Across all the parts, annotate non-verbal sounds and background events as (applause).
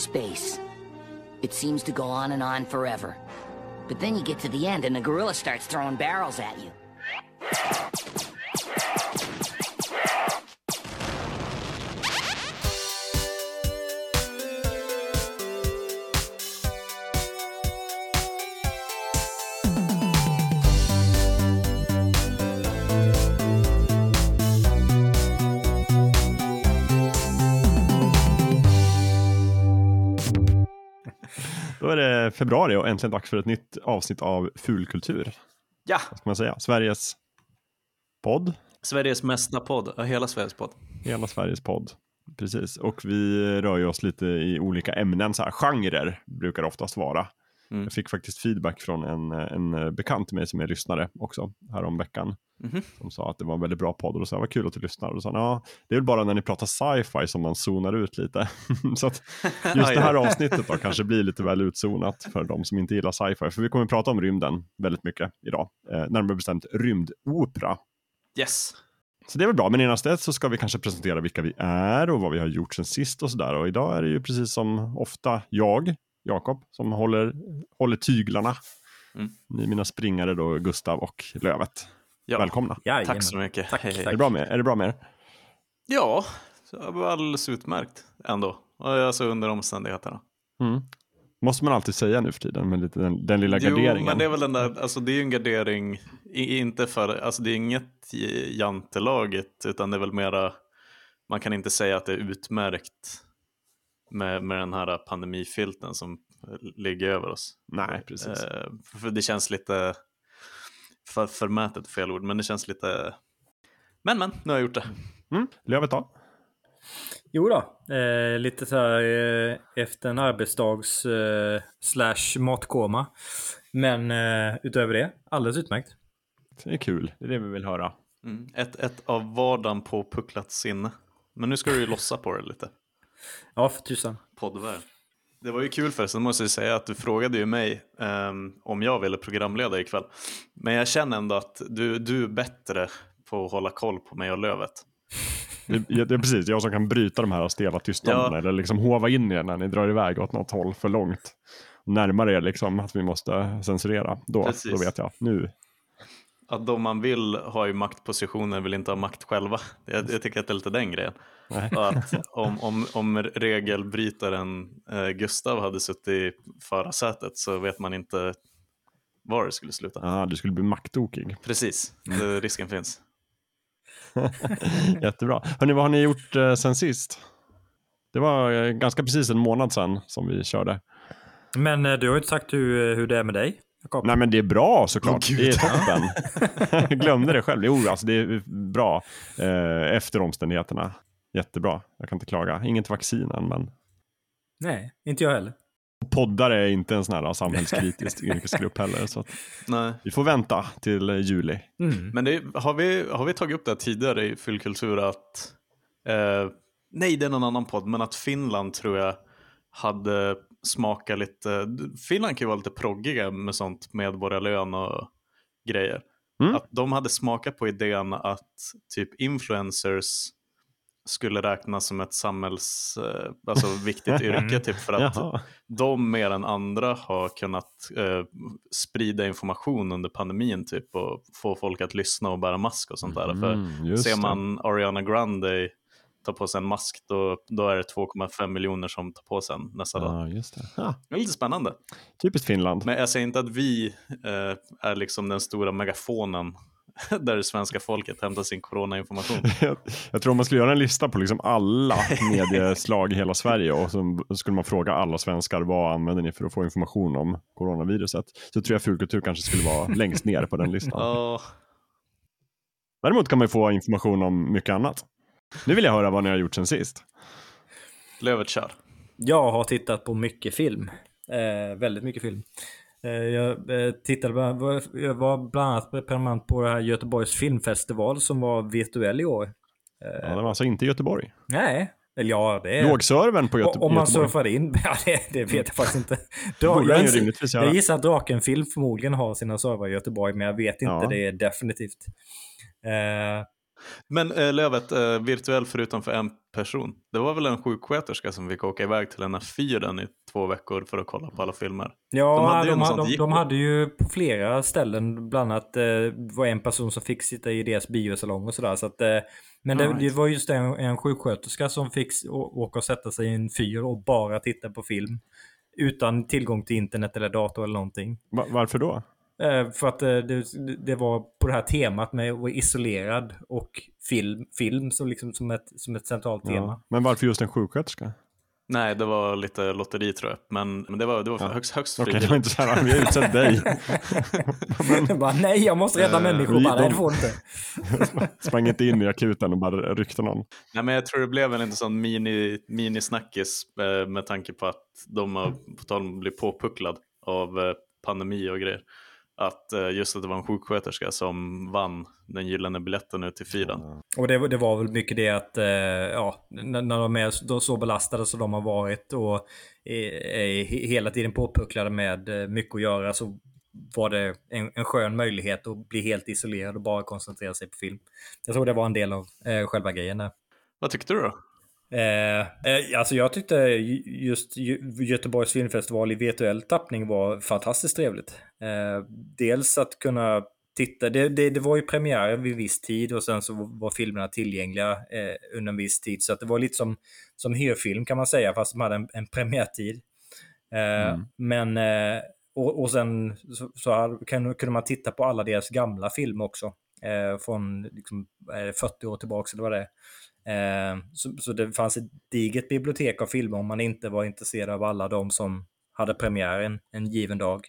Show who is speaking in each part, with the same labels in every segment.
Speaker 1: space. It seems to go on and on forever. But then you get to the end and the gorilla starts throwing barrels at you.
Speaker 2: Februari och äntligen dags för ett nytt avsnitt av Fulkultur.
Speaker 3: Ja,
Speaker 2: Vad ska man säga? Sveriges podd.
Speaker 3: Sveriges mesta podd. Ja, hela Sveriges podd.
Speaker 2: Hela Sveriges podd. Precis, och vi rör ju oss lite i olika ämnen, så här genrer brukar det oftast vara.
Speaker 3: Mm.
Speaker 2: Jag fick faktiskt feedback från en, en bekant till mig som är lyssnare också härom veckan.
Speaker 3: Mhm.
Speaker 2: Som sa att det var en väldigt bra podd och då sa jag, vad kul att du lyssnar. Och då sa han, ja, det är väl bara när ni pratar sci-fi som man zonar ut lite. (laughs) så att (laughs) just det här avsnittet då kanske blir lite väl utzonat för de som inte gillar sci-fi. För vi kommer prata om rymden väldigt mycket idag. Eh, närmare bestämt rymdopera.
Speaker 3: Yes.
Speaker 2: Så det är väl bra, men innan dess så ska vi kanske presentera vilka vi är och vad vi har gjort sen sist och sådär. Och idag är det ju precis som ofta jag, Jakob, som håller, håller tyglarna.
Speaker 3: Mm.
Speaker 2: Ni mina springare då, Gustav och Lövet.
Speaker 3: Ja.
Speaker 2: Välkomna.
Speaker 4: Jajamän.
Speaker 3: Tack så mycket.
Speaker 4: Tack,
Speaker 3: Hej, hej.
Speaker 2: Är det bra med, är det bra med er?
Speaker 3: Ja, alldeles utmärkt ändå. Alltså under omständigheterna.
Speaker 2: Mm. Måste man alltid säga nu för tiden med lite den, den lilla
Speaker 3: Jo,
Speaker 2: garderingen?
Speaker 3: men det är väl den där, alltså det är ju en gardering, inte för, alltså det är inget jantelaget, utan det är väl mera, man kan inte säga att det är utmärkt med, med den här pandemifilten som ligger över oss.
Speaker 2: Nej, precis.
Speaker 3: Eh, för det känns lite för, förmätet, fel ord, men det känns lite... Men men, nu har jag gjort det.
Speaker 2: Mm. Lövet då?
Speaker 4: Jo då, eh, lite så här eh, efter en arbetsdags eh, slash matkoma. Men eh, utöver det, alldeles utmärkt.
Speaker 2: Det är kul, det är det vi vill höra.
Speaker 3: Mm. Ett, ett av vardagen på pucklat sinne. Men nu ska du ju lossa på det lite.
Speaker 4: Ja, för tusan.
Speaker 3: Poddvärld. Det var ju kul förresten, måste jag säga, att du frågade ju mig ehm, om jag ville programleda ikväll. Men jag känner ändå att du, du är bättre på att hålla koll på mig och Lövet.
Speaker 2: Det, ja, det är precis, jag som kan bryta de här stela tystnaderna
Speaker 3: Ja.
Speaker 2: eller liksom hova in er när ni drar iväg åt något håll för långt. Närmare er liksom att vi måste censurera. Då,
Speaker 3: Precis.
Speaker 2: då vet jag, nu.
Speaker 3: Att de man vill ha i maktpositioner vill inte ha makt själva. Jag, jag tycker att det är lite den grejen. Att (laughs) om, om, om regelbrytaren eh, Gustav hade suttit i förarsätet så vet man inte var det skulle sluta.
Speaker 2: Ah, du skulle bli makttokig.
Speaker 3: Precis, det, risken finns. (laughs)
Speaker 2: Jättebra. Hörrni, vad har ni gjort eh, sen sist? Det var eh, ganska precis en månad sedan som vi körde.
Speaker 4: Men eh, du har ju inte sagt hur, hur det är med dig, Jakob.
Speaker 2: Nej men det är bra såklart.
Speaker 3: Gud.
Speaker 2: det är toppen. jag (laughs) (laughs) glömde det själv. Jo, alltså det är bra eh, efter omständigheterna. Jättebra. Jag kan inte klaga. Inget vaccin än, men
Speaker 4: Nej, inte jag heller.
Speaker 2: poddar är inte en sån här samhällskritisk (laughs) yrkesgrupp heller. Så att
Speaker 3: Nej.
Speaker 2: vi får vänta till eh, juli.
Speaker 4: Mm.
Speaker 3: Men det, har, vi, har vi tagit upp det här tidigare i Fyllkultur att, eh, nej det är någon annan podd, men att Finland tror jag hade smakat lite, Finland kan ju vara lite proggiga med sånt medborgarlön och grejer.
Speaker 2: Mm.
Speaker 3: Att de hade smakat på idén att typ influencers skulle räknas som ett samhälls, eh, alltså viktigt (laughs) yrke typ för att de mer än andra har kunnat eh, sprida information under pandemin typ och få folk att lyssna och bära mask och sånt där.
Speaker 2: Mm,
Speaker 3: För ser man Ariana Grande ta på sig en mask då, då är det 2,5 miljoner som tar på sig den nästa dag.
Speaker 2: Ja, just det. Ah,
Speaker 3: Det är lite spännande.
Speaker 2: typiskt Finland.
Speaker 3: Men jag säger inte att vi eh, är liksom den stora megafonen (laughs) där det svenska folket hämtar sin coronainformation. (laughs)
Speaker 2: jag, jag tror om man skulle göra en lista på liksom alla medieslag i hela Sverige och så skulle man fråga alla svenskar vad använder ni för att få information om coronaviruset. Så tror jag fulkultur kanske skulle vara längst ner på den listan.
Speaker 3: Ja,
Speaker 2: Däremot kan man ju få information om mycket annat. Nu vill jag höra vad ni har gjort sen sist.
Speaker 3: Lövet kör.
Speaker 4: Jag har tittat på mycket film. Eh, väldigt mycket film. Eh, jag eh, tittade bland, var- jag var bland annat permanent på det här Göteborgs filmfestival som var virtuell i år.
Speaker 2: Ja, det var alltså inte i Göteborg.
Speaker 4: Nej, eller ja det är...
Speaker 2: Låg servern på Göte-
Speaker 4: O- Om man
Speaker 2: Göteborg?
Speaker 4: surfade in? (laughs) Ja, det, det vet jag faktiskt inte.
Speaker 2: Det borde
Speaker 4: jag,
Speaker 2: den göra.
Speaker 4: jag gissar att Drakenfilm förmodligen har sina servrar i Göteborg, men jag vet inte
Speaker 2: Ja.
Speaker 4: det definitivt. Eh,
Speaker 3: Men äh, Lövet, äh, virtuell förutom för en person. Det var väl en sjuksköterska som fick åka iväg till den här fyren i två veckor för att kolla på alla filmer.
Speaker 4: Ja, de hade, de, de, de hade ju på flera ställen, bland annat eh, var en person som fick sitta i deras biosalong och sådär. Så att, eh, men det, right. det, var just en, en sjuksköterska som fick åka och sätta sig i en fyr och bara titta på film. Utan tillgång till internet eller dator eller någonting.
Speaker 2: Va varför då?
Speaker 4: Eh, för att eh, det, det, var på det här temat med att vara isolerad och film, film som, liksom, som, ett, som ett centralt tema. Ja.
Speaker 2: Men varför just en sjuksköterska?
Speaker 3: Nej, det var lite lotteri tror jag. Men, men det var, det var ja. högst, högst
Speaker 2: Okej, okay, det var inte så här, vi har utsett dig. (laughs)
Speaker 4: men, bara, nej, jag måste rädda äh, människor. Vi, bara, nej, det får inte. (laughs)
Speaker 2: Sprang inte in i akuten och bara ryckte någon.
Speaker 3: Nej, men jag tror det blev en sån mini, minisnackis med tanke på att de har, på tal om att bli påpucklad av pandemi och grejer att eh, just att det var en sjuksköterska som vann den gyllene biljetten ut till fyran.
Speaker 4: Och det, det var väl mycket det att eh, ja, när de är så belastade som de har varit och är, är hela tiden påpucklade med eh, mycket att göra så var det en, en skön möjlighet att bli helt isolerad och bara koncentrera sig på film. Jag tror det var en del av eh, själva grejen där.
Speaker 3: Vad tyckte du då?
Speaker 4: Eh, eh, alltså jag tyckte just Göteborgs filmfestival i virtuell tappning var fantastiskt trevligt. Eh, dels att kunna titta, det, det, det, var ju premiär vid viss tid och sen så var filmerna tillgängliga eh, under en viss tid. Så att det var lite som, som hyrfilm kan man säga, fast de hade en, en premiärtid. Eh, mm. Men, eh, och, och sen så, så kunde man titta på alla deras gamla filmer också. från liksom, 40 år tillbaka, eller vad det är. Eh, så, så, det fanns ett digert bibliotek av filmer om man inte var intresserad av alla de som hade premiären en given dag.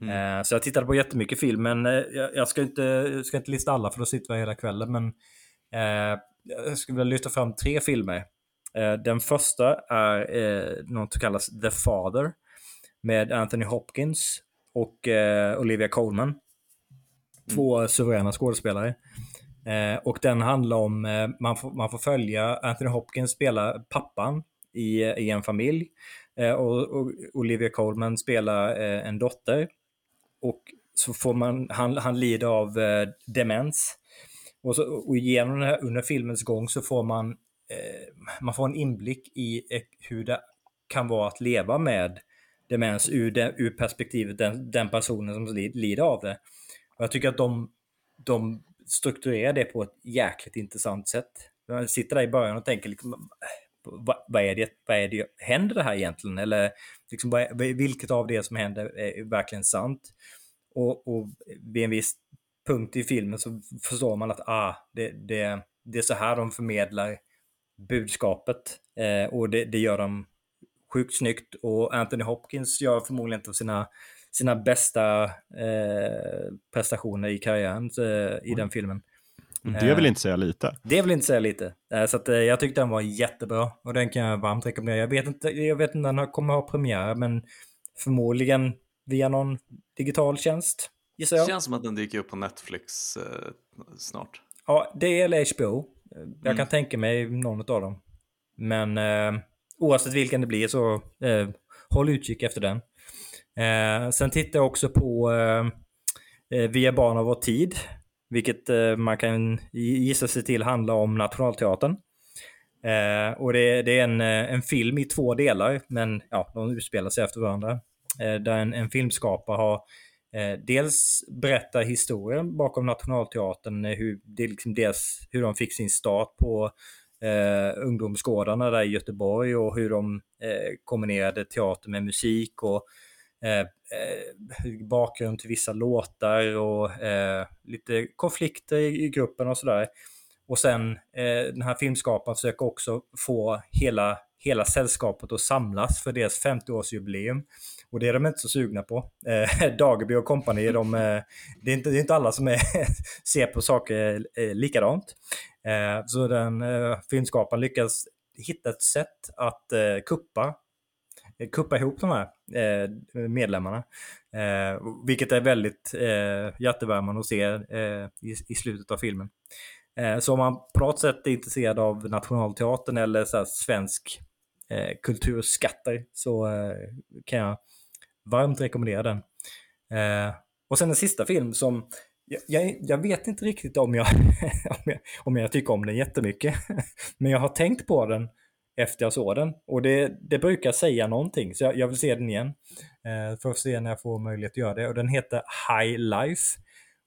Speaker 4: Mm. Eh, så jag tittade på jättemycket film, men eh, jag, ska inte, ska inte lista alla för då sitter vi hela kvällen. Men jag skulle vilja lyfta fram tre filmer. Den första är något som kallas The Father med Anthony Hopkins och Olivia Colman. Två mm. suveräna skådespelare. Eh, och den handlar om, eh, man, får, man får följa Anthony Hopkins spela pappan i, i en familj. Eh, och, och, Olivia Colman spelar eh, en dotter. Och så får man, han, han lider av eh, demens. Och, så, och genom här, under filmens gång så får man, eh, man får en inblick i eh, hur det kan vara att leva med demens ur, de, ur perspektivet den, den personen som lider av det. Och jag tycker att de, de strukturerar det på ett jäkligt intressant sätt. Man sitter där i början och tänker liksom, vad, vad, är det, vad är det, händer det här egentligen? Eller liksom, vad, vilket av det som händer är verkligen sant? Och, och vid en viss punkt i filmen så förstår man att ah, det, det, det är så här de förmedlar budskapet. Eh, och det, det gör de sjukt snyggt. Och Anthony Hopkins gör förmodligen inte av sina sina bästa eh, prestationer i karriären eh, i den filmen.
Speaker 2: Det vill inte säga lite.
Speaker 4: Det vill inte säga lite. Eh, så att, eh, jag tyckte den var jättebra och den kan jag varmt rekommendera. Jag vet inte, jag vet inte när den kommer ha premiär, men förmodligen via någon digital tjänst, gissar jag.
Speaker 3: Det känns som att den dyker upp på Netflix eh, snart.
Speaker 4: Ja, det eller HBO. Jag mm. kan tänka mig någon av dem. Men eh, oavsett vilken det blir så eh, håll utkik efter den. Eh, sen tittar jag också på eh, eh Via Vi är barn av vår tid. Vilket eh, man kan gissa sig till handlar om Nationalteatern. Eh, och det, det, är en, eh, en film i två delar, men ja, de utspelar sig efter varandra. Eh, där en, en filmskapare har eh, dels berättar historien bakom Nationalteatern, hur, det liksom dels hur de fick sin start på eh, ungdomsgårdarna där i Göteborg och hur de eh, kombinerade teater med musik och Eh, eh, bakgrund till vissa låtar och eh, lite konflikter i, gruppen och sådär. Och sen eh, den här filmskaparen försöker också få hela, hela sällskapet att samlas för deras 50-årsjubileum. Och det är de inte så sugna på. Eh, (laughs) Dagerby och kompani, de, eh, det, är inte, det är inte alla som är, (laughs) ser på saker eh, likadant. Eh, så den eh, filmskaparen lyckas hitta ett sätt att eh, kuppa Eh, kuppa ihop de här eh, medlemmarna. Eh, vilket är väldigt eh, hjärtevärmande att se eh, i, i, slutet av filmen. Eh, så om man på något sätt är intresserad av Nationalteatern eller så svensk eh, kulturskatter så eh, kan jag varmt rekommendera den. Eh, och sen en sista film som Jag, jag, jag, vet inte riktigt om jag, (laughs) om jag, om jag tycker om den jättemycket. (laughs) Men jag har tänkt på den efter jag såg den. Och det, det brukar säga någonting, så jag, jag vill se den igen. Eh, får se när jag får möjlighet att göra det. Och den heter High Life.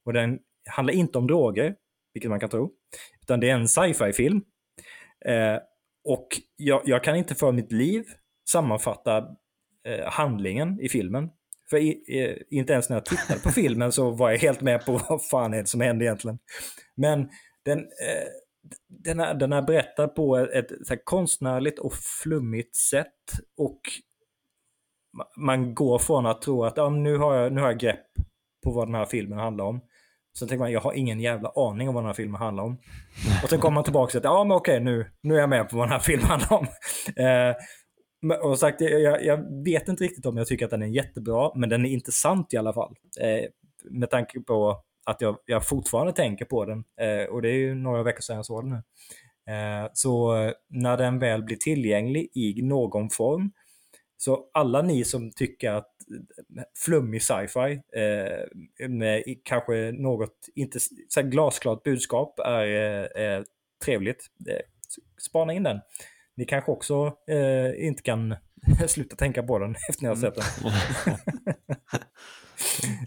Speaker 4: Och den handlar inte om droger, vilket man kan tro. Utan det är en sci-fi-film. Eh, och jag, jag, kan inte för mitt liv sammanfatta eh, handlingen i filmen. För i, i, inte ens när jag tittade på (laughs) filmen så var jag helt med på vad fan är det som händer egentligen. Men den, eh, den, är, den är berättad på ett, ett så konstnärligt och flummigt sätt. Och man går från att tro att ja, nu, har jag, nu har jag grepp på vad den här filmen handlar om. Sen tänker man, jag har ingen jävla aning om vad den här filmen handlar om. Och sen kommer man tillbaka till att, ja men okej, nu, nu är jag med på vad den här filmen handlar om. (laughs) Eh, och sagt, jag, jag, vet inte riktigt om jag tycker att den är jättebra, men den är intressant i alla fall. Eh, med tanke på att jag, jag fortfarande tänker på den. Eh, och det är ju några veckor sedan jag såg den nu. Eh, så när den väl blir tillgänglig i någon form, så alla ni som tycker att flummig sci-fi eh, med kanske något inte så glasklart budskap är, är trevligt, spana in den ni kanske också eh, inte kan (laughs) sluta tänka på den (laughs) efter ni har sett den.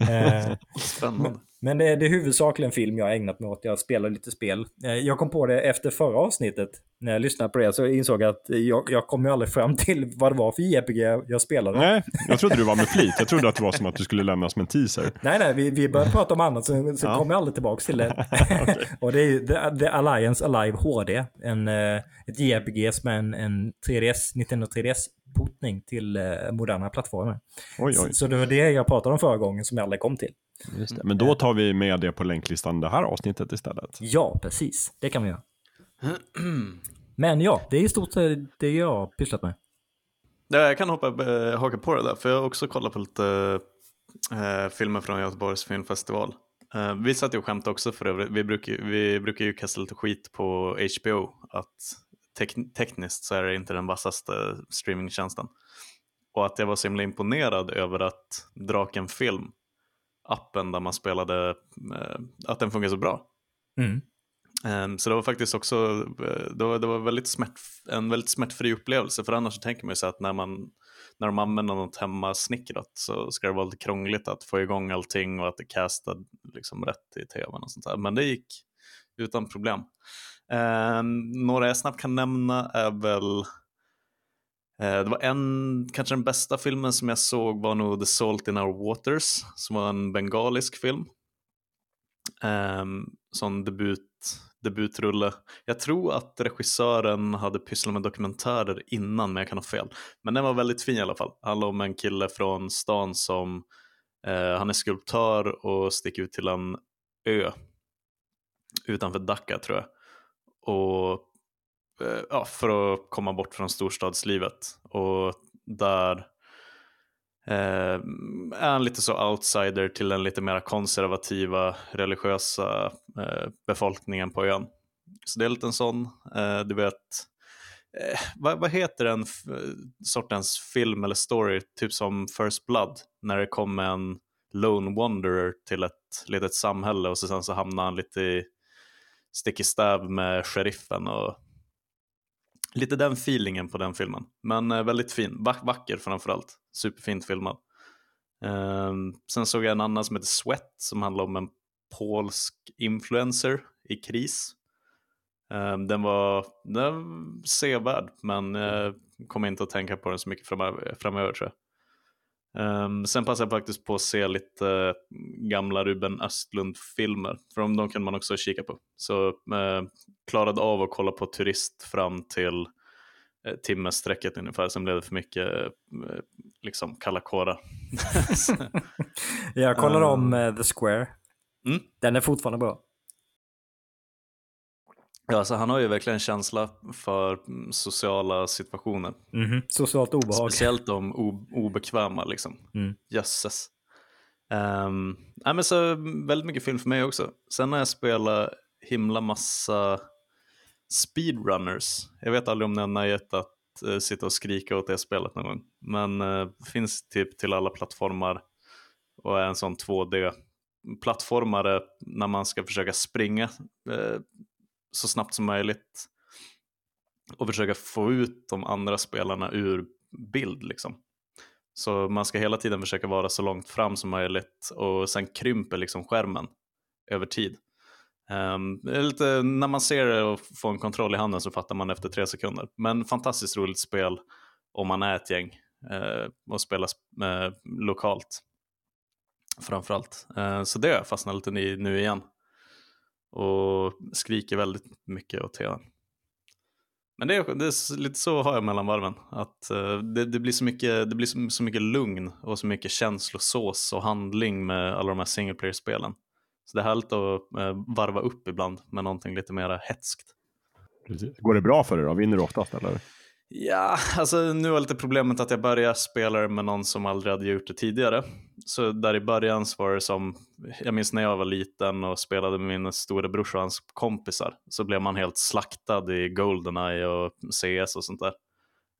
Speaker 4: (laughs)
Speaker 3: eh, Spännande.
Speaker 4: Men det är, det är huvudsakligen film jag har ägnat mig åt. Jag spelar lite spel. Eh, jag kom på det efter förra avsnittet. När jag lyssnade på det så insåg jag att jag, jag kom ju aldrig fram (laughs) till vad det var för JRPG jag spelade.
Speaker 2: Nej, jag trodde du var med flit. Jag trodde att det var som att du skulle lämna som en teaser.
Speaker 4: Nej, nej, vi, vi började prata om annat så, så ja. kom jag aldrig tillbaka till det. (laughs) (laughs) och det är ju The, The, Alliance Alive HD. En, eh, ett JRPG som är en, en 3DS, Nintendo 3DS portning till eh, moderna plattformar. Oj, oj. Så, så det var det jag pratade om förra gången som jag aldrig kom till.
Speaker 2: Men då tar vi med det på länklistan det här avsnittet istället.
Speaker 4: Ja, precis. Det kan vi göra. Men ja, det är i stort sett det jag har pysslat med.
Speaker 3: Ja, jag kan hoppa, äh, haka på det där, för jag har också kollat på lite äh, filmer från Göteborgs filmfestival. Äh, vi satt ju och skämtade också för övrigt. Vi brukar, vi brukar ju kasta lite skit på HBO, att tek tekniskt så är det inte den vassaste streamingtjänsten. Och att jag var så himla imponerad över att Draken Film appen där man spelade, eh, att den funkar så bra. Mm. Um, så det var faktiskt också eh, det var, det var väldigt smärt, en väldigt smärtfri upplevelse för annars så tänker man ju sig att när, man, när de använder något hemmasnickrat så ska det vara lite krångligt att få igång allting och att det castar liksom rätt i tvn och sånt där. Men det gick utan problem. Um, några jag snabbt kan nämna är väl Eh, det var en, kanske den bästa filmen som jag såg var nog The Salt in Our Waters, som var en bengalisk film. Um, sån debut, debutrulle. Jag tror att regissören hade pysslat med dokumentärer innan, men jag kan ha fel. Men den var väldigt fin i alla fall. Det handlar om en kille från stan som, uh, han är skulptör och sticker ut till en ö utanför Dhaka tror jag. Och Eh, ja, för att komma bort från storstadslivet. Och där eh, är han lite så outsider till den lite mer konservativa religiösa eh, befolkningen på ön. Så det är lite en sån, eh, du vet, eh, vad, vad, heter den sortens film eller story, typ som First Blood, när det kommer en lone wanderer till ett litet samhälle och så sen så hamnar han lite i stick i stäv med sheriffen och lite den feelingen på den filmen. Men eh, väldigt fin, vacker framförallt. Superfint filmad. Ehm, sen såg jag en annan som heter Sweat som handlar om en polsk influencer i kris. Ehm, den var, den var sevärd men jag kommer inte att tänka på den så mycket framöver, framöver tror jag. Um, sen passade jag faktiskt på att se lite uh, gamla Ruben Östlund-filmer, för de, de kan man också kika på. Så uh, klarade av att kolla på Turist fram till uh, timmesträcket ungefär, sen blev det för mycket uh, liksom kalla kårar. (laughs)
Speaker 4: jag kollar om The Square. Mm? Den är fortfarande bra.
Speaker 3: Ja, alltså han har ju verkligen känsla för mm, sociala situationer.
Speaker 4: Mm -hmm. Socialt obehag.
Speaker 3: Speciellt de obekväma liksom. Mm. Jösses. Um, nej, men så väldigt mycket film för mig också. Sen har jag spelat himla massa speedrunners. Jag vet aldrig om ni har nöjet att uh, sitta och skrika åt det spelet någon gång. Men uh, finns typ till alla plattformar och är en sån 2D plattformare när man ska försöka springa eh, så snabbt som möjligt och försöka få ut de andra spelarna ur bild. Liksom. Så man ska hela tiden försöka vara så långt fram som möjligt och sen krymper liksom skärmen över tid. Um, lite, när man ser det och får en kontroll i handen så fattar man efter tre sekunder. Men fantastiskt roligt spel om man är ett gäng uh, och spelar uh, eh, lokalt. Framförallt. Uh, så det har jag fastnat lite i nu igen. Och skriker väldigt mycket åt tvn. Men det är, det är, lite så har jag mellan varven. Att uh, det, det, blir, så mycket, det blir så, så, mycket lugn och så mycket känslosås och handling med alla de här single player-spelen. Så det är härligt att uh, varva upp ibland med någonting lite mer hetskt.
Speaker 2: Går det bra för dig då? Vinner du oftast eller?
Speaker 3: Ja, (laughs) alltså nu har jag lite problemet att jag börjar spela med någon som aldrig hade gjort det tidigare. Så där i början så var det som, jag minns när jag var liten och spelade med min storebrors och hans kompisar, så blev man helt slaktad i Goldeneye och CS och sånt där.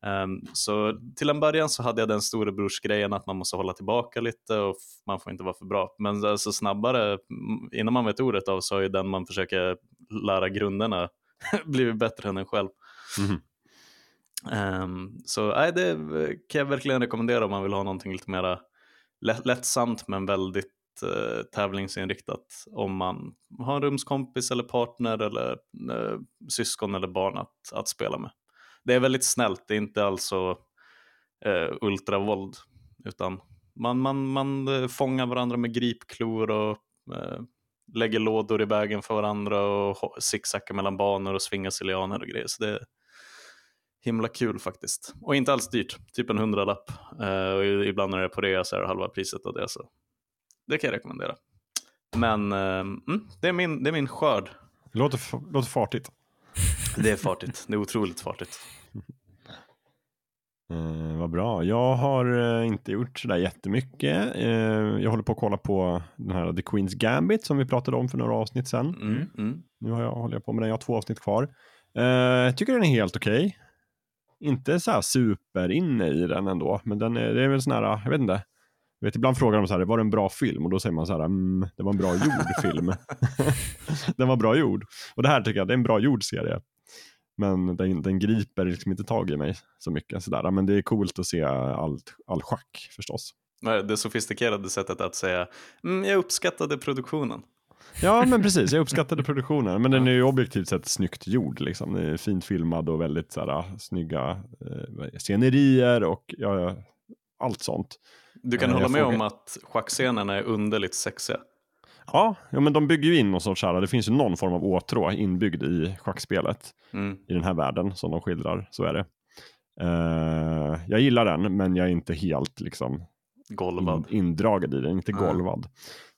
Speaker 3: Um, så till en början så hade jag den storebrorsgrejen att man måste hålla tillbaka lite och man får inte vara för bra. Men alltså snabbare, mm, innan man vet ordet av så har ju den man försöker lära grunderna (laughs) blivit bättre än en själv. Mm. Um, så nej, det kan jag verkligen rekommendera om man vill ha någonting lite mer lättsamt men väldigt uh, tävlingsinriktat. Om man har en rumskompis eller partner eller uh, syskon eller barn att, att spela med. Det är väldigt snällt, det är inte alls så uh, ultravåld utan man, man, man fångar varandra med gripklor och lägger lådor i vägen för varandra och zigzackar mellan banor och svingar sig lianer och grejer. Så det, himla kul faktiskt. Och inte alls dyrt, typ en hundralapp. Uh, och ibland när det är på rea så är det halva priset av det. Så det kan jag rekommendera. Men uh, mm, det, är min, det är min skörd.
Speaker 2: Det låter, låter fartigt.
Speaker 3: Det är fartigt, det är otroligt fartigt.
Speaker 2: Uh, (laughs) vad bra. Jag har uh, inte gjort sådär jättemycket. Uh, jag håller på att kolla på den här The Queen's Gambit som vi pratade om för några avsnitt sedan. Mm, mm. Nu har jag, håller jag på med den, jag har två avsnitt kvar. Jag tycker den är helt okej. Inte så här super inne i den ändå, men den är, det är väl sån här, jag vet inte. Jag vet, ibland frågar de så här, var det en bra film? Och då säger man så här, mm, det var en bra gjord film. (laughs) den var bra gjord. Och det här tycker jag, det är en bra gjord serie. Men den, den griper liksom inte tag i mig så mycket. Sådär. Men det är coolt att se allt, all schack förstås.
Speaker 3: Det sofistikerade sättet att säga, mm, jag uppskattade produktionen.
Speaker 2: Ja, men precis. Jag uppskattade produktionen. Men den är ju objektivt sett snyggt gjord. Liksom. Den är fint filmad och väldigt så här, snygga eh, scenerier och ja, allt sånt.
Speaker 3: Du kan eh, hålla med om att schackscenerna är underligt sexiga.
Speaker 2: Ja, ja, men de bygger ju in någon sorts, här, det finns ju någon form av åtrå inbyggd i schackspelet. Mm. I den här världen som de skildrar, så är det. Uh, jag gillar den, men jag är inte helt liksom
Speaker 3: golvad.
Speaker 2: In, indragen i den, inte golvad.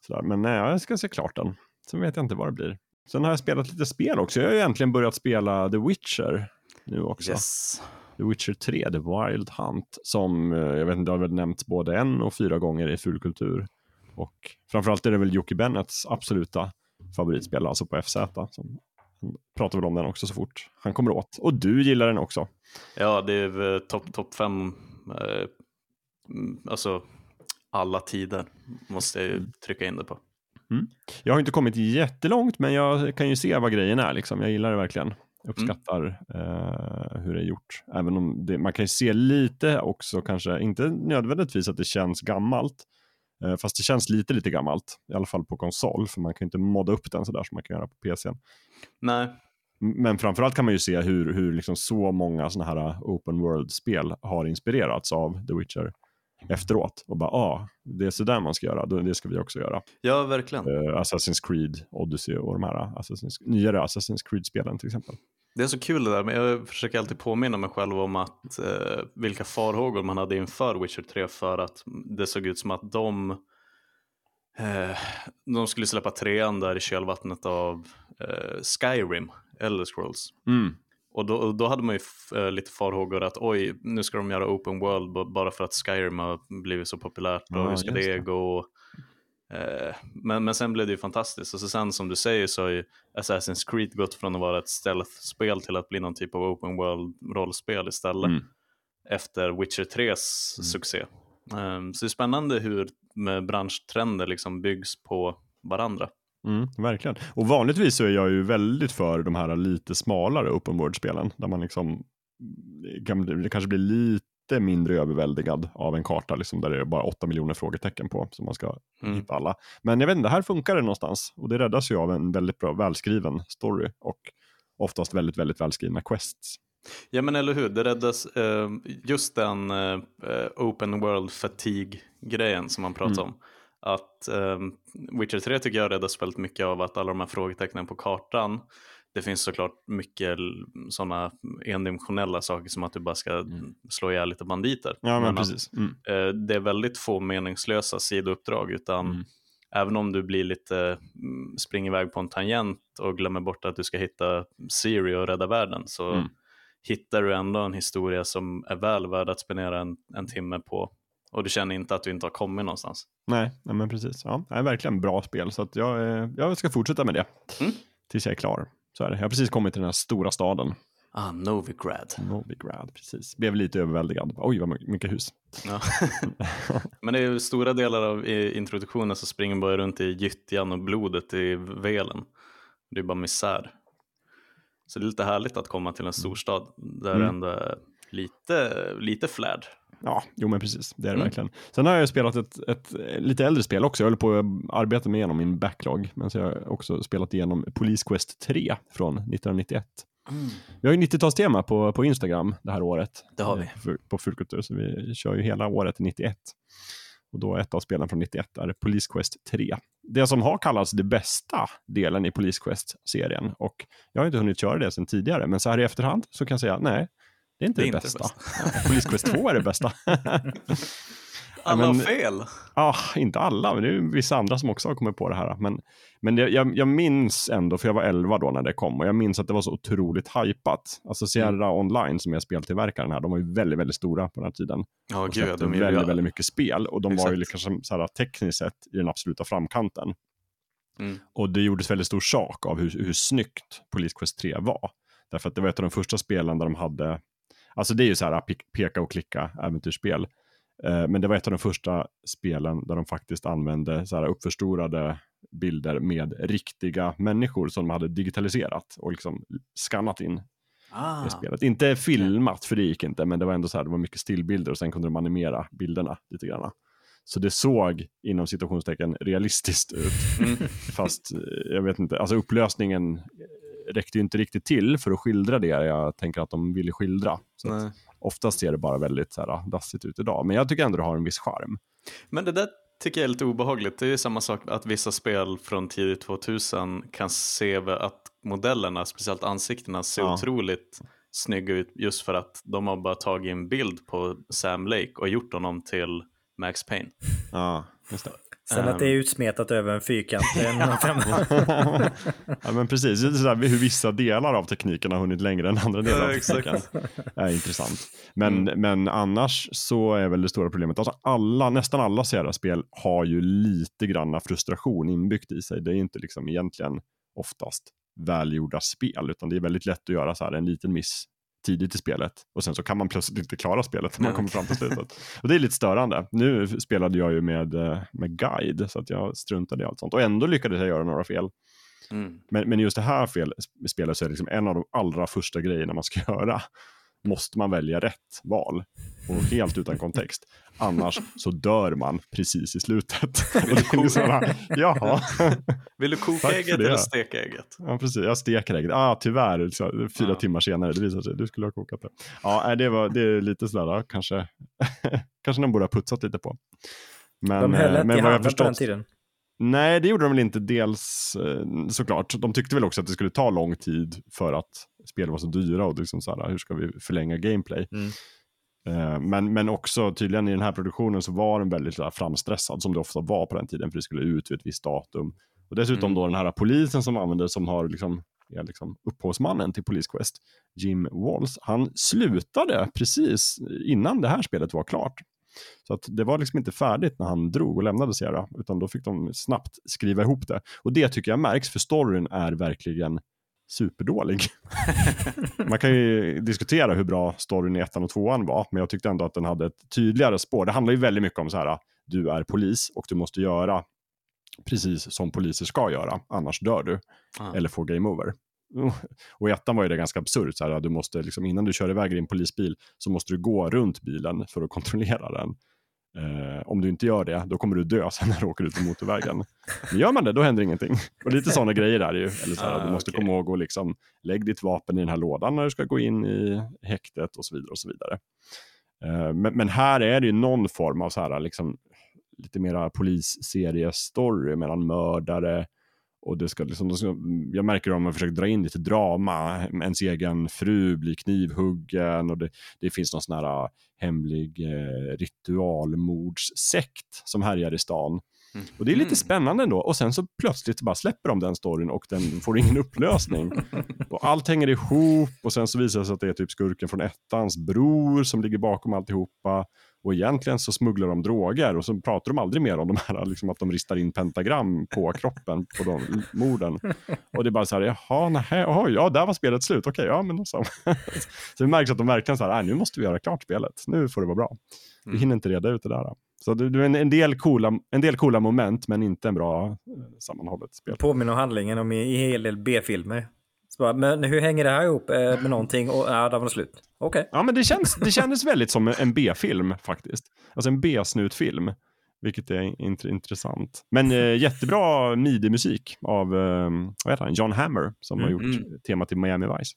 Speaker 2: Sådär. Men nej, jag ska se klart den. Sen vet jag inte vad det blir. Sen har jag spelat lite spel också. Jag har ju egentligen börjat spela The Witcher nu också.
Speaker 3: Yes.
Speaker 2: The Witcher 3, The Wild Hunt, som eh, jag vet inte, har väl nämnts både en och fyra gånger i fulkultur. Och framförallt är det väl Jocke Bennets absoluta favoritspel, alltså på FZ. Som, han pratar väl om den också så fort han kommer åt. Och du gillar den också.
Speaker 3: Ja, det är topp top fem, eh, alltså alla tider måste jag ju mm. trycka in det på.
Speaker 2: Mm. Jag har inte kommit jättelångt, men jag kan ju se vad grejen är. Liksom. Jag gillar det verkligen. Jag uppskattar mm. eh, hur det är gjort. Även om det, man kan ju se lite också, kanske inte nödvändigtvis att det känns gammalt. Eh, fast det känns lite, lite gammalt. I alla fall på konsol, för man kan inte modda upp den sådär som man kan göra på PC.
Speaker 3: Nej.
Speaker 2: Men framförallt kan man ju se hur, hur liksom så många sådana här uh, open world-spel har inspirerats av The Witcher efteråt och bara, ah, det är sådär man ska göra, det ska vi också göra.
Speaker 3: Ja, verkligen.
Speaker 2: Uh, Assassin's Creed, Odyssey och de här Assassin's, nyare Assassin's Creed-spelen till exempel.
Speaker 3: Det är så kul det där, men jag försöker alltid påminna mig själv om att eh, vilka farhågor man hade inför Witcher 3 för att det såg ut som att de eh, de skulle släppa trean där i kölvattnet av eh, Skyrim, Elder Scrolls. Mm. Och då, då hade man ju äh, lite farhågor att oj, nu ska de göra open world bara för att Skyrim har blivit så populärt och ja, hur ska det, det gå? Eh, men, men sen blev det ju fantastiskt och så sen som du säger så har ju Assassin's Creed gått från att vara ett stealth-spel till att bli någon typ av open world-rollspel istället. Mm. Efter Witcher 3s mm. succé. Um, så det är spännande hur branschtrender liksom byggs på varandra.
Speaker 2: Mm, verkligen. Och vanligtvis så är jag ju väldigt för de här lite smalare open world-spelen. Där man liksom, kan, det kanske blir lite mindre överväldigad av en karta, liksom, där det är bara åtta miljoner frågetecken på, som man ska
Speaker 3: Mm.
Speaker 2: hitta alla. Men jag vet inte, här funkar det någonstans. Och det räddas ju av en väldigt bra, välskriven story. Och oftast väldigt, väldigt välskrivna quests.
Speaker 3: Ja men eller hur, det räddas eh, just den eh, eh, open world fatigue grejen som man pratar om. Att eh, Witcher 3 tycker jag räddas väldigt mycket av att alla de här frågetecknen på kartan det finns såklart mycket sådana endimensionella saker som att du bara ska slå ihjäl lite banditer.
Speaker 2: Ja, men,
Speaker 3: att,
Speaker 2: precis. Mm.
Speaker 3: eh, det är väldigt få meningslösa sidouppdrag utan
Speaker 2: Mm.
Speaker 3: även om du blir lite, mm, springer iväg på en tangent och glömmer bort att du ska hitta Siri och rädda världen så
Speaker 2: Mm.
Speaker 3: hittar du ändå en historia som är väl värd att spendera en, en timme på och du känner inte att du inte har kommit någonstans.
Speaker 2: Nej, nej, men precis. Ja, det är verkligen bra spel, så jag, eh, jag ska fortsätta med det.
Speaker 3: Mm.
Speaker 2: Tills jag är klar. Så är det. Jag har precis kommit till den här stora staden.
Speaker 3: Ah, Novigrad.
Speaker 2: Novigrad, precis. Blev lite överväldigad. Oj, vad mycket hus.
Speaker 3: Ja. (laughs) Men det är ju stora delar av introduktionen så springer man bara runt i gyttjan och blodet i velen. Det är bara misär. Så det är lite härligt att komma till en storstad där
Speaker 2: Mm.
Speaker 3: ändå lite, lite flärd.
Speaker 2: Ja, jo men precis. Det är det
Speaker 3: Mm.
Speaker 2: verkligen. Sen har jag spelat ett, ett lite äldre spel också. Jag håller på att arbeta mig igenom min backlog. Men så har jag också spelat igenom Police Quest 3 från 1991. Vi har ju 90-talstema på, på Instagram det här året.
Speaker 3: Det har vi.
Speaker 2: eh, på Fulkultur, så vi kör ju hela året 91. Och då ett av spelen från 91 är Police Quest 3. Det som har kallats det bästa delen i Police Quest-serien. Och jag har inte hunnit köra det sedan tidigare, men så här i efterhand så kan jag säga nej, det är inte
Speaker 3: Det
Speaker 2: det,
Speaker 3: är inte det
Speaker 2: bästa. (laughs) Police Quest 2 är det bästa. (laughs)
Speaker 3: Alla har
Speaker 2: men-
Speaker 3: fel!
Speaker 2: Ja, inte alla, men det är vissa andra som också har kommit på det här. Men, men jag, jag, jag minns ändå, för jag var 11 då när det kom, och jag minns att det var så otroligt hypat. Alltså Sierra
Speaker 3: Mm.
Speaker 2: Online som är speltillverkaren här, de var ju väldigt, väldigt stora på den här tiden.
Speaker 3: Ja,
Speaker 2: och
Speaker 3: gud,
Speaker 2: släppte
Speaker 3: de är ju
Speaker 2: väldigt, väldigt mycket spel. Och de var ju
Speaker 3: Exakt.
Speaker 2: liksom så här, tekniskt sett i den absoluta framkanten.
Speaker 3: Mm.
Speaker 2: Och det gjordes väldigt stor sak av hur, hur snyggt Police Quest 3 var. Därför att det var ett av de första spelen där de hade, alltså det är ju så här pe- peka och klicka äventyrsspel. Eh, Men det var ett av de första spelen där de faktiskt använde så här uppförstorade bilder med riktiga människor som de hade digitaliserat och liksom skannat in
Speaker 3: Ah,
Speaker 2: i spelet. Inte filmat, för det gick inte, men det var ändå så här, det var mycket stillbilder och sen kunde de animera bilderna lite grann. Så det såg inom situationstecken realistiskt ut.
Speaker 3: Mm.
Speaker 2: Fast eh, jag vet inte, alltså upplösningen räckte ju inte riktigt till för att skildra det jag tänker att de ville skildra. Så att
Speaker 3: Nej.
Speaker 2: oftast ser det bara väldigt så här, dassigt ut idag. Men jag tycker ändå det har en viss charm.
Speaker 3: Men det där tycker jag är lite obehagligt. Det är ju samma sak att vissa spel från tidigt 2000 kan se att modellerna, speciellt ansiktena, ser
Speaker 2: Ja.
Speaker 3: otroligt snygga ut just för att de har bara tagit en bild på Sam Lake och gjort honom till Max Payne.
Speaker 2: Ja, just det.
Speaker 4: Sen att det är
Speaker 3: Ehm.
Speaker 4: utsmetat över en fyrkant. femma. (laughs) (laughs)
Speaker 2: ja, men precis. Det är så här, hur vissa delar av tekniken har hunnit längre än andra delar av
Speaker 3: Ja,
Speaker 2: tekniken. är intressant. Men, men annars så är väl det stora problemet, alltså alla, nästan alla Sierra-spel har ju lite granna frustration inbyggt i sig. Det är inte liksom egentligen oftast välgjorda spel, utan det är väldigt lätt att göra så här en liten miss tidigt i spelet och sen så kan man plötsligt inte klara spelet när man kommer fram till slutet. (laughs) Och det är lite störande. Nu spelade jag ju med, eh, med guide så att jag struntade i allt sånt och ändå lyckades jag göra några fel.
Speaker 3: Mm.
Speaker 2: Men, men just det här fel, spelet så är det liksom en av de allra första grejerna man ska (laughs) göra. Måste man välja rätt val och helt utan kontext. Annars så dör man precis i slutet. Liksom, bara, Jaha,
Speaker 3: Vill du koka ägget eller steka ägget?
Speaker 2: ja, precis. Jag steker ägget. Ah, tyvärr, så, fyra
Speaker 3: Ja.
Speaker 2: timmar senare, det visar sig, du skulle ha kokat det. Ja, det, var, det är lite sådär, kanske, (laughs) kanske de borde ha putsat lite på. Men,
Speaker 4: De höll
Speaker 2: eh, men vad jag
Speaker 4: handen på den
Speaker 2: förstått,
Speaker 4: tiden.
Speaker 2: Nej, det gjorde de väl inte dels eh, såklart. De tyckte väl också att det skulle ta lång tid för att spel var så dyra och liksom så här, hur ska vi förlänga gameplay?
Speaker 4: Mm.
Speaker 2: Eh, Men, men också tydligen i den här produktionen så var den väldigt framstressad som det ofta var på den tiden för det skulle ut vid ett visst datum. Och dessutom
Speaker 3: Mm.
Speaker 2: då den här polisen som använder som har liksom, är liksom upphovsmannen till Police Quest, Jim Walls, han slutade precis innan det här spelet var klart. Så att det var liksom inte färdigt när han drog och lämnade Sierra, utan då fick de snabbt skriva ihop det. Och det tycker jag märks, för storyn är verkligen superdålig. (laughs) Man kan ju diskutera hur bra storyn i ettan och tvåan var, men jag tyckte ändå att den hade ett tydligare spår. Det handlar ju väldigt mycket om så här, du är polis och du måste göra precis som poliser ska göra, annars dör du
Speaker 3: Ah.
Speaker 2: eller får game over. Och i ettan var ju det ganska absurt, så här, du måste liksom, innan du kör iväg din polisbil så måste du gå runt bilen för att kontrollera den. Eh, om du inte gör det, då kommer du dö sen när du åker ut på motorvägen. Men gör man det, då händer ingenting. Och lite sådana grejer är det ju. Eller så här,
Speaker 3: Ah,
Speaker 2: du måste
Speaker 3: okej.
Speaker 2: komma ihåg att liksom, lägg ditt vapen i den här lådan när du ska gå in i häktet och så vidare. och så vidare. Eh, men, men här är det ju någon form av så här, liksom, lite mera polisseriestory mellan mördare och det ska liksom, de ska, jag märker om man försöker dra in lite drama. Ens egen fru blir knivhuggen och det, det finns någon sån här äh, hemlig eh, ritualmordssekt som härjar i stan. Och det är lite
Speaker 3: Mm.
Speaker 2: spännande ändå. Och sen så plötsligt bara släpper de den storyn och den får ingen upplösning. (laughs) och allt hänger ihop och sen så visar det sig att det är typ skurken från ettans bror som ligger bakom alltihopa. Och egentligen så smugglar de droger och så pratar de aldrig mer om de här, liksom att de ristar in pentagram på (laughs) kroppen på de morden. Och det är bara så här, jaha, nähä, oj, ja, där var spelet slut, okej, ja, men då så. (laughs) så det märks att de verkligen så här, "Nej, nu måste vi göra klart spelet, nu får det vara bra. Vi
Speaker 3: Mm.
Speaker 2: hinner inte reda ut det där. Så det, är en, en, del coola, en del coola moment, men inte en bra eh, sammanhållet spel.
Speaker 4: Påminner om handlingen om i, i hel del B-filmer. Bara, Men hur hänger det här ihop eh, med någonting? Och ja, där var det slut. Okej.
Speaker 2: Ja, men det, känns, det kändes väldigt som en B-film faktiskt. Alltså en B-snutfilm, vilket är int- intressant. Men eh, jättebra midi-musik av eh, vad heter han? John Hammer som har
Speaker 3: Mm,
Speaker 2: gjort
Speaker 3: mm.
Speaker 2: temat till Miami Vice.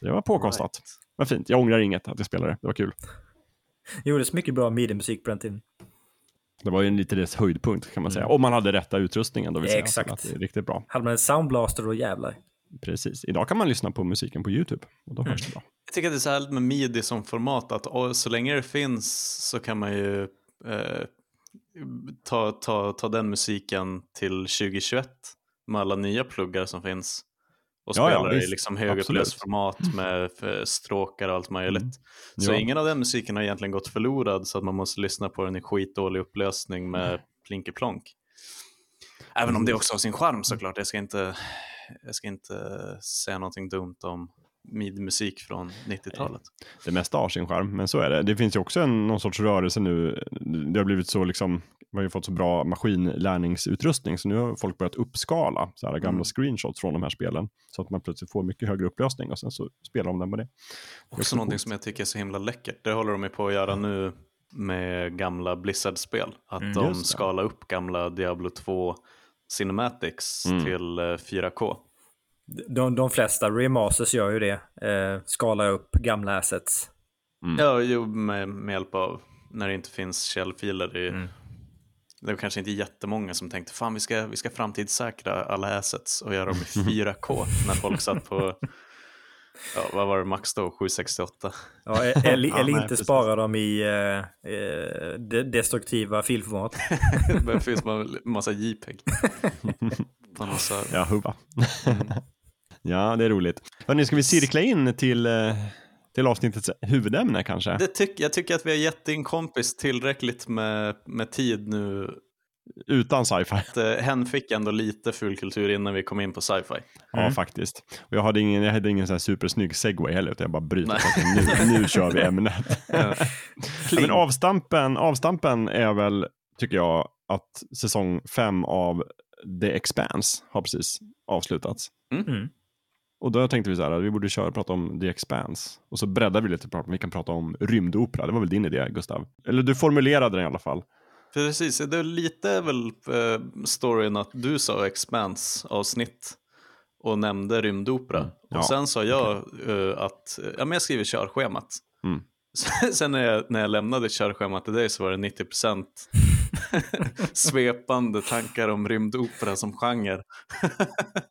Speaker 2: Det var påkostat. Vad fint. Jag ångrar inget att jag spelade det. Det var kul.
Speaker 4: Det gjordes mycket bra midi-musik på den tiden.
Speaker 2: Det var ju en lite dess höjdpunkt kan man säga.
Speaker 4: Mm.
Speaker 2: Om man hade rätta utrustningen då vill säga.
Speaker 4: Exakt.
Speaker 2: Att det är riktigt bra.
Speaker 4: Hade man en soundblaster och jävlar.
Speaker 2: Precis. Idag kan man lyssna på musiken på YouTube och då
Speaker 4: Mm.
Speaker 2: det bra.
Speaker 3: Jag tycker att det är så härligt med midi som format att så länge det finns så kan man ju eh, ta, ta, ta den musiken till 2021 med alla nya pluggar som finns. Och
Speaker 2: Ja, ja,
Speaker 3: spela det i liksom format med för stråkar och allt möjligt.
Speaker 2: Mm.
Speaker 3: Så
Speaker 2: Ja.
Speaker 3: ingen av den musiken har egentligen gått förlorad så att man måste lyssna på den i skitdålig upplösning med plinkeplonk. Även om det också har sin charm såklart. Jag ska inte, jag ska inte säga någonting dumt om midi-musik från 90-talet.
Speaker 2: det mesta har sin charm, men så är det. Det finns ju också en, någon sorts rörelse nu. Det har blivit så liksom, vi har ju fått så bra maskinlärningsutrustning, så nu har folk börjat uppskala så här gamla
Speaker 3: Mm.
Speaker 2: screenshots från de här spelen, så att man plötsligt får mycket högre upplösning och sen så spelar de den med det. Det
Speaker 3: Också någonting
Speaker 2: coolt.
Speaker 3: som jag tycker är så himla läckert. Det håller de ju på att göra nu med gamla Blizzard-spel. Att
Speaker 4: Mm,
Speaker 3: de skalar upp gamla Diablo 2 Cinematics
Speaker 2: Mm.
Speaker 3: till eh, 4K.
Speaker 4: De, de flesta remasters gör ju det. Eh, skalar upp gamla assets.
Speaker 2: Mm.
Speaker 3: Ja, jo, med, med hjälp av när det inte finns källfiler. I,
Speaker 4: Mm.
Speaker 3: Det var kanske inte jättemånga som tänkte fan vi ska, vi ska framtidssäkra alla assets och göra dem i (laughs) 4K när folk satt på, ja, vad var det max då, 768?
Speaker 4: Ja, eller, (laughs)
Speaker 2: Ja,
Speaker 4: eller
Speaker 2: nej,
Speaker 4: inte
Speaker 2: precis.
Speaker 4: spara dem i eh, eh, de- destruktiva filformat. (laughs)
Speaker 3: det (laughs) finns en massa JPEG. Server.
Speaker 2: Ja, hubba. ja, det är roligt. Hörrni, ska vi cirkla in till, eh, till avsnittets huvudämne kanske?
Speaker 3: Det tyck, jag tycker att vi har gett din kompis tillräckligt med, med tid nu.
Speaker 2: Utan sci-fi.
Speaker 3: Att, eh, hen fick ändå lite fulkultur innan vi kom in på sci-fi.
Speaker 2: Ja,
Speaker 4: Mm.
Speaker 2: faktiskt. Och jag hade ingen, jag hade ingen sån här supersnygg segway heller, utan jag bara bryter. Nu, (laughs) nu kör vi ämnet. (laughs)
Speaker 3: Ja.
Speaker 2: Ja, men avstampen, avstampen är väl, tycker jag, att säsong fem av The Expanse har precis avslutats.
Speaker 4: Mm.
Speaker 2: Och då tänkte vi så här, att vi borde köra och prata om The Expanse. Och så breddar vi lite, vi kan prata om rymdopera. Det var väl din idé, Gustav? Eller du formulerade den i alla fall.
Speaker 3: Precis, det är lite väl eh, storyn att du sa Expanse-avsnitt och nämnde rymdopera.
Speaker 2: Mm. Ja,
Speaker 3: och sen sa jag eh, att ja, men jag skriver körschemat.
Speaker 2: Mm. (laughs)
Speaker 3: Sen när jag, när jag lämnade körschemat till dig så var det 90% (laughs) svepande tankar om rymdopera som genre.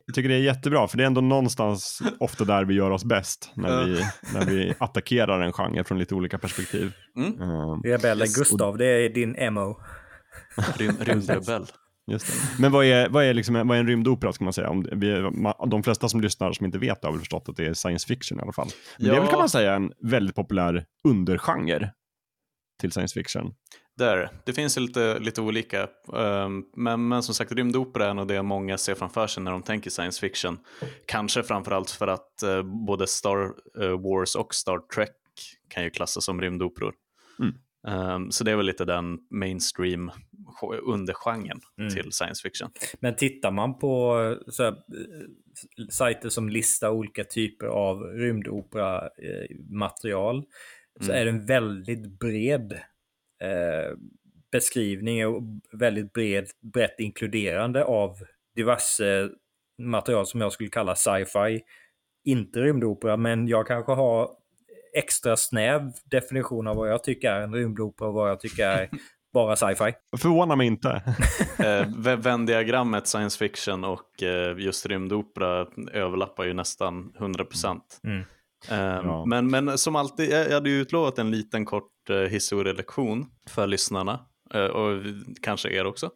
Speaker 2: Jag tycker det är jättebra, för det är ändå någonstans ofta där vi gör oss bäst. När vi, när vi attackerar en genre från lite olika perspektiv.
Speaker 3: Mm.
Speaker 2: Ehm,
Speaker 4: Rebellen
Speaker 3: Yes.
Speaker 4: Gustav, det är din MO. (laughs)
Speaker 3: Rym, rymdrebell.
Speaker 2: Just det. Men vad är, vad, är liksom, vad är en rymdopera ska man säga? Om vi, de flesta som lyssnar som inte vet har väl förstått att det är science fiction i alla fall. Men det är väl
Speaker 3: Ja.
Speaker 2: kan man säga en väldigt populär undergenre till science fiction.
Speaker 3: Där, det finns lite, lite olika. ehm, men, men som sagt, rymdopera är nog det många ser framför sig när de tänker science fiction. Kanske framförallt för att eh, både Star eh, Wars och Star Trek kan ju klassas som rymdoperor.
Speaker 2: Mm.
Speaker 3: Ehm, så det är väl lite den mainstream undergenren
Speaker 4: Mm.
Speaker 3: till science fiction.
Speaker 4: Men tittar man på så här, eh, sajter som listar olika typer av rymdopera-material så
Speaker 3: Mm.
Speaker 4: är det en väldigt bred eh, beskrivning och väldigt bred, brett inkluderande av diverse material som jag skulle kalla sci-fi. Inte rymdopera, men jag kanske har extra snäv definition av vad jag tycker är en rymdopera och vad jag tycker är (laughs) bara sci-fi.
Speaker 2: Förvånar mig inte. (laughs)
Speaker 3: Eh, Ve- Venn-diagrammet science fiction och eh, just rymdopera överlappar ju nästan 100%.
Speaker 4: Mm.
Speaker 3: Eh,
Speaker 2: Ja.
Speaker 3: men, men som alltid, jag jag hade ju utlovat en liten kort eh, historielektion för lyssnarna eh, och kanske er också.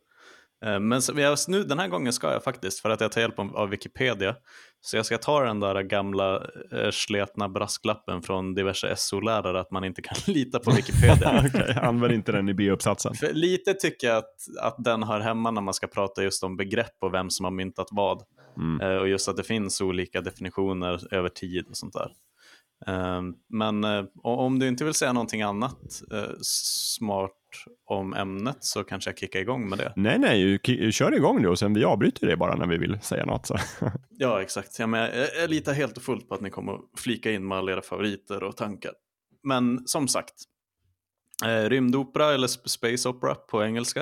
Speaker 3: Eh, men nu, den här gången ska jag faktiskt, för att jag tar hjälp av, Wikipedia, så jag ska ta den där gamla sletna brasklappen från diverse SO-lärare att man inte kan (laughs) lita på Wikipedia. (laughs)
Speaker 2: Okej, använd inte den i B-uppsatsen.
Speaker 3: För lite tycker jag att, att den hör hemma när man ska prata just om begrepp och vem som har myntat vad.
Speaker 2: Mm.
Speaker 3: Och just att det finns olika definitioner över tid och sånt där. Eh, men eh, om du inte vill säga någonting annat eh, smart om ämnet så kanske jag kickar igång med det.
Speaker 2: Nej, nej, kör igång du och sen vi avbryter det bara när vi vill säga något. Så. (laughs)
Speaker 3: Ja, exakt. Ja, men jag, jag litar helt och fullt på att ni kommer att flika in med alla era favoriter och tankar. Men som sagt, eh, rymdopera eller sp- space opera på engelska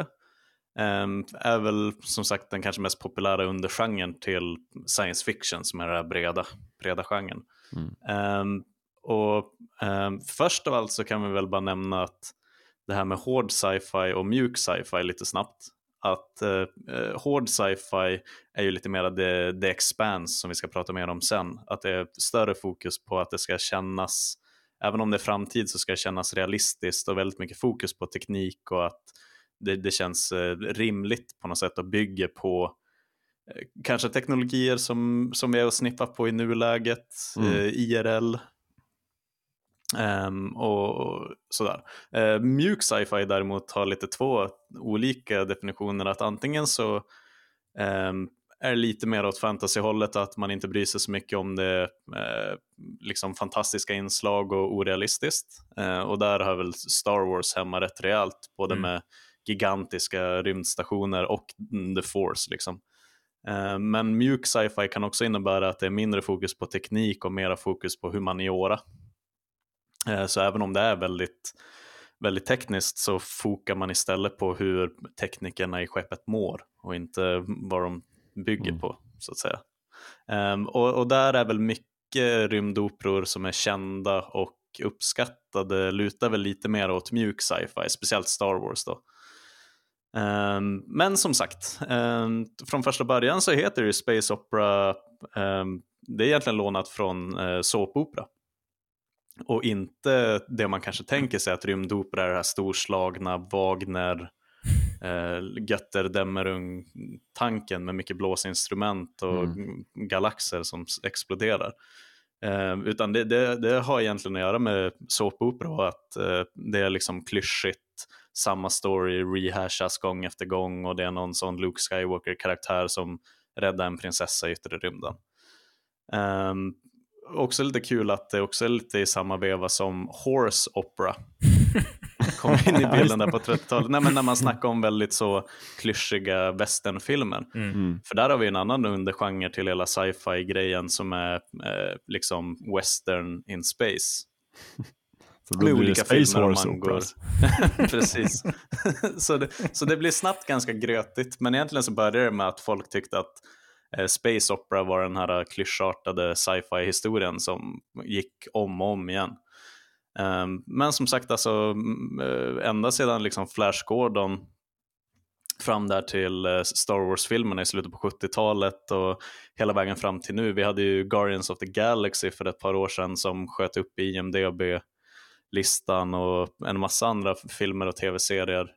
Speaker 3: eh, är väl som sagt den kanske mest populära undergenren till science fiction som är den här breda, breda genren.
Speaker 2: Mm.
Speaker 3: Ehm, och ehm, först av allt så kan vi väl bara nämna att det här med hård sci-fi och mjuk sci-fi lite snabbt. Att eh, eh hård sci-fi är ju lite mer the, the expanse som vi ska prata mer om sen. Att det är större fokus på att det ska kännas, även om det är framtid så ska det kännas realistiskt och väldigt mycket fokus på teknik och att det, det känns eh, rimligt på något sätt och bygger på kanske teknologier som, som vi är och snippar på i nuläget,
Speaker 2: Mm.
Speaker 3: eh, IRL ehm, och, sådär. Eh, mjuk sci-fi däremot har lite två olika definitioner, att antingen så ehm, är lite mer åt fantasyhållet att man inte bryr sig så mycket om det eh, liksom fantastiska inslag och orealistiskt. Eh, och där har väl Star Wars hemma rätt rejält, både
Speaker 4: Mm.
Speaker 3: med gigantiska rymdstationer och the force. Liksom. Eh, men mjuk sci-fi kan också innebära att det är mindre fokus på teknik och mera fokus på humaniora. Eh, så även om det är väldigt, väldigt tekniskt så fokar man istället på hur teknikerna i skeppet mår och inte vad de bygger
Speaker 2: Mm.
Speaker 3: på, så att säga. Ehm, och, och där är väl mycket rymdoperor som är kända och uppskattade lutar väl lite mer åt mjuk sci-fi, speciellt Star Wars då. Ehm, men som sagt, ehm, från första början så heter det ju Space Opera, ehm, det är egentligen lånat från uh, såpopera. Och inte det man kanske tänker sig att rymdopera är det här storslagna Wagner, eh, Götterdämmerung-tanken med mycket blåsinstrument och
Speaker 2: Mm.
Speaker 3: galaxer som exploderar. Eh, utan det, det, det har egentligen att göra med såpopera och att eh, det är liksom klyschigt, samma story rehashas gång efter gång och det är någon sån Luke Skywalker-karaktär som räddar en prinsessa i yttre rymden. Um, också lite kul att det också är lite i samma veva som Horse Opera. (laughs) Kom in i bilden där på 30-talet. Nej, men när man snackar om väldigt så klyschiga westernfilmer.
Speaker 2: Mm.
Speaker 3: För där har vi en annan undergenre till hela sci-fi-grejen som är eh, liksom western in space. (laughs)
Speaker 2: Så då
Speaker 3: Med
Speaker 2: blir det
Speaker 3: olika
Speaker 2: Space
Speaker 3: filmer om
Speaker 2: Wars. Operas. (laughs)
Speaker 3: Precis. så, det, så det blir snabbt ganska grötigt. Men egentligen så började det med att folk tyckte att eh, Space Opera var den här klyschartade sci-fi-historien som gick om och om igen. Um, men som sagt, alltså, eh, ända sedan liksom Flash Gordon fram där till eh, Star Wars-filmerna i slutet på 70-talet och hela vägen fram till nu. Vi hade ju Guardians of the Galaxy för ett par år sedan som sköt upp i IMDB-listan och en massa andra filmer och tv-serier.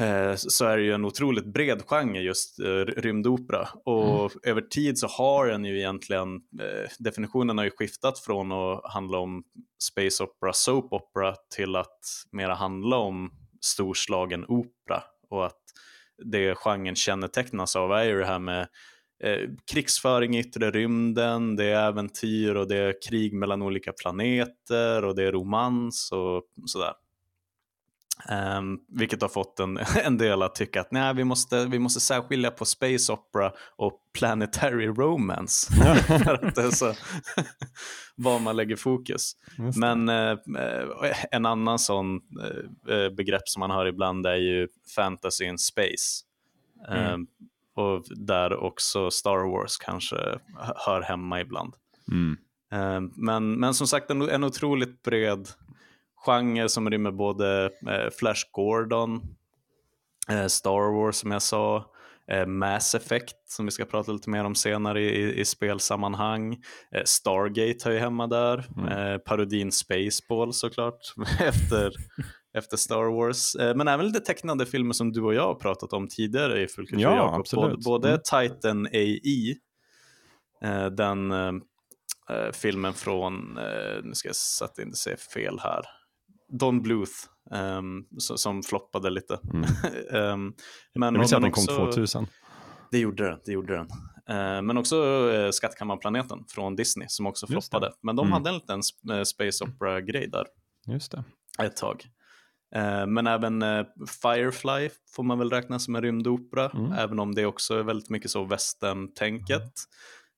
Speaker 3: Eh, så är det ju en otroligt bred genre just eh, rymdopera. Och över tid så har den ju egentligen, eh, definitionen har ju skiftat från att handla om space opera, soap opera till att mera handla om storslagen opera. Och att det genren kännetecknas av är ju det här med eh, krigsföring i yttre rymden, det är äventyr och det är krig mellan olika planeter och det är romans och sådär. Um, vilket har fått en, (laughs) en del att tycka att nej, vi, måste, vi måste särskilja på space opera och planetary romance. (laughs) (laughs) För att det är så var man lägger fokus. Men uh, en annan sån uh, begrepp som man hör ibland är ju fantasy in space. Mm. Um, och där också Star Wars kanske hör hemma ibland. Mm. Um, men, men som sagt en, en otroligt bred genre som rymmer både eh, Flash Gordon, eh, Star Wars som jag sa, eh, Mass Effect som vi ska prata lite mer om senare i, i spelsammanhang. Eh, Stargate hör ju hemma där, mm. Eh, parodin Spaceball såklart (laughs) efter, efter Star Wars. Eh, men även lite tecknade filmer som du och jag har pratat om tidigare i Fullkultur
Speaker 2: ja, Jakob. Absolut.
Speaker 3: Både, mm. Titan AI, den filmen från, nu ska jag sätta att inte säga fel här, Don Bluth um, som floppade lite. Mm. um, (laughs)
Speaker 2: men jag att den kom 2000.
Speaker 3: Det gjorde den. Det gjorde den. Uh, men också uh, Skattkammarplaneten från Disney som också floppade. Men de mm. hade en liten uh, Space Opera-grej där.
Speaker 2: Just det.
Speaker 3: Ett tag. Uh, men även Firefly får man väl räkna som en rymdopera, mm. även om det också är väldigt mycket så västern-tänket.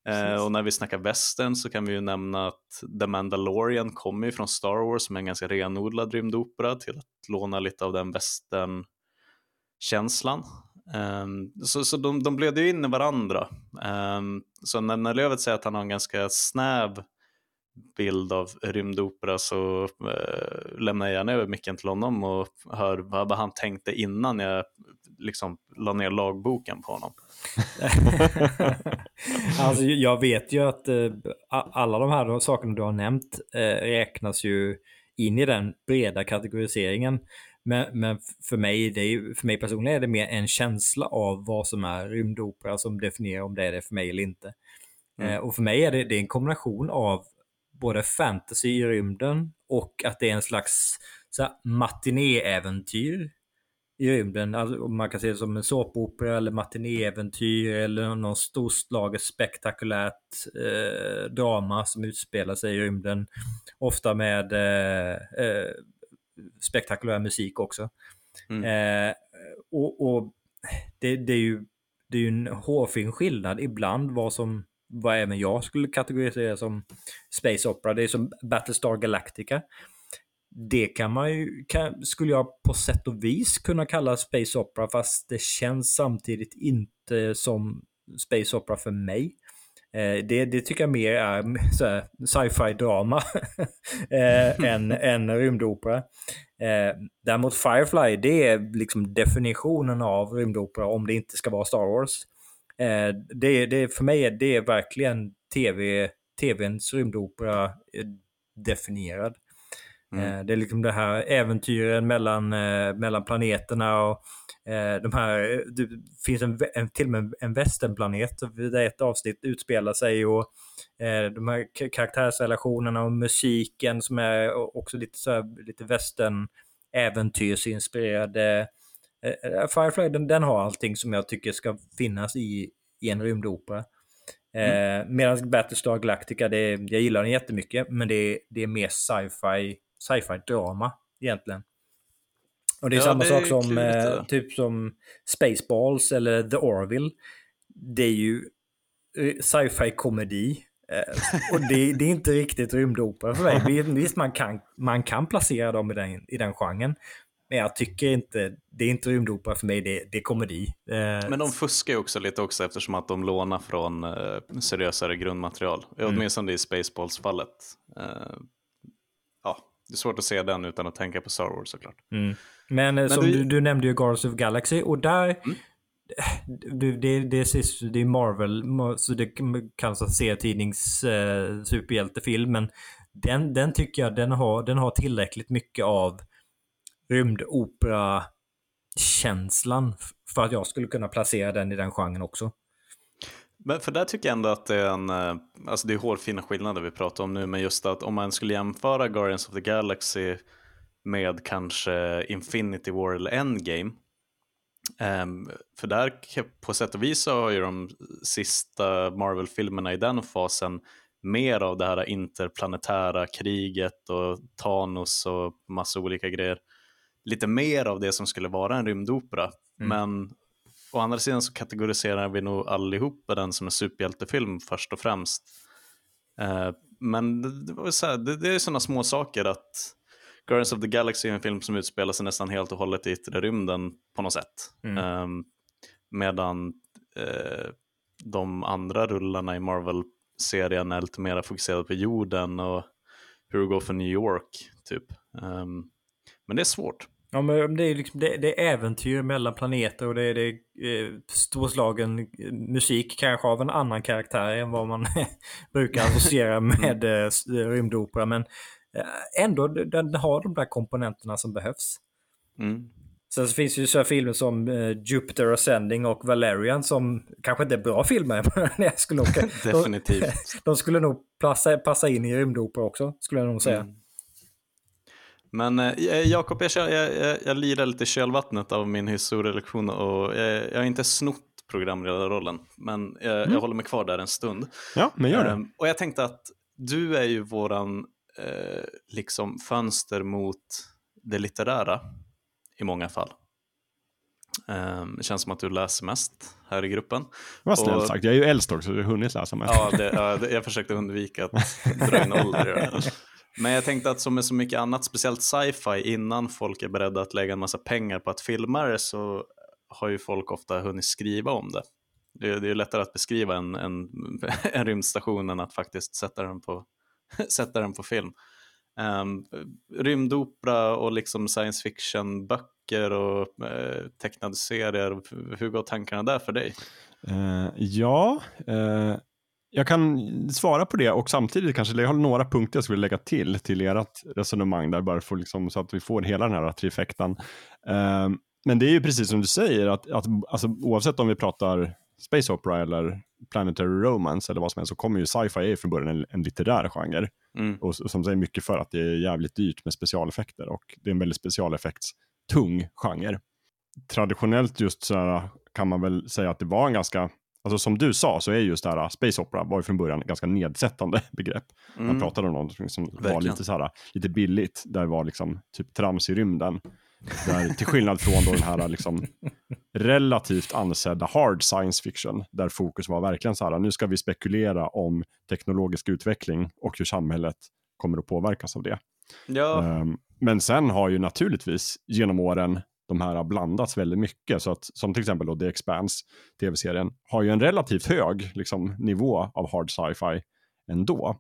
Speaker 3: Mm. Eh, och när vi snackar västern så kan vi ju nämna att The Mandalorian kommer ju från Star Wars som är en ganska renodlad rymdopera till att låna lite av den västern-känslan. Um, så så de, de blöder ju in i varandra. Um, så när, när Lövet säger att han har en ganska snäv bild av rymdopera så uh, lämnar jag gärna över micken till honom och hör vad han tänkte innan jag liksom la ner lagboken på honom. (laughs)
Speaker 4: alltså, jag vet ju att eh, alla de här sakerna du har nämnt eh, räknas ju in i den breda kategoriseringen. Men, men för, mig, det är, för mig personligen är det mer en känsla av vad som är rymdopera som definierar om det är det för mig eller inte. Mm. Eh, och för mig är det, det är en kombination av både fantasy i rymden och att det är en slags matinéäventyr i rymden. Alltså, man kan se det som en såpopera eller matinéäventyr eller någon storslaget spektakulärt eh, drama som utspelar sig i rymden. Ofta med eh, eh, spektakulär musik också. Mm. Eh, och, och det, det, är ju, det är ju en hårfin skillnad ibland vad som vad även jag skulle kategorisera som Space Opera. Det är som Battlestar Galactica det kan man ju, kan, skulle jag på sätt och vis kunna kalla Space Opera fast det känns samtidigt inte som Space Opera för mig. Eh, det, det, tycker jag mer är (laughs) sci-fi drama (laughs) eh, än, (laughs) än rymdopera. Eh, däremot Firefly, det är liksom definitionen av rymdopera om det inte ska vara Star Wars. Eh, det, det, för mig är det verkligen TV, TVns rymdopera eh, definierad. Mm. Eh, det är liksom det här äventyren mellan, eh, mellan planeterna och eh, de här, det finns en, en, till och med en västernplanet där ett avsnitt utspelar sig och de här karaktärsrelationerna och musiken som är också lite så här, lite västern äventyrsinspirerade. Firefly den, den har allting som jag tycker ska finnas i, i en rymdopera. Mm. Eh, Medan Battlestar Galactica, det, jag gillar den jättemycket, men det, det är mer sci-fi sci-fi drama egentligen. Och det är ja, samma det sak som eh, typ som Spaceballs eller The Orville. Det är ju eh, sci-fi komedi. Eh, och det, det, är inte riktigt rymdopera för mig. (laughs) Visst, man kan, man kan placera dem i den, i den genren. Men jag tycker inte, det är inte rymdopera för mig, det, det är komedi.
Speaker 3: Eh, Men de fuskar ju också lite också eftersom att de lånar från eh, seriösare grundmaterial. Mm. Åtminstone i Spaceballs-fallet. Eh, det är svårt att se den utan att tänka på Star Wars såklart.
Speaker 4: Mm. Men, Men, som du, du, nämnde ju Guardians of Galaxy och där mm. Det, det, det, det är Marvel, så det kallas att serietidnings eh, superhjältefilm. Men den, den tycker jag den har, den har tillräckligt mycket av rymdopera-känslan för att jag skulle kunna placera den i den genren också.
Speaker 3: Men för där tycker jag ändå att det är en, eh, alltså det är hårfina skillnader vi pratar om nu, men just att om man skulle jämföra Guardians of the Galaxy med kanske Infinity War eller Endgame, um, för där på sätt och vis så har ju de sista Marvel-filmerna i den fasen mer av det här interplanetära kriget och Thanos och massa olika grejer lite mer av det som skulle vara en rymdopera.
Speaker 4: Mm.
Speaker 3: Men å andra sidan så kategoriserar vi nog allihopa den som en superhjältefilm först och främst. Eh, men det, så här, det, det är sådana små saker att Guardians of the Galaxy är en film som utspelar sig nästan helt och hållet i yttre rymden på något sätt.
Speaker 4: Mm.
Speaker 3: Eh, medan eh, de andra rullarna i Marvel-serien är lite mer fokuserade på jorden och hur det går för New York, typ. Um, men det är svårt.
Speaker 4: Ja, men det är, liksom, det, det är äventyr mellan planeter och det är, det är eh, storslagen musik kanske av en annan karaktär än vad man (laughs) brukar associera med eh, rymdopera. Men eh, ändå, den har de där komponenterna som behövs.
Speaker 3: Mm.
Speaker 4: Sen så finns det ju så filmer som eh, Jupiter Ascending och Valerian som kanske inte är bra filmer. (laughs) Men jag skulle nog, (laughs)
Speaker 3: Definitivt.
Speaker 4: De, de skulle nog passa, passa in i rymdopera också, skulle jag nog säga.
Speaker 3: Mm. Men eh, Jakob, jag, jag, jag, jag lirar lite i kölvattnet av min historielektion och jag, jag har inte snott programledarrollen, men jag,
Speaker 2: Mm.
Speaker 3: jag håller mig kvar där en stund.
Speaker 2: Ja, men gör det.
Speaker 3: Ehm, och jag tänkte att du är ju våran eh, liksom fönster mot det litterära i många fall. Ehm, det känns som att du läser mest här i gruppen.
Speaker 2: Vad snällt
Speaker 3: och-
Speaker 2: sagt. Jag är ju äldst också, så jag har hunnit läsa mest.
Speaker 3: Ja, det, ja det, jag försökte undvika att (laughs) dra in ålder i det. Men jag tänkte att som med så mycket annat, speciellt sci-fi, innan folk är beredda att lägga en massa pengar på att filma det så har ju folk ofta hunnit skriva om det. Det, är- det är ju lättare att beskriva en, en, (laughs) en rymdstation än att faktiskt sätta den på, (laughs) sätta den på film. Um, rymdopera och liksom science fiction-böcker och eh, tecknade serier, hur går tankarna där för dig?
Speaker 2: Uh, ja, eh, jag kan svara på det och samtidigt kanske, jag har några punkter jag skulle lägga till till ert resonemang där, bara för liksom, så att vi får hela den här trifektan. Eh, men det är ju precis som du säger, att, att alltså, oavsett om vi pratar Space Opera eller Planetary Romance eller vad som helst, så kommer ju sci-fi från början en, en litterär genre.
Speaker 3: Mm.
Speaker 2: Och s- som säger mycket för att det är jävligt dyrt med specialeffekter och det är en väldigt specialeffektstung genre. Traditionellt just så här kan man väl säga att det var en ganska, alltså som du sa så är just det här Space Opera var ju från början ganska nedsättande (laughs) begrepp. Man
Speaker 3: Mm.
Speaker 2: pratade om något som var
Speaker 3: Verkligen.
Speaker 2: lite så här, lite billigt, där det var liksom typ trams i rymden. Där, till skillnad från då den här liksom relativt ansedda hard science fiction, där fokus var verkligen så här, nu ska vi spekulera om teknologisk utveckling och hur samhället kommer att påverkas av det.
Speaker 3: Ja,
Speaker 2: Ehm, men sen har ju naturligtvis genom åren de här har blandats väldigt mycket. Så att, som till exempel då The Expanse, tv-serien, har ju en relativt hög liksom, nivå av hard sci-fi ändå.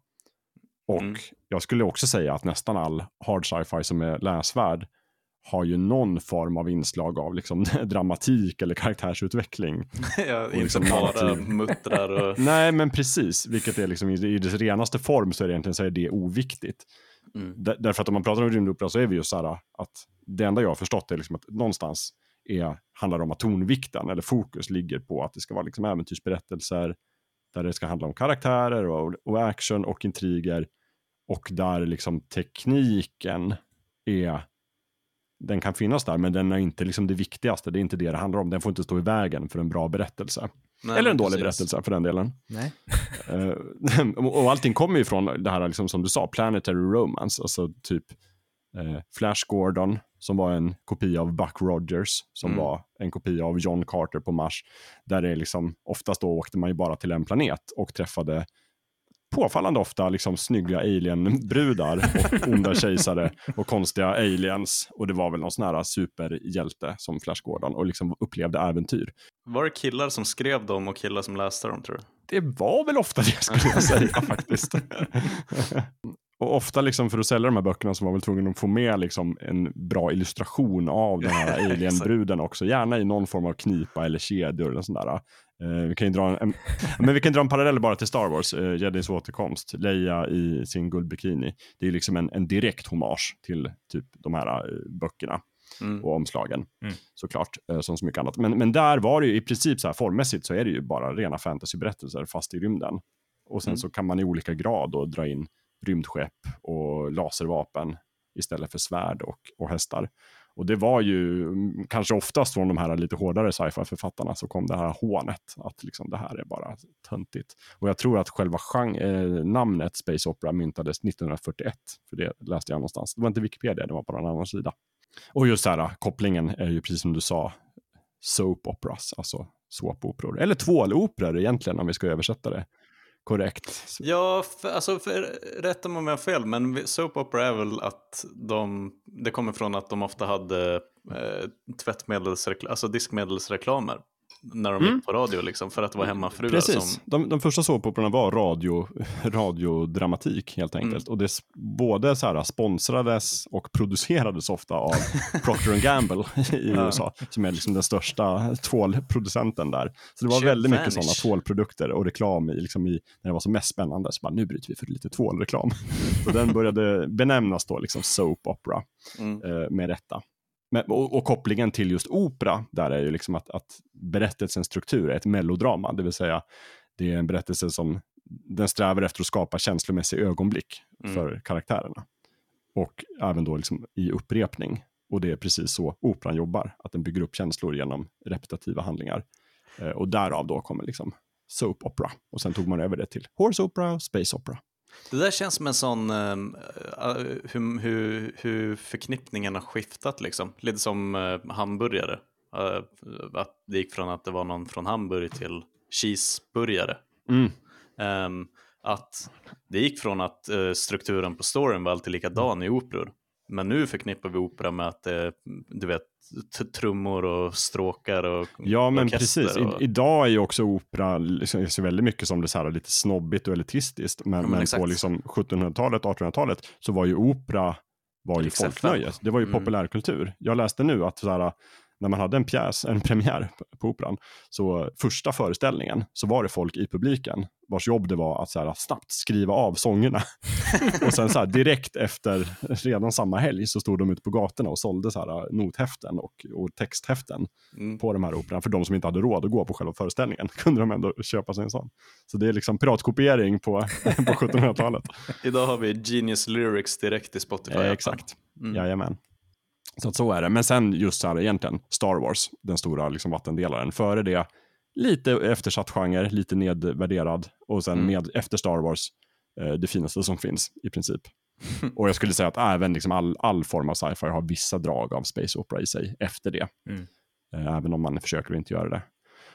Speaker 2: Och
Speaker 3: Mm.
Speaker 2: jag skulle också säga att nästan all hard sci-fi som är läsvärd har ju någon form av inslag av liksom, (laughs) dramatik eller karaktärsutveckling. (laughs)
Speaker 3: ja, inte
Speaker 2: liksom
Speaker 3: bara muttrar och... (laughs)
Speaker 2: Nej, men precis. Vilket är liksom, i, i dess renaste form så är det egentligen så är det oviktigt.
Speaker 3: Mm.
Speaker 2: Därför att om man pratar om rymdopera så är vi ju så här att det enda jag har förstått är liksom att någonstans är, handlar det om att tonvikten eller fokus ligger på att det ska vara liksom äventyrsberättelser där det ska handla om karaktärer och, och action och intriger och där liksom tekniken är den kan finnas där, men den är inte liksom det viktigaste. Det är inte det det handlar om. Den får inte stå i vägen för en bra berättelse.
Speaker 3: Nej,
Speaker 2: Eller en dålig
Speaker 3: precis.
Speaker 2: berättelse för den delen.
Speaker 4: Nej. (laughs)
Speaker 2: Eh, och allting kommer ju från det här, liksom, som du sa, Planetary Romance. Alltså typ eh, Flash Gordon, som var en kopia av Buck Rogers, som
Speaker 3: Mm.
Speaker 2: var en kopia av John Carter på Mars. Där det är liksom, oftast då åkte man ju bara till en planet och träffade påfallande ofta liksom snygga alien-brudar och (laughs) onda kejsare och konstiga aliens. Och det var väl någon sån här superhjälte som Flash Gordon och liksom upplevde äventyr.
Speaker 3: Var det killar som skrev dem och killar som läste dem tror du?
Speaker 2: Det var väl ofta det skulle jag säga faktiskt. (laughs) Och ofta liksom för att sälja de här böckerna så var man väl tvungen att få med liksom en bra illustration av den här (laughs) alien-bruden också. Gärna i någon form av knipa eller kedjor eller sådär. Eh, vi kan ju dra en, en, (laughs) men vi kan dra en parallell bara till Star Wars, eh, Jedis återkomst. Leia i sin guldbikini. Det är liksom en, en direkt hommage till typ de här eh, böckerna
Speaker 3: Mm.
Speaker 2: och omslagen.
Speaker 4: Mm.
Speaker 2: Såklart, eh, som så mycket annat. Men, men där var det ju i princip så här formmässigt så är det ju bara rena fantasyberättelser fast i rymden. Och sen
Speaker 3: Mm.
Speaker 2: så kan man i olika grad då dra in rymdskepp och laservapen istället för svärd och, och hästar. Och det var ju mm, kanske oftast från de här lite hårdare sci-fi-författarna så kom det här hånet att liksom det här är bara töntigt. Och jag tror att själva genre, eh, namnet Space Opera myntades 1941, för det läste jag någonstans. Det var inte Wikipedia, det var på en annan sida. Och just här, äh, kopplingen är ju precis som du sa, soap operas, alltså såpoperor. Eller tvåloperor egentligen om vi ska översätta det korrekt.
Speaker 3: Ja, för, alltså för, rätta mig om jag har fel, men soap opera är väl att de, det kommer från att de ofta hade eh, tvättmedelsreklam, alltså diskmedelsreklamer när de
Speaker 2: Mm.
Speaker 3: gick på radio liksom, för att det var hemmafruar
Speaker 2: Precis,
Speaker 3: som...
Speaker 2: de, de första såpoperorna var radio, (laughs) radiodramatik helt enkelt. Och det både så här, sponsrades och producerades ofta av (laughs) Procter Gamble i. USA, som är liksom den största tvålproducenten där. Så det var
Speaker 3: Köp
Speaker 2: väldigt mycket sådana tvålprodukter och reklam i, liksom i, när det var som mest spännande. Så bara, nu bryter vi för lite tvålreklam. (laughs) Så den började benämnas då liksom soap opera
Speaker 3: Mm.
Speaker 2: eh, med detta. Men, och, och kopplingen till just opera, där är ju liksom att, att berättelsens struktur är ett mellodrama, det vill säga det är en berättelse som den strävar efter att skapa känslomässig ögonblick
Speaker 3: Mm.
Speaker 2: för karaktärerna. Och även då liksom i upprepning. Och det är precis så operan jobbar, att den bygger upp känslor genom repetitiva handlingar. Eh, och därav då kommer liksom soap opera. Och sen tog man över det till horse opera och space opera.
Speaker 3: Det där känns som en sån, um, hur, hur, hur förknippningen har skiftat liksom. Lite som uh, hamburgare. Uh, att det gick från att det var någon från Hamburg till cheeseburgare.
Speaker 2: Mm.
Speaker 3: Ehm, att det gick från att eh, strukturen på storyn var alltid likadan i operor. Men nu förknippar vi opera med att det är, du vet, trummor och stråkar och
Speaker 2: Ja, men precis. I,
Speaker 3: Och,
Speaker 2: idag är ju också opera liksom, ser väldigt mycket som det så här, lite snobbigt och elitistiskt. Men,
Speaker 3: men
Speaker 2: men,
Speaker 3: exakt.
Speaker 2: på liksom 1700-talet, 1800-talet så var ju opera var ju
Speaker 3: Riksfn.
Speaker 2: folknöje. Det var ju
Speaker 3: Mm.
Speaker 2: populärkultur. Jag läste nu att så här, när man hade en pjäs, en (laughs) premiär på- på operan, så första föreställningen så var det folk i publiken vars jobb det var att så här, snabbt skriva av sångerna. (laughs) och sen så här, direkt efter, redan samma helg, så stod de ute på gatorna och sålde så här, nothäften och, och texthäften
Speaker 3: mm,
Speaker 2: på de här operorna. För de som inte hade råd att gå på själva föreställningen (laughs) kunde de ändå köpa sig en sån. Så det är liksom piratkopiering på, (laughs) på 1700-talet.
Speaker 3: idag har vi Genius Lyrics direkt i Spotify.
Speaker 2: Eh, exakt,
Speaker 3: Mm.
Speaker 2: jajamän. Så att så är det. Men sen just så här egentligen, Star Wars, den stora liksom vattendelaren. Före det, lite eftersatt genre, lite nedvärderad. Och sen
Speaker 3: Mm.
Speaker 2: med, efter Star Wars, eh, det finaste som finns i princip. (laughs) och jag skulle säga att även liksom all, all form av sci-fi har vissa drag av space opera i sig efter det.
Speaker 4: Mm.
Speaker 2: Eh, även om man försöker att inte göra det.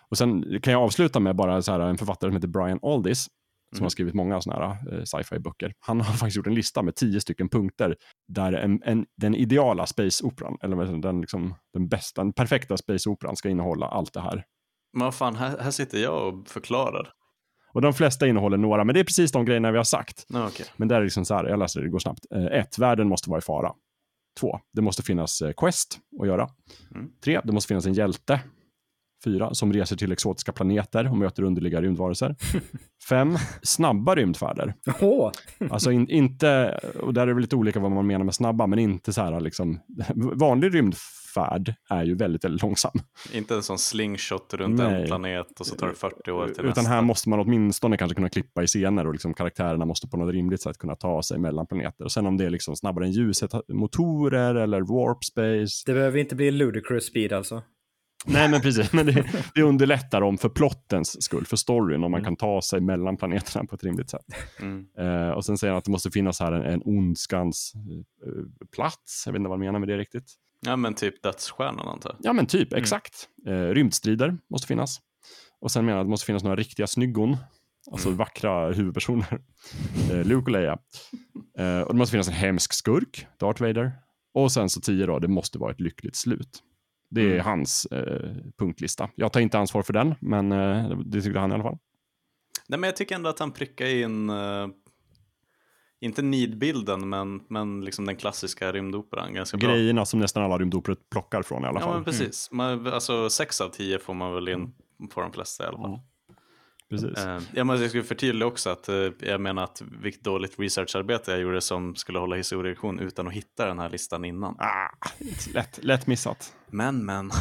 Speaker 2: Och sen kan jag avsluta med bara så här, en författare som heter Brian Aldiss, som
Speaker 3: Mm.
Speaker 2: har skrivit många sådana här eh, sci-fi böcker. Han har (laughs) faktiskt gjort en lista med tio stycken punkter där en, en, den ideala space-operan, eller den, liksom, den bästa, den perfekta space-operan ska innehålla allt det här.
Speaker 3: Men vad fan, här, här sitter jag och förklarar.
Speaker 2: Och de flesta innehåller några, men det är precis de grejerna vi har sagt.
Speaker 3: Okay.
Speaker 2: Men där är liksom så här, jag läser det, det går snabbt. Eh, ett, världen måste vara i fara. Två, det måste finnas eh, quest att göra.
Speaker 3: Mm.
Speaker 2: Tre, det måste finnas en hjälte. Fyra, som reser till exotiska planeter och möter underliga rymdvarelser. (laughs) Fem, snabba rymdfärder.
Speaker 4: Åh!
Speaker 2: Alltså in, inte, och där är det lite olika vad man menar med snabba, men inte så här liksom, (laughs) vanlig rymdfärd är ju väldigt, väldigt långsam.
Speaker 3: Inte en sån slingshot runt
Speaker 2: Nej.
Speaker 3: en planet och så tar det 40 år till
Speaker 2: Utan
Speaker 3: nästa.
Speaker 2: här måste man åtminstone kanske kunna klippa i scener och liksom karaktärerna måste på något rimligt sätt kunna ta sig mellan planeter. Och sen om det är liksom snabbare än ljuset, motorer eller warp space.
Speaker 4: Det behöver inte bli ludicrous speed alltså.
Speaker 2: Nej men precis, men det, (laughs) det underlättar om för plottens skull, för storyn, om man
Speaker 4: Mm.
Speaker 2: kan ta sig mellan planeterna på ett rimligt sätt.
Speaker 3: Mm.
Speaker 2: Eh, och sen säger han att det måste finnas här en, en ondskans eh, plats. Jag vet inte vad han menar med det riktigt.
Speaker 3: Ja men typ dödsstjärnan antar jag.
Speaker 2: Ja men typ,
Speaker 4: Mm.
Speaker 2: exakt. Eh, rymdstrider måste finnas. Och sen menar han att det måste finnas några riktiga snyggon. Alltså
Speaker 3: Mm.
Speaker 2: vackra huvudpersoner. Eh, Luke och Leia. Eh, och det måste finnas en hemsk skurk, Darth Vader. Och sen så tio då, det måste vara ett lyckligt slut. Det är
Speaker 3: Mm.
Speaker 2: hans eh, punktlista. Jag tar inte ansvar för den, men eh, det tyckte han i alla fall.
Speaker 3: Nej men jag tycker ändå att han prickar in, eh, inte nidbilden men, men liksom den klassiska rymdoperan ganska bra.
Speaker 2: Grejerna som nästan alla rymdoperor plockar från i alla
Speaker 3: Ja
Speaker 2: fall.
Speaker 3: men precis. Man, alltså sex av tio får man väl in på de flesta i alla fall.
Speaker 2: Ja. Precis.
Speaker 3: Eh, ja, men jag skulle förtydliga också att eh, jag menar att vilket dåligt researcharbete jag gjorde som skulle hålla historielektion utan att hitta den här listan innan.
Speaker 2: Ah, lätt, lätt missat.
Speaker 3: Men men,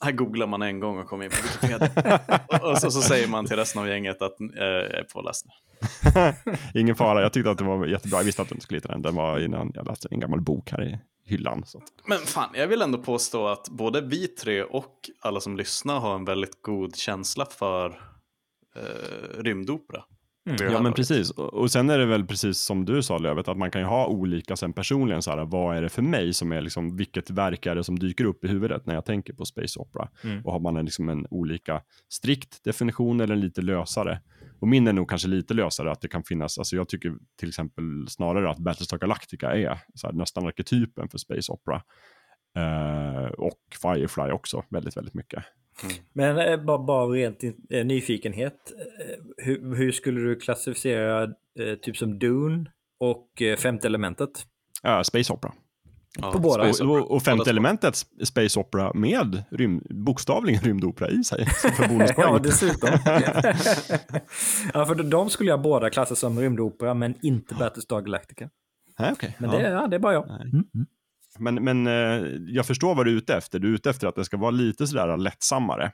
Speaker 3: här googlar man en gång och kommer in på Wikipedia. (laughs) och, så, så säger man till resten av gänget att eh, jag är påläst nu. (laughs)
Speaker 2: Ingen fara, jag tyckte att det var jättebra. Jag visste att du inte skulle hitta den. Den var innan jag läste en gammal bok här i hyllan. Så.
Speaker 3: Men fan, jag vill ändå påstå att både vi tre och alla som lyssnar har en väldigt god känsla för eh, rymdopera. Här
Speaker 2: Ja men precis. Och och sen är det väl precis som du sa Lövet, att man kan ju ha olika sen personligen så här, vad är det för mig som är liksom, vilket verk är det som dyker upp i huvudet när jag tänker på Space Opera?
Speaker 4: Mm.
Speaker 2: Och har man en, liksom en olika strikt definition eller en lite lösare? Och min är nog kanske lite lösare, att det kan finnas, alltså jag tycker till exempel snarare att Battlestar Galactica är så här, nästan arketypen för Space Opera. Eh, och Firefly också, väldigt, väldigt mycket.
Speaker 4: Men eh, bara, bara rent eh, nyfikenhet, eh, hur, hur skulle du klassificera eh, typ som Dune och eh, Femte elementet?
Speaker 2: Eh, Space Opera.
Speaker 3: Ja,
Speaker 4: på båda.
Speaker 3: Space
Speaker 2: Och,
Speaker 3: Opera.
Speaker 2: och, femte elementet, Space Opera med rym, bokstavligen rymdopera i sig. (laughs) För bonuspoäng.
Speaker 4: ja, dessutom. (laughs) ja, för de skulle jag båda klassa som rymdopera, men inte Battlestar Galactica.
Speaker 2: Okej.
Speaker 4: Men
Speaker 2: ja.
Speaker 4: det, ja, det är bara jag.
Speaker 2: Nej.
Speaker 4: Mm.
Speaker 2: Men, men eh, jag förstår vad du är ute efter. Du är ute efter att det ska vara lite sådär lättsammare.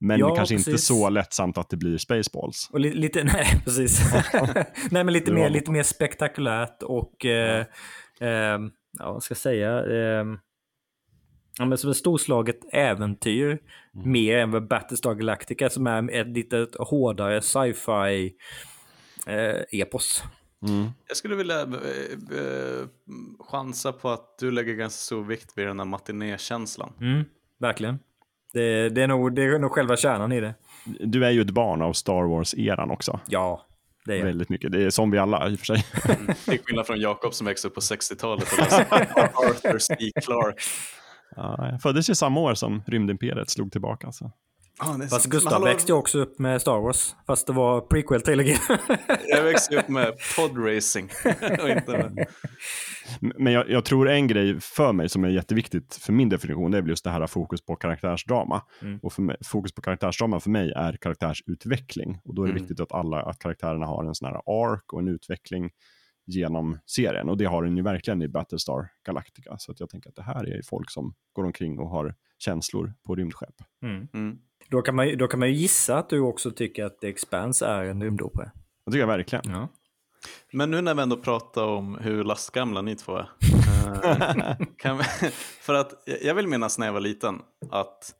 Speaker 2: Men
Speaker 4: Ja,
Speaker 2: kanske inte
Speaker 4: precis.
Speaker 2: så lättsamt att det blir Spaceballs.
Speaker 4: Och li, lite, (laughs) nej precis. (laughs) nej men lite mer,
Speaker 2: något.
Speaker 4: lite mer spektakulärt och, eh, eh, ja vad ska jag säga, eh, ja, men som ett storslaget äventyr.
Speaker 2: Mm.
Speaker 4: Mer än vad Battlestar Galactica som är ett lite hårdare sci-fi eh, epos.
Speaker 2: Mm.
Speaker 3: Jag skulle vilja eh, eh, chansa på att du lägger ganska stor vikt vid den här matinékänslan.
Speaker 4: Mm, verkligen. Det, det, är nog, det är nog själva kärnan i det.
Speaker 2: Du är ju ett barn av Star Wars-eran också.
Speaker 4: Ja, det är jag.
Speaker 2: Väldigt mycket. Det är som vi alla i och för sig. (laughs)
Speaker 3: Till skillnad från Jakob som växte upp på 60-talet och läste Arthur C. Clarke.
Speaker 2: Ja, jag föddes ju samma år som rymdimperiet slog tillbaka. Så.
Speaker 3: Ah,
Speaker 4: Fast
Speaker 3: sant.
Speaker 4: Gustav
Speaker 3: hallå,
Speaker 4: växte ju också upp med Star Wars. Fast det var prequel-trilogi. (laughs)
Speaker 3: Jag växte upp med podracing. (laughs)
Speaker 2: Men jag, jag tror en grej för mig som är jätteviktigt för min definition, det är väl just det här fokus på karaktärsdrama.
Speaker 4: Mm.
Speaker 2: Och för mig, fokus på karaktärsdrama för mig är karaktärsutveckling. Och då är det
Speaker 3: Mm.
Speaker 2: viktigt att alla att karaktärerna har en sån här arc och en utveckling genom serien. Och det har den ju verkligen i Battlestar Galactica. Så att jag tänker att det här är ju folk som går omkring och har känslor på rymdskepp.
Speaker 4: Mm. Då, kan man, ju- då kan man ju gissa att du också tycker att The Expanse är en rymdopera.
Speaker 2: Det tycker jag verkligen.
Speaker 4: Ja.
Speaker 3: Men nu när vi ändå pratar om hur lastgamla ni två är. eh, kan vi, (laughs) för att jag vill minnas när jag var liten att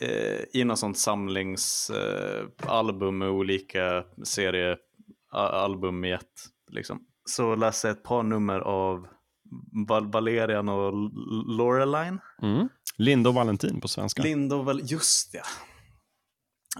Speaker 3: eh, i något sånt samlingsalbum eh, album med olika seriealbum i ett, liksom, så läste jag ett par nummer av Val- Valerian och L- Loreline.
Speaker 2: Mm. Linda och Valentin på svenska.
Speaker 3: Linda och Val- just det.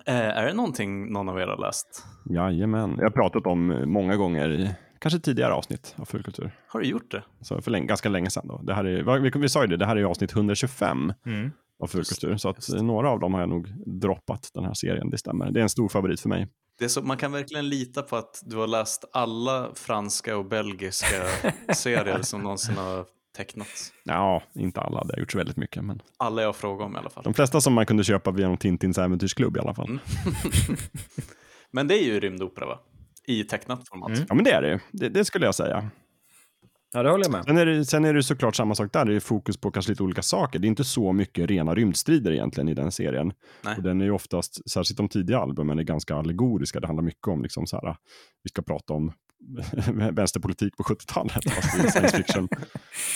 Speaker 3: Eh, är det någonting någon av er har läst?
Speaker 2: Jajamän. Jag har pratat om många gånger i kanske tidigare avsnitt av Fullkultur.
Speaker 3: Har du gjort det?
Speaker 2: Så för länge, ganska länge sedan då. Det här är, vi, vi sa ju det, det här är avsnitt 125
Speaker 4: Mm.
Speaker 2: av Fullkultur. Så att
Speaker 3: det.
Speaker 2: några av dem har jag nog droppat den här serien, det stämmer. Det är en stor favorit för mig.
Speaker 3: Det är så, man kan verkligen lita på att du har läst alla franska och belgiska (laughs) serier som någonsin har tecknats.
Speaker 2: Ja, inte alla, det har gjorts väldigt mycket. Men
Speaker 3: Alla jag frågar om i alla fall.
Speaker 2: de flesta som man kunde köpa via någon Tintins äventyrsklubb i alla fall.
Speaker 3: Mm. (laughs) Men det är ju rymdopera va? I tecknat format.
Speaker 4: Mm.
Speaker 2: Ja, men det är det ju. Det, det skulle jag säga.
Speaker 4: Ja, det håller jag med.
Speaker 2: Sen är, det, sen är det såklart samma sak där. Det är fokus på kanske lite olika saker. Det är inte så mycket rena rymdstrider egentligen i den serien.
Speaker 3: Nej.
Speaker 2: Och den är ju oftast, särskilt de tidiga albumen, är ganska allegoriska. Det handlar mycket om, liksom så här, vi ska prata om (laughs) vänsterpolitik på 70-talet, fast det är science fiction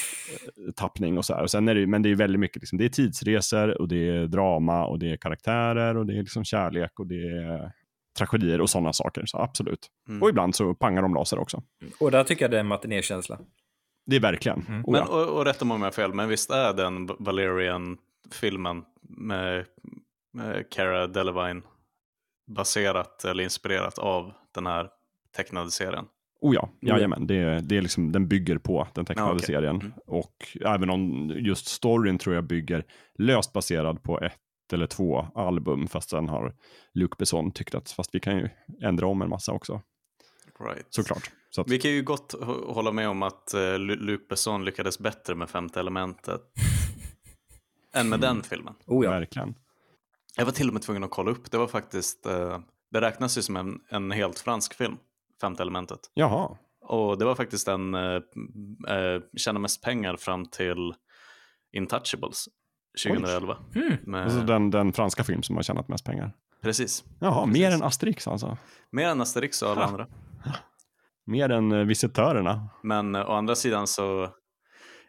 Speaker 2: (laughs) tappning och så här. Och sen är det, men det är väldigt mycket, liksom, det är tidsresor och det är drama och det är karaktärer och det är liksom kärlek och det är tragedier och sådana saker. Så absolut.
Speaker 3: Mm.
Speaker 2: Och ibland så pangar de laser också.
Speaker 4: Och där tycker jag det är en matinékänsla.
Speaker 2: Det är verkligen.
Speaker 4: Mm.
Speaker 2: Oh,
Speaker 3: Men, och, och rätta mig om jag har fel, men visst är den Valerian-filmen med, med Cara Delevingne baserat eller inspirerat av den här tecknade serien?
Speaker 2: Oh ja, jajamän. Det, det är liksom, den bygger på den tecknade
Speaker 3: Ja, okej.
Speaker 2: serien.
Speaker 3: Mm.
Speaker 2: Och även om just storyn tror jag bygger löst baserad på ett eller två album, fast sen har Luc Besson tyckt att fast vi kan ju ändra om en massa också,
Speaker 3: Right.
Speaker 2: såklart. Så att,
Speaker 3: Vi kan ju gott hå- hålla med om att uh, Luc Besson lyckades bättre med Femte elementet (laughs) än med den filmen.
Speaker 4: Oh ja.
Speaker 2: verkligen.
Speaker 3: Jag var till och med tvungen att kolla upp. Det var faktiskt, eh, det räknas ju som en, en helt fransk film, Femte elementet.
Speaker 2: Jaha,
Speaker 3: Och det var faktiskt den uh, uh, tjänade mest pengar fram till Intouchables 2011.
Speaker 4: Mm.
Speaker 3: Med,
Speaker 2: alltså den, den franska film som har tjänat mest pengar.
Speaker 3: Precis.
Speaker 2: Jaha,
Speaker 3: Precis.
Speaker 2: mer än Asterix alltså.
Speaker 3: Mer än Asterix och alla
Speaker 2: Ha.
Speaker 3: andra.
Speaker 2: Mer än eh, visitörerna.
Speaker 3: Men eh, å andra sidan så,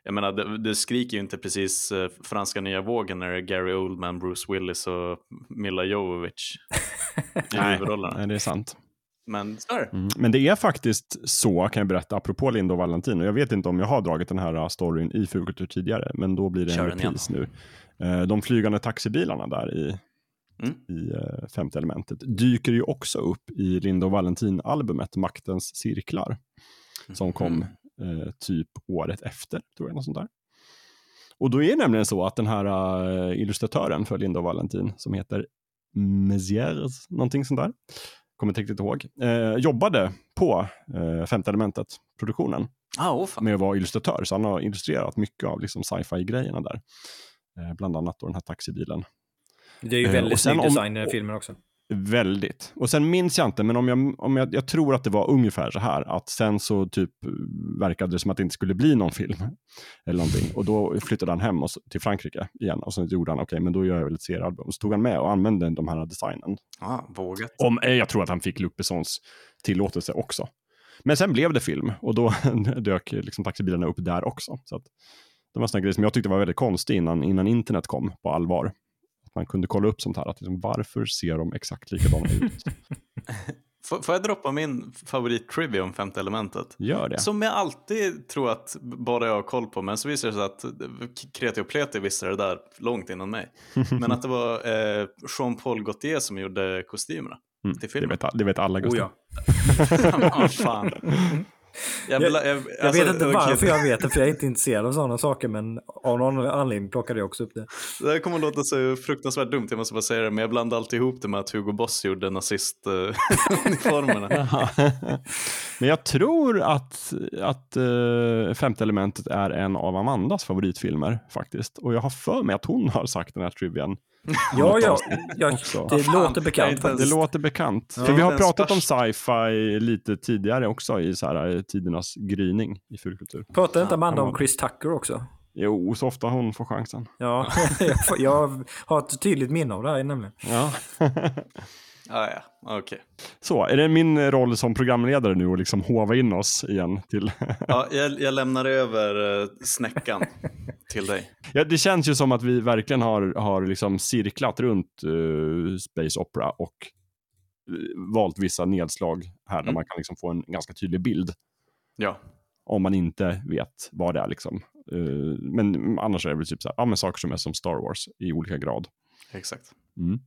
Speaker 3: jag menar, det, det skriker ju inte precis eh, franska nya vågen när det är Gary Oldman, Bruce Willis och Mila Jovovich (laughs) i huvudrollerna.
Speaker 2: Nej, det är sant.
Speaker 3: Men.
Speaker 2: Mm. Men det är faktiskt så, kan jag berätta, apropå Linda och Valentin. Och jag vet inte om jag har dragit den här storyn i Fulkultur tidigare, men då blir det
Speaker 3: Kör
Speaker 2: en repris nu. De flygande taxibilarna där i,
Speaker 3: Mm.
Speaker 2: i eh, femte elementet dyker ju också upp i Linda och Valentin-albumet Maktens cirklar, som kom
Speaker 3: Mm.
Speaker 2: eh, typ året efter, tror jag. Något sånt där. Och då är det nämligen så att den här eh, illustratören för Linda och Valentin, som heter Mézières, någonting sånt där, kommer inte riktigt ihåg, eh, jobbade på eh, femte elementet, produktionen,
Speaker 3: Ah, fan.
Speaker 2: med att vara illustratör. Så han har illustrerat mycket av liksom, sci-fi-grejerna där. Eh, bland annat då den här taxibilen.
Speaker 4: Det är ju
Speaker 2: Eh,
Speaker 4: väldigt
Speaker 2: sen
Speaker 4: snygg
Speaker 2: om-
Speaker 4: design i den filmen också.
Speaker 2: Väldigt. Och sen minns jag inte, men om jag, om jag, jag tror att det var ungefär så här, att sen så typ verkade det som att det inte skulle bli någon film. (laughs) Eller någonting. Och då flyttade han hem och, så- till Frankrike igen och så gjorde han, okej, men då gör jag väl ett seriealbum. Så tog han med och använde de här designen.
Speaker 3: Ah, vågat.
Speaker 2: Om, eh, jag tror att han fick Luc Bessons tillåtelse också. Men sen blev det film och då (laughs) dök liksom taxibilarna upp där också. Så att, det var en sån grej som jag tyckte var väldigt konstig innan, innan internet kom på allvar. Att man kunde kolla upp sånt här, att liksom, varför ser de exakt likadana ut? (laughs)
Speaker 3: Får, får jag droppa min favorit-trivia om femte elementet?
Speaker 2: Gör det.
Speaker 3: Som jag alltid tror att bara jag har koll på, men så visar det sig att Kreti och Pleti visste det där långt innan mig. (laughs) Men att det var eh, Jean-Paul Gaultier som gjorde kostymerna
Speaker 2: Mm,
Speaker 3: till
Speaker 2: det,
Speaker 3: filmen.
Speaker 2: vet, det vet alla,
Speaker 4: Oh,
Speaker 2: Gustav. (laughs)
Speaker 4: ja.
Speaker 3: ah, fan. Jag,
Speaker 4: Jag-
Speaker 3: jag, jag,
Speaker 4: Jag
Speaker 3: alltså,
Speaker 4: vet inte varför jag vet det, för jag är inte intresserad av sådana saker, men av någon anledning plockade jag också upp det.
Speaker 3: Det här kommer att låta så fruktansvärt dumt, jag måste bara säga det, men jag blandar alltid ihop det med att Hugo Boss gjorde nazistuniformerna. (laughs) (laughs)
Speaker 2: Men jag tror att, att uh, Femte elementet är en av Amandas favoritfilmer faktiskt. Och jag har för mig att hon har sagt den här trivian.
Speaker 4: Ja, ja, ja det
Speaker 3: fan,
Speaker 4: låter bekant
Speaker 2: Det låter bekant.
Speaker 3: Ja.
Speaker 2: För vi har pratat om sci-fi lite tidigare också i så här, eh, tidernas gryning i fulkultur.
Speaker 4: Pratar inte Amanda
Speaker 2: Ja.
Speaker 4: om Chris Tucker också?
Speaker 2: Jo, så ofta hon får chansen.
Speaker 4: Ja, (laughs) jag har ett tydligt minne av det här nämligen.
Speaker 2: Ja. (laughs)
Speaker 3: Ah, ja, okej.
Speaker 2: så, är det min roll som programledare nu att liksom hova in oss igen till...
Speaker 3: Ja, jag, jag lämnar över uh, snäckan (laughs) till dig.
Speaker 2: ja, det känns ju som att vi verkligen har, har liksom cirklat runt eh, Space Opera och eh, valt vissa nedslag här där
Speaker 3: Mm.
Speaker 2: man kan liksom få en ganska tydlig bild
Speaker 3: Ja,
Speaker 2: om man inte vet vad det är. Liksom. Eh, men annars är det väl typ så här, ja, men saker som är som Star Wars i olika grad.
Speaker 3: exakt.
Speaker 2: Mm.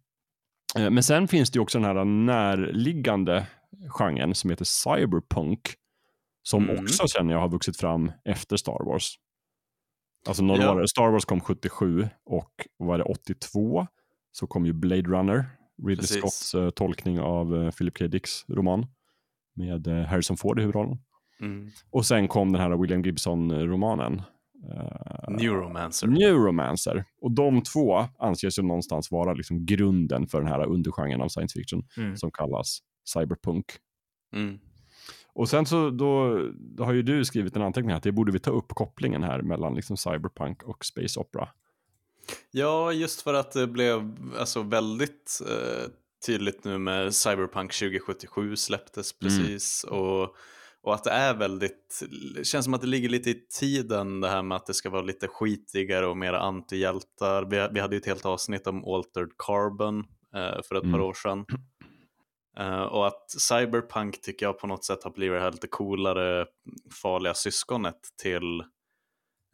Speaker 2: Eh, Men sen finns det ju också den här närliggande genren som heter cyberpunk. Som
Speaker 3: Mm.
Speaker 2: också känner jag har vuxit fram efter Star Wars. Alltså några
Speaker 3: Ja.
Speaker 2: år, Star Wars kom 77 och var det 82 så kom ju Blade Runner, Ridley
Speaker 3: Precis.
Speaker 2: Scotts eh, tolkning av eh, Philip K. Dicks roman med eh, Harrison Ford i huvudrollen.
Speaker 3: Mm.
Speaker 2: Och sen kom den här William Gibson-romanen. Eh,
Speaker 3: Neuromancer.
Speaker 2: Neuromancer. Och de två anses ju någonstans vara liksom grunden för den här undergenren av science fiction
Speaker 4: Mm.
Speaker 2: som kallas cyberpunk.
Speaker 3: Mm.
Speaker 2: Och sen så då, då har ju du skrivit en anteckning här att det borde vi ta upp kopplingen här mellan liksom cyberpunk och space opera.
Speaker 3: Ja, just för att det blev alltså, väldigt eh, tydligt nu med Cyberpunk 2077 släpptes precis. Och, och att det är väldigt, det känns som att det ligger lite i tiden det här med att det ska vara lite skitigare och mera antihjältar. Vi, vi hade ju ett helt avsnitt om Altered Carbon eh, för ett
Speaker 2: Mm.
Speaker 3: par år sedan. Eh, och att Cyberpunk tycker jag på något sätt har blivit det här lite coolare farliga syskonet till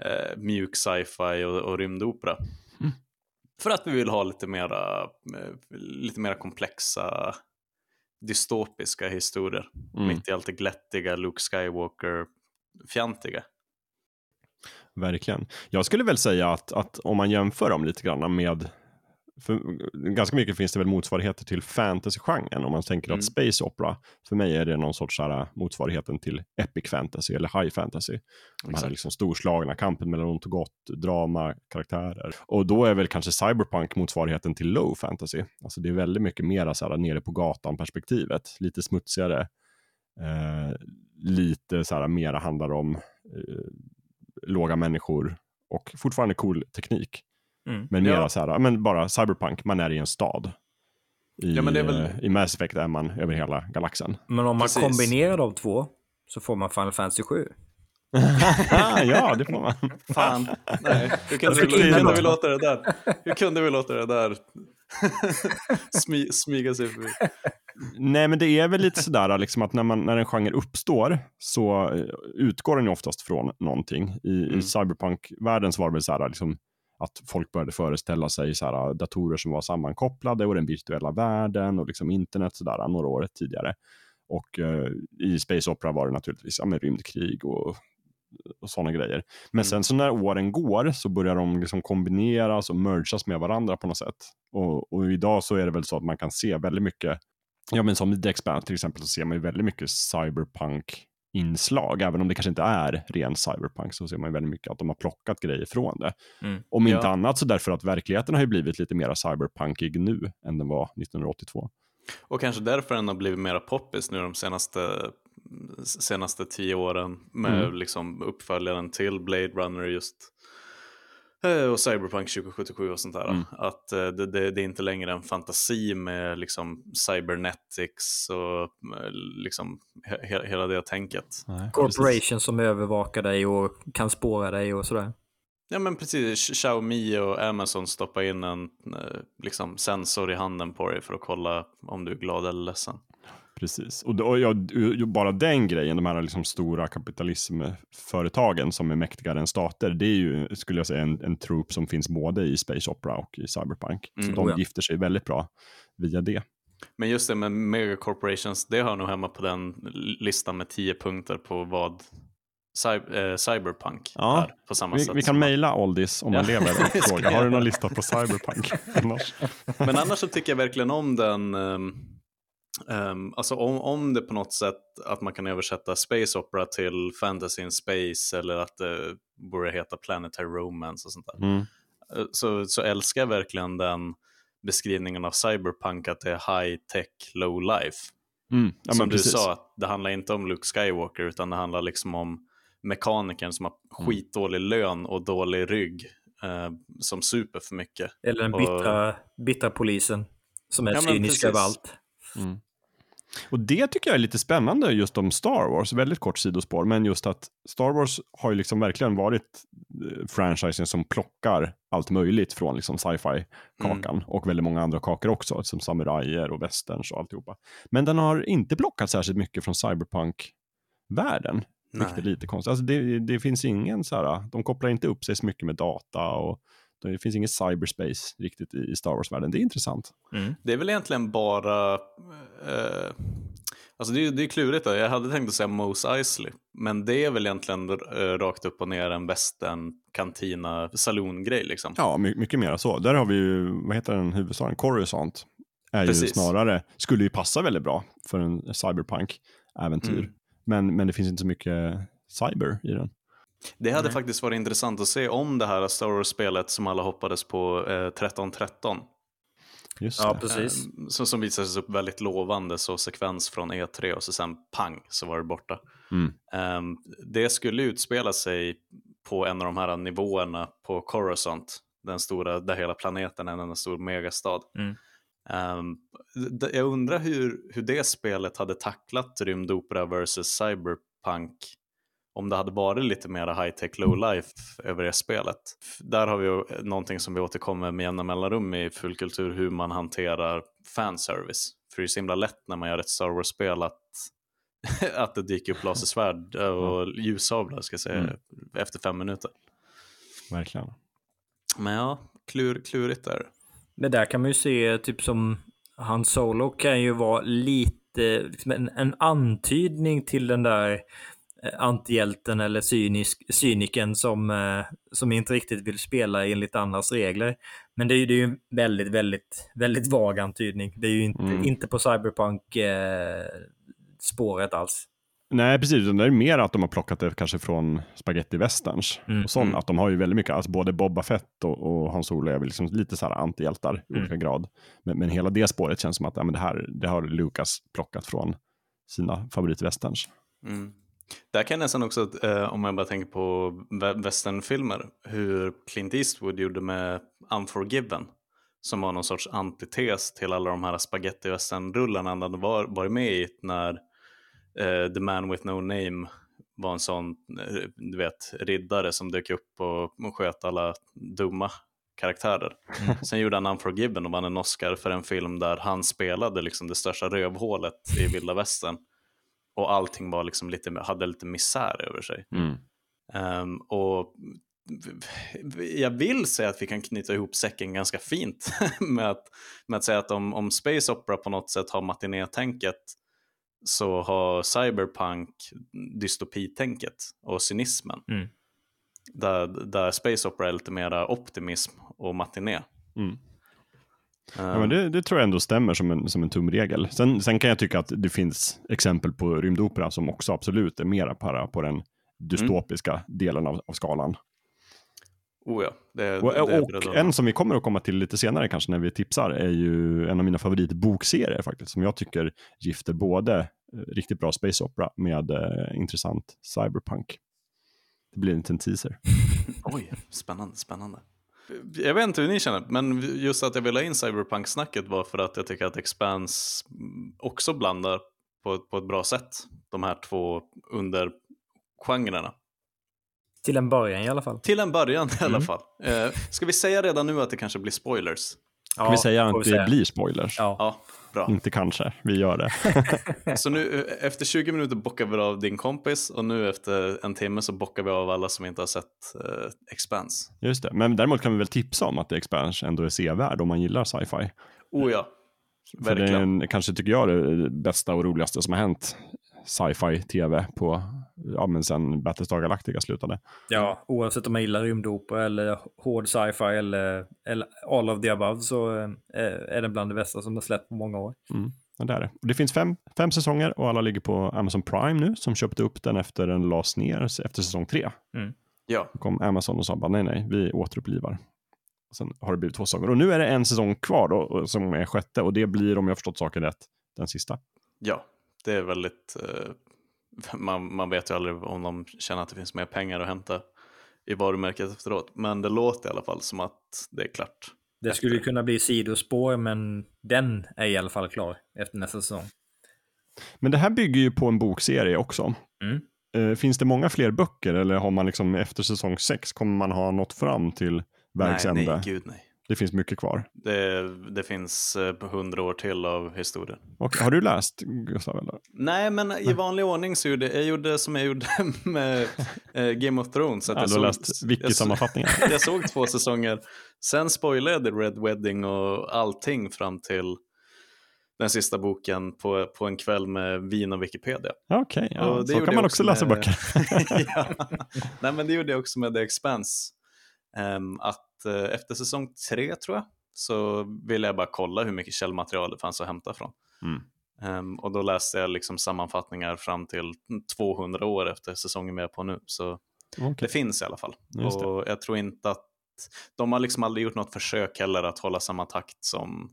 Speaker 3: eh, mjuk sci-fi och, och rymdopera.
Speaker 2: Mm.
Speaker 3: För att vi vill ha lite mera, eh, lite mera komplexa dystopiska historier.
Speaker 2: Mm,
Speaker 3: Mitt i allt det glättiga, Luke Skywalker-fjantiga.
Speaker 2: verkligen. Jag skulle väl säga att, att om man jämför dem lite grann med för ganska mycket finns det väl motsvarigheter till fantasy-genren om man tänker
Speaker 3: Mm.
Speaker 2: att space opera, för mig är det någon sorts här, motsvarigheten till epic fantasy eller high fantasy. De här liksom storslagna, kampen mellan ont och gott, drama, karaktärer. Och då är väl kanske cyberpunk motsvarigheten till low fantasy. Alltså det är väldigt mycket mera så här nere på gatan perspektivet, lite smutsigare, eh, lite så här mera handlar om eh, låga människor och fortfarande cool teknik.
Speaker 4: Mm.
Speaker 2: Men mera
Speaker 3: Ja.
Speaker 2: så här, men bara cyberpunk, man är i en stad. I,
Speaker 3: Ja, men det är väl-
Speaker 2: eh, I Mass Effect är man över hela galaxen.
Speaker 4: Men om man
Speaker 3: Precis.
Speaker 4: kombinerar de två så får man Final Fantasy 7. (laughs)
Speaker 2: ja, det får man.
Speaker 3: Fan, nej. Hur kunde,
Speaker 2: Jag
Speaker 3: vi, hur kunde vi låta det där? Hur kunde vi låta det där (laughs) smy, smyga sig förbi?
Speaker 2: Nej, men det är väl lite sådär liksom att när, man, när en genre uppstår så eh, utgår den ju oftast från någonting. I,
Speaker 3: Mm.
Speaker 2: i cyberpunk-världen så var det väl så här, liksom, att folk började föreställa sig så här, datorer som var sammankopplade och den virtuella världen och liksom internet så där, några år tidigare. Och eh, i Space Opera var det naturligtvis ja, med rymdkrig och, och sådana grejer. Men
Speaker 3: Mm.
Speaker 2: sen så när åren går så börjar de liksom kombineras och mergas med varandra på något sätt. Och, och idag så är det väl så att man kan se väldigt mycket Ja, men som i The Expanse till exempel så ser man ju väldigt mycket cyberpunk-inslag. Även om det kanske inte är ren cyberpunk så ser man ju väldigt mycket att de har plockat grejer från det.
Speaker 4: Mm.
Speaker 2: Om inte
Speaker 3: Ja.
Speaker 2: annat så därför att verkligheten har ju blivit lite mer cyberpunkig nu än den var 1982.
Speaker 3: Och kanske därför den har blivit mera poppis nu de senaste, senaste tio åren med
Speaker 2: Mm.
Speaker 3: liksom uppföljaren till Blade Runner just och Cyberpunk 2077 och sånt där.
Speaker 2: Mm.
Speaker 3: Att eh, det, det, det är inte längre en fantasi med liksom cybernetics och eh, liksom he, he, hela det tänket.
Speaker 4: Corporation som övervakar dig och kan spåra dig och sådär.
Speaker 3: Ja men precis, Xiaomi och Amazon stoppar in en eh, liksom, sensor i handen på dig för att kolla om du är glad eller ledsen.
Speaker 2: Precis, och, och ja, bara den grejen, de här liksom stora kapitalismföretagen som är mäktigare än stater, det är ju, skulle jag säga, en, en trupp som finns både i Space Opera och i Cyberpunk.
Speaker 3: Mm.
Speaker 2: Så de
Speaker 4: Oh ja.
Speaker 2: gifter sig väldigt bra via det.
Speaker 3: Men just det med megacorporations, det hör nog hemma på den listan med tio punkter på vad cy- eh, cyberpunk
Speaker 2: Ja,
Speaker 3: är på samma
Speaker 2: Vi,
Speaker 3: sätt.
Speaker 2: vi kan mejla Oldis om man
Speaker 3: Ja,
Speaker 2: lever (laughs) och fråga, har du någon lista på Cyberpunk? (laughs) Annars?
Speaker 3: Men annars så tycker jag verkligen om den, um, um, alltså om, om det på något sätt att man kan översätta Space Opera till Fantasy in Space eller att det borde heta Planetary Romance och sånt där.
Speaker 2: Mm.
Speaker 3: Eh, Så, så älskar jag verkligen den beskrivningen av cyberpunk att det är high tech, low life.
Speaker 2: Mm. Ja,
Speaker 3: som
Speaker 2: men
Speaker 3: du
Speaker 2: precis.
Speaker 3: sa, att det handlar inte om Luke Skywalker utan det handlar liksom om mekanikern som har
Speaker 2: Mm.
Speaker 3: skitdålig lön och dålig rygg eh, som super för mycket.
Speaker 4: Eller den
Speaker 3: Och-
Speaker 4: bittra, bittra polisen som är
Speaker 3: Ja,
Speaker 4: cynisk
Speaker 3: precis.
Speaker 4: överallt.
Speaker 2: Mm. Och det tycker jag är lite spännande just om Star Wars, väldigt kort sidospår, men just att Star Wars har ju liksom verkligen varit eh, franchisen som plockar allt möjligt från liksom sci-fi-kakan
Speaker 3: Mm.
Speaker 2: och väldigt många andra kakor också, som samurajer och westerns och alltihopa. Men den har inte plockat särskilt mycket från cyberpunk-världen, vilket är lite konstigt. Alltså det, det finns ingen så här, de kopplar inte upp sig så mycket med data och det finns ingen cyberspace riktigt i Star Wars-världen. Det är intressant.
Speaker 3: Det är väl egentligen bara... Eh, alltså det är, det är klurigt. Då. Jag hade tänkt att säga Mos Eisley. Men det är väl egentligen eh, rakt upp och ner en western kantina salongrej liksom.
Speaker 2: Ja, my mycket mer så. Där har vi ju, vad heter den huvudstaden? Coruscant. Är ju
Speaker 3: Precis.
Speaker 2: snarare, skulle ju passa väldigt bra för en cyberpunk-äventyr.
Speaker 3: Mm.
Speaker 2: Men, men det finns inte så mycket cyber i den.
Speaker 3: Det hade
Speaker 4: Nej.
Speaker 3: faktiskt varit intressant att se om det här Star Wars-spelet som alla hoppades på eh, 1313.
Speaker 2: Just
Speaker 4: Ja,
Speaker 2: det.
Speaker 4: precis.
Speaker 3: Eh, som, som visade sig upp väldigt lovande, så sekvens från E3 och så sen pang så var det borta.
Speaker 2: Mm.
Speaker 3: Ehm, det skulle utspela sig på en av de här nivåerna på Coruscant, den stora, där hela planeten är en enda stor megastad.
Speaker 4: Mm.
Speaker 3: D- jag undrar hur, hur det spelet hade tacklat rymdopera versus cyberpunk om det hade varit lite mer high tech low life över det spelet. Där har vi ju någonting som vi återkommer med jämna mellanrum i fullkultur, hur man hanterar fanservice. För det är så himla lätt när man gör ett Star Wars-spel att, (laughs) att det dyker upp lasersvärd och ljussablar ska säga,
Speaker 2: Mm.
Speaker 3: efter fem minuter.
Speaker 2: Verkligen.
Speaker 3: Men ja, klur, klurigt där.
Speaker 4: Men där kan man ju se, typ som Han Solo kan ju vara lite, liksom en, en antydning till den där antihjälten eller cynisk, cyniken som, eh, som inte riktigt vill spela enligt andras regler. Men det är ju, det är ju en väldigt, väldigt, väldigt vag antydning. Det är ju inte,
Speaker 2: Mm.
Speaker 4: inte på cyberpunk eh, alls.
Speaker 2: Nej, precis. Det är mer att de har plockat det kanske från spaghetti westerns.
Speaker 4: Mm,
Speaker 2: och sånt.
Speaker 3: mm.
Speaker 2: Att de har ju väldigt mycket, alltså både Boba Fett och, och Hans Solo är väl liksom lite så här antihjältar i
Speaker 4: Mm.
Speaker 2: olika grad. Men, men hela det spåret känns som att ja, men det här det har Lucas plockat från sina favoritwesterns.
Speaker 3: Mm. Där kan jag nästan också, eh, om jag bara tänker på westernfilmer, hur Clint Eastwood gjorde med Unforgiven, som var någon sorts antites till alla de här spaghetti western-rullarna han hade var, varit med i när eh, The Man With No Name var en sån, eh, du vet, riddare som dök upp och, och sköt alla dumma karaktärer. Sen gjorde han Unforgiven och vann en Oscar för en film där han spelade liksom det största rövhålet i vilda västern. Och allting var liksom lite, hade lite misär över sig.
Speaker 2: Mm.
Speaker 3: Ehm, och jag vill säga att vi kan knyta ihop säcken ganska fint (laughs) med att, med att säga att om, om Space Opera på något sätt har matinétänket så har Cyberpunk dystopitänket och cynismen.
Speaker 4: Mm.
Speaker 3: Där, där Space Opera är lite mera optimism och matiné.
Speaker 2: Mm. Ja, men det, det tror jag ändå stämmer som en, som en tumregel. Sen, sen kan jag tycka att det finns exempel på rymdopera som också absolut är mera para på den dystopiska delen av, av skalan.
Speaker 3: oh ja, det,
Speaker 2: Och,
Speaker 3: det
Speaker 2: och
Speaker 3: att-
Speaker 2: en som vi kommer att komma till lite senare kanske när vi tipsar är ju en av mina favoritbokserier faktiskt, som jag tycker gifter både eh, riktigt bra space opera med eh, intressant cyberpunk. Det blir en liten teaser. (laughs)
Speaker 3: Oj, spännande, spännande. Jag vet inte hur ni känner, men just att jag vill ha in cyberpunk-snacket var för att jag tycker att Expanse också blandar på, på ett bra sätt de här två undergenrerna.
Speaker 4: Till en början i alla fall.
Speaker 3: Till en början i alla
Speaker 4: Mm.
Speaker 3: fall. Eh, ska vi säga redan nu att det kanske blir spoilers?
Speaker 2: Kan vi säga att
Speaker 4: vi
Speaker 2: det blir spoilers?
Speaker 4: Ja.
Speaker 3: Ja, bra.
Speaker 2: Inte kanske, vi gör det. (laughs)
Speaker 3: Så nu efter 20 minuter bockar vi av din kompis och nu efter en timme så bockar vi av alla som inte har sett eh, Expanse.
Speaker 2: Just det. Men däremot kan vi väl tipsa om att Expanse ändå är sevärd om man gillar sci-fi.
Speaker 3: Oh ja,
Speaker 2: För det är
Speaker 3: verkligen.
Speaker 2: en, kanske tycker jag det bästa och roligaste som har hänt sci-fi tv på, ja men sen Battlestar Galactica slutade.
Speaker 4: Ja, oavsett om man gillar rymdopera eller hård sci-fi eller, eller all of the above så eh, är den bland det bästa som har släppt på många år.
Speaker 2: Ja, det är det. Det finns fem, fem säsonger och alla ligger på Amazon Prime nu som köpte upp den efter den lades ner efter säsong tre.
Speaker 3: Ja,
Speaker 2: Då kom Amazon och sa bara nej, nej, vi återupplivar. Och sen har det blivit två säsonger. Och nu är det en säsong kvar då, som är sjätte och det blir, om jag har förstått saken rätt, den sista.
Speaker 3: ja, det är väldigt... Eh, (laughs) man, man vet ju aldrig om de känner att det finns mer pengar att hämta i varumärket efteråt. Men det låter i alla fall som att det är klart.
Speaker 4: Det skulle ju kunna bli sidospår, men den är i alla fall klar efter nästa säsong.
Speaker 2: Men det här bygger ju på en bokserie också.
Speaker 4: Mm.
Speaker 2: Eh, finns det många fler böcker eller har man liksom efter säsong sex kommer man ha nått fram till vägs
Speaker 3: nej,
Speaker 2: ände?
Speaker 3: nej, gud nej.
Speaker 2: Det finns mycket kvar.
Speaker 3: Det, det finns eh, hundra år till av historien.
Speaker 2: Och, har du läst Gustav? Eller?
Speaker 3: Nej, men i vanlig ordning så gjorde jag gjorde som jag gjorde (laughs) med eh, Game of Thrones. Att
Speaker 2: Ja,
Speaker 3: jag
Speaker 2: du har läst
Speaker 3: jag,
Speaker 2: wiki-sammanfattningen. (laughs)
Speaker 3: jag såg två säsonger. Sen spoilade jag Red Wedding och allting fram till den sista boken på, på en kväll med vin och Wikipedia.
Speaker 2: Okej, ja,
Speaker 3: Och det
Speaker 2: så kan
Speaker 3: jag
Speaker 2: man också läsa
Speaker 3: med-
Speaker 2: böcker. (laughs)
Speaker 3: ja. Nej, men det gjorde jag också med The Expanse. Ehm, att eh, efter säsong tre tror jag så ville jag bara kolla hur mycket källmaterial det fanns att hämta från.
Speaker 2: Mm.
Speaker 3: Ehm, och då läste jag liksom sammanfattningar fram till 200 år efter säsongen vi är på nu. Så
Speaker 2: Okej.
Speaker 3: det finns i alla fall.
Speaker 2: Just det.
Speaker 3: Och jag tror inte att de har liksom aldrig gjort något försök heller att hålla samma takt som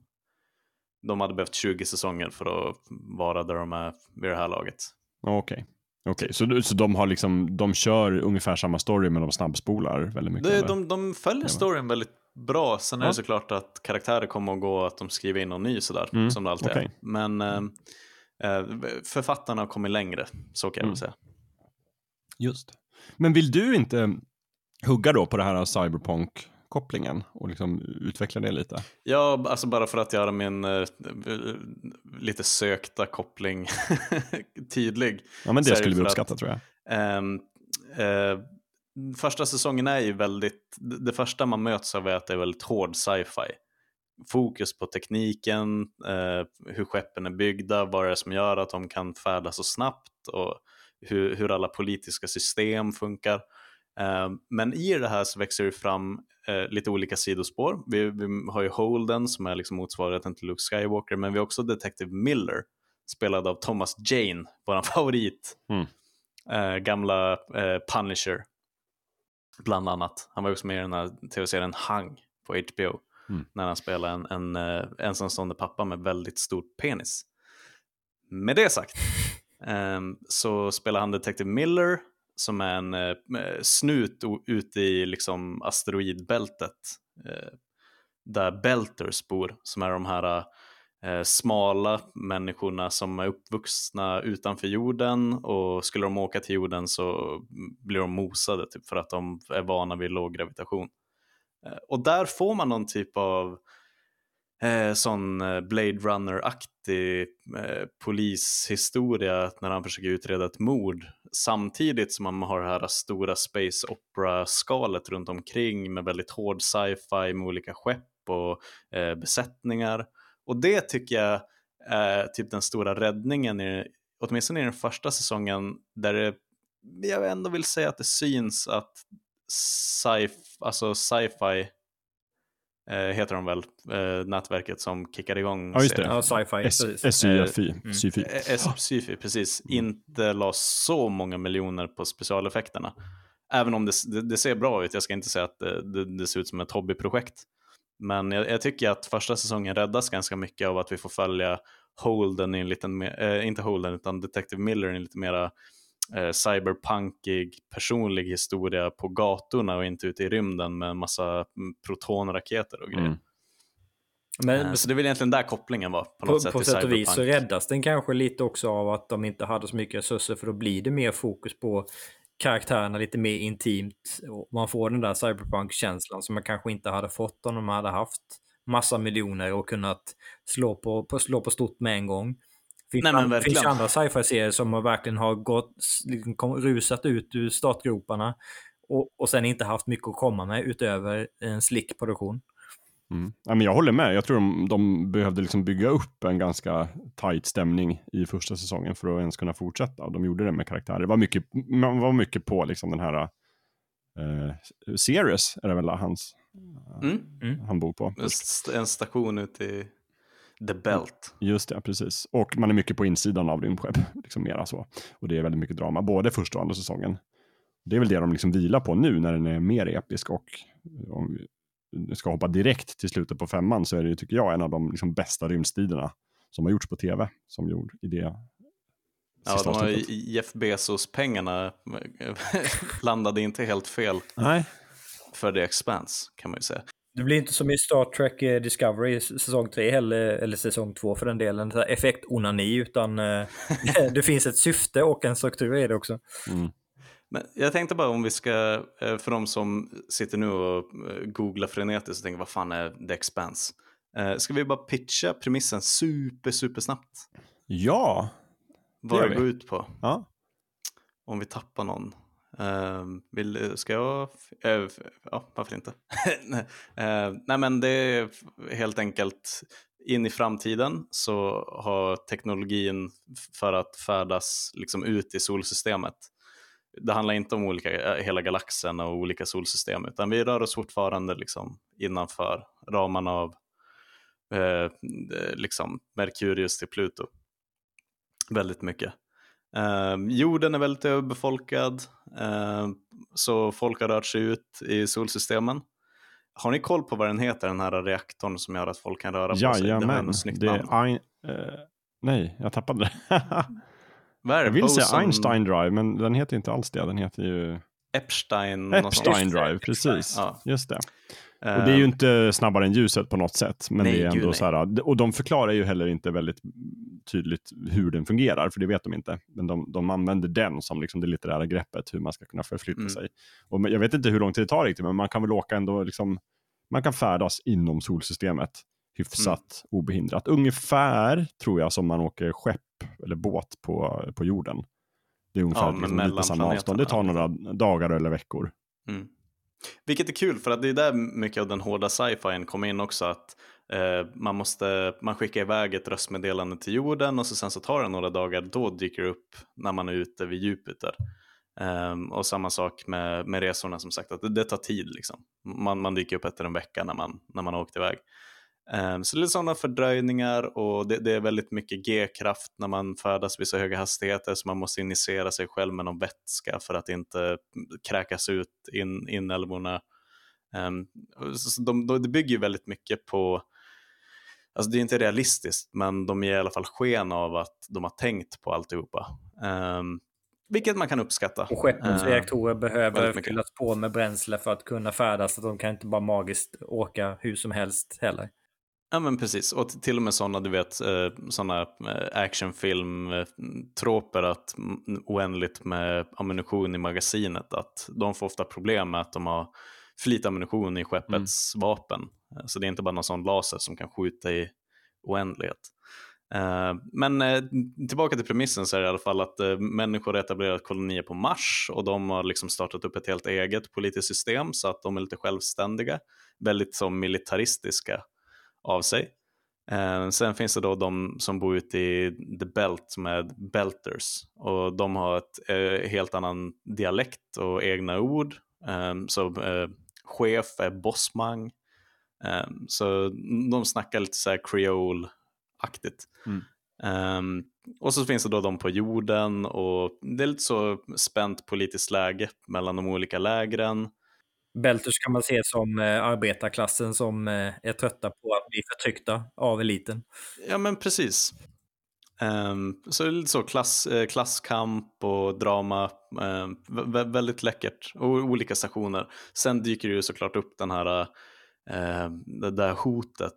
Speaker 3: de hade behövt 20 säsonger för att vara där de är vid det här laget.
Speaker 2: Okej. Okej, så, du- så de har liksom, de kör ungefär samma story men de snabbspolar väldigt mycket? Eller?
Speaker 3: de, de följer storyn väldigt bra. Sen är
Speaker 2: Ja.
Speaker 3: det såklart att karaktärer kommer att gå att de skriver in någon ny sådär,
Speaker 2: Mm,
Speaker 3: som det alltid
Speaker 2: okej.
Speaker 3: är. Men eh, eh, författarna har kommit längre, så kan jag
Speaker 2: Mm.
Speaker 3: säga.
Speaker 2: Just. Men vill du inte hugga då på det här cyberpunk-kopplingen och liksom utveckla det lite?
Speaker 3: Ja, alltså bara för att göra min eh, lite sökta koppling (laughs) tydlig.
Speaker 2: Ja, men det skulle vi
Speaker 3: för att-
Speaker 2: uppskatta tror jag.
Speaker 3: Ehm, eh, första säsongen är ju väldigt, det första man möts av är att det är väldigt hård sci-fi. Fokus på tekniken, eh, hur skeppen är byggda, vad det är som gör att de kan färdas så snabbt och hur, hur alla politiska system funkar. Eh, men i det här så växer det fram eh, lite olika sidospår. Vi, vi har ju Holden som är liksom motsvarigheten till Luke Skywalker, men vi har också Detective Miller, spelad av Thomas Jane, vår (laughs) favorit
Speaker 2: Mm.
Speaker 3: eh, gamla eh, Punisher, bland annat. Han var också med i den här tv-serien Hang på HBO,
Speaker 2: Mm.
Speaker 3: när han spelade en, en eh, ensamstående pappa med väldigt stor penis. Med det sagt, (laughs) ehm, så spelar han Detective Miller, som är en eh, eh snut ute i liksom, asteroidbältet, eh, där Belters bor, som är de här eh, smala människorna som är uppvuxna utanför jorden och skulle de åka till jorden så blir de mosade typ, för att de är vana vid låg gravitation. Eh, och där får man någon typ av eh, sån eh, Blade Runner-aktig eh, polishistoria när han försöker utreda ett mord samtidigt som man har det här stora space opera-skalet runt omkring med väldigt hård sci-fi med olika skepp och eh, besättningar. Och det tycker jag är typ den stora räddningen, i, åtminstone i den första säsongen, där det, jag ändå vill säga att det syns att sci-fi, alltså sci-fi eh, heter de väl, eh, nätverket som kickar igång
Speaker 2: Ja, just det.
Speaker 4: Ja, sci-fi. precis.
Speaker 2: SYFI.
Speaker 4: Mm.
Speaker 3: Eh, Syfy, precis, inte la så många miljoner på specialeffekterna. Även om det, det, det ser bra ut, jag ska inte säga att det, det, det ser ut som ett hobbyprojekt. Men jag, jag, tycker att första säsongen räddas ganska mycket av att vi får följa Holden i en liten, eh, inte Holden utan Detective Miller i en lite mera eh, cyberpunkig personlig historia på gatorna och inte ute i rymden med en massa mm, protonraketer och grejer.
Speaker 2: Mm.
Speaker 4: Men
Speaker 3: Eh, Så det är väl egentligen där kopplingen var på något
Speaker 4: på,
Speaker 3: sätt
Speaker 4: på sätt och vis så räddas den kanske lite också av att de inte hade så mycket resurser för då blir det mer fokus på karaktärerna lite mer intimt. Och man får den där cyberpunk-känslan som man kanske inte hade fått om de hade haft massa miljoner och kunnat slå på, på, slå på stort med en gång. Finns,
Speaker 3: Nej, men verkligen.
Speaker 4: finns andra sci-fi-serier som har verkligen har gått, liksom, kom, rusat ut ur startgroparna och, och sen inte haft mycket att komma med utöver en slick produktion.
Speaker 2: Mm. Ja, men jag håller med. Jag tror de, de behövde liksom bygga upp en ganska tight stämning i första säsongen för att ens kunna fortsätta. De gjorde det med karaktärer. Det var mycket, man var mycket på liksom den här uh, Ceres, är det väl hans
Speaker 3: Mm.
Speaker 2: han bor på.
Speaker 3: En station ute i The Belt.
Speaker 2: Just det, precis. Och man är mycket på insidan av rymdskepp, (laughs) liksom mera så. Och det är väldigt mycket drama, både första och andra säsongen. Det är väl det de liksom vilar på nu när den är mer episk och om vi ska hoppa direkt till slutet på femman så är det tycker jag, en av de liksom bästa rymdstiderna som har gjorts på tv, som gjord i det
Speaker 3: Ja, de har. Jeff Bezos-pengarna (laughs) landade inte helt fel
Speaker 2: Nej,
Speaker 3: för The Expanse kan man ju säga.
Speaker 4: Det blir inte som i Star Trek eh, Discovery säsong 3 heller, eller säsong 2 för den delen, effekt-onani, utan eh, (laughs) det finns ett syfte och en struktur i det också.
Speaker 2: mm.
Speaker 3: Men jag tänkte bara om vi ska, eh, för de som sitter nu och googlar frenetiskt och tänker vad fan är The Expanse? Ska vi bara pitcha premissen super, super snabbt?
Speaker 2: ja,
Speaker 3: Vad det går ut på?
Speaker 2: ja.
Speaker 3: Om vi tappar någon. Uh, vill, ska jag? Uh, ja, varför inte? (laughs) uh, nej, men det är helt enkelt in i framtiden så har teknologin för att färdas liksom ut i solsystemet. Det handlar inte om olika, eh, hela galaxen och olika solsystem, utan vi rör oss fortfarande liksom innanför ramarna av eh, liksom Merkurius till Pluto. Väldigt mycket. Eh, jorden är väldigt överbefolkad, eh, så folk har rört sig ut i solsystemen. Har ni koll på vad den heter, den här reaktorn som gör att folk kan röra på sig?
Speaker 2: Jajamän. Det är ein, eh, nej, jag tappade (laughs) det. Jag vill säga
Speaker 3: Boson-
Speaker 2: Einstein Drive, men den heter inte alls det. Den heter ju
Speaker 3: Epstein.
Speaker 2: Epstein Drive, precis.
Speaker 3: Ja.
Speaker 2: Just det. Och det är ju inte snabbare än ljuset på något sätt. Men
Speaker 3: Nej,
Speaker 2: det är
Speaker 3: gud,
Speaker 2: ändå
Speaker 3: nej.
Speaker 2: så här, och de förklarar ju heller inte väldigt tydligt hur den fungerar, för det vet de inte. Men de, de använder den som liksom det litterära greppet, hur man ska kunna förflytta
Speaker 3: Mm.
Speaker 2: sig. Och jag vet inte hur lång tid det tar riktigt, men man kan väl åka ändå, liksom, man kan färdas inom solsystemet hyfsat
Speaker 3: Mm.
Speaker 2: obehindrat. Ungefär, tror jag, som man åker skepp eller båt på, på jorden. Det är ungefär
Speaker 3: Ja,
Speaker 2: liksom, lite samma avstånd. Det tar några dagar eller veckor.
Speaker 3: Mm. Vilket är kul för att det är där mycket av den hårda sci-fi kommer in också. Att eh, man, måste, man skickar iväg ett röstmeddelande till jorden och så sen så tar det några dagar. Då dyker det upp när man är ute vid Jupiter. Um, ehm, och samma sak med, med resorna som sagt, att det, det tar tid. Liksom. Man, man dyker upp efter en vecka när man, när man har åkt iväg. Ehm, så det är sådana fördröjningar och det, det är väldigt mycket G-kraft när man färdas vid så höga hastigheter så man måste injicera sig själv med någon vätska för att inte kräkas ut in, inälvorna. Um, så så de, de, det bygger väldigt mycket på, alltså det är inte realistiskt men de ger i alla fall sken av att de har tänkt på alltihopa. Um, vilket man kan uppskatta.
Speaker 4: Och skeppens
Speaker 3: Eh,
Speaker 4: reaktorer behöver fyllas på med bränsle för att kunna färdas. Så de kan inte bara magiskt åka hur som helst heller.
Speaker 3: Ja men precis, och till och med sådana du vet, eh, sådana eh, actionfilm-troper att mm, oändligt med ammunition i magasinet, att de får ofta problem med att de har för lite ammunition i skeppets
Speaker 2: Mm.
Speaker 3: vapen. Eh, Så det är inte bara någon sån laser som kan skjuta i oändlighet. Eh, Men eh, tillbaka till premissen så är det i alla fall att eh, människor har etablerat kolonier på Mars och de har liksom startat upp ett helt eget politiskt system så att de är lite självständiga, väldigt så militaristiska av sig. Eh, sen finns det då de som bor ute i The Belt med Belters och de har ett eh, helt annan dialekt och egna ord. Eh, så chef är bossmang. Eh, så de snackar lite så här creole-aktigt.
Speaker 2: Mm.
Speaker 3: Um, och så finns det då de på jorden och det är lite så spänt politiskt läge mellan de olika lägren.
Speaker 4: Belters kan man se som eh, arbetarklassen som eh, är trötta på att bli förtryckta av eliten.
Speaker 3: Ja men precis. Um, så det är lite så klass, eh, klasskamp och drama, ehm, vä- väldigt läckert. Och olika stationer. Sen dyker det ju såklart upp den här, eh, det där hotet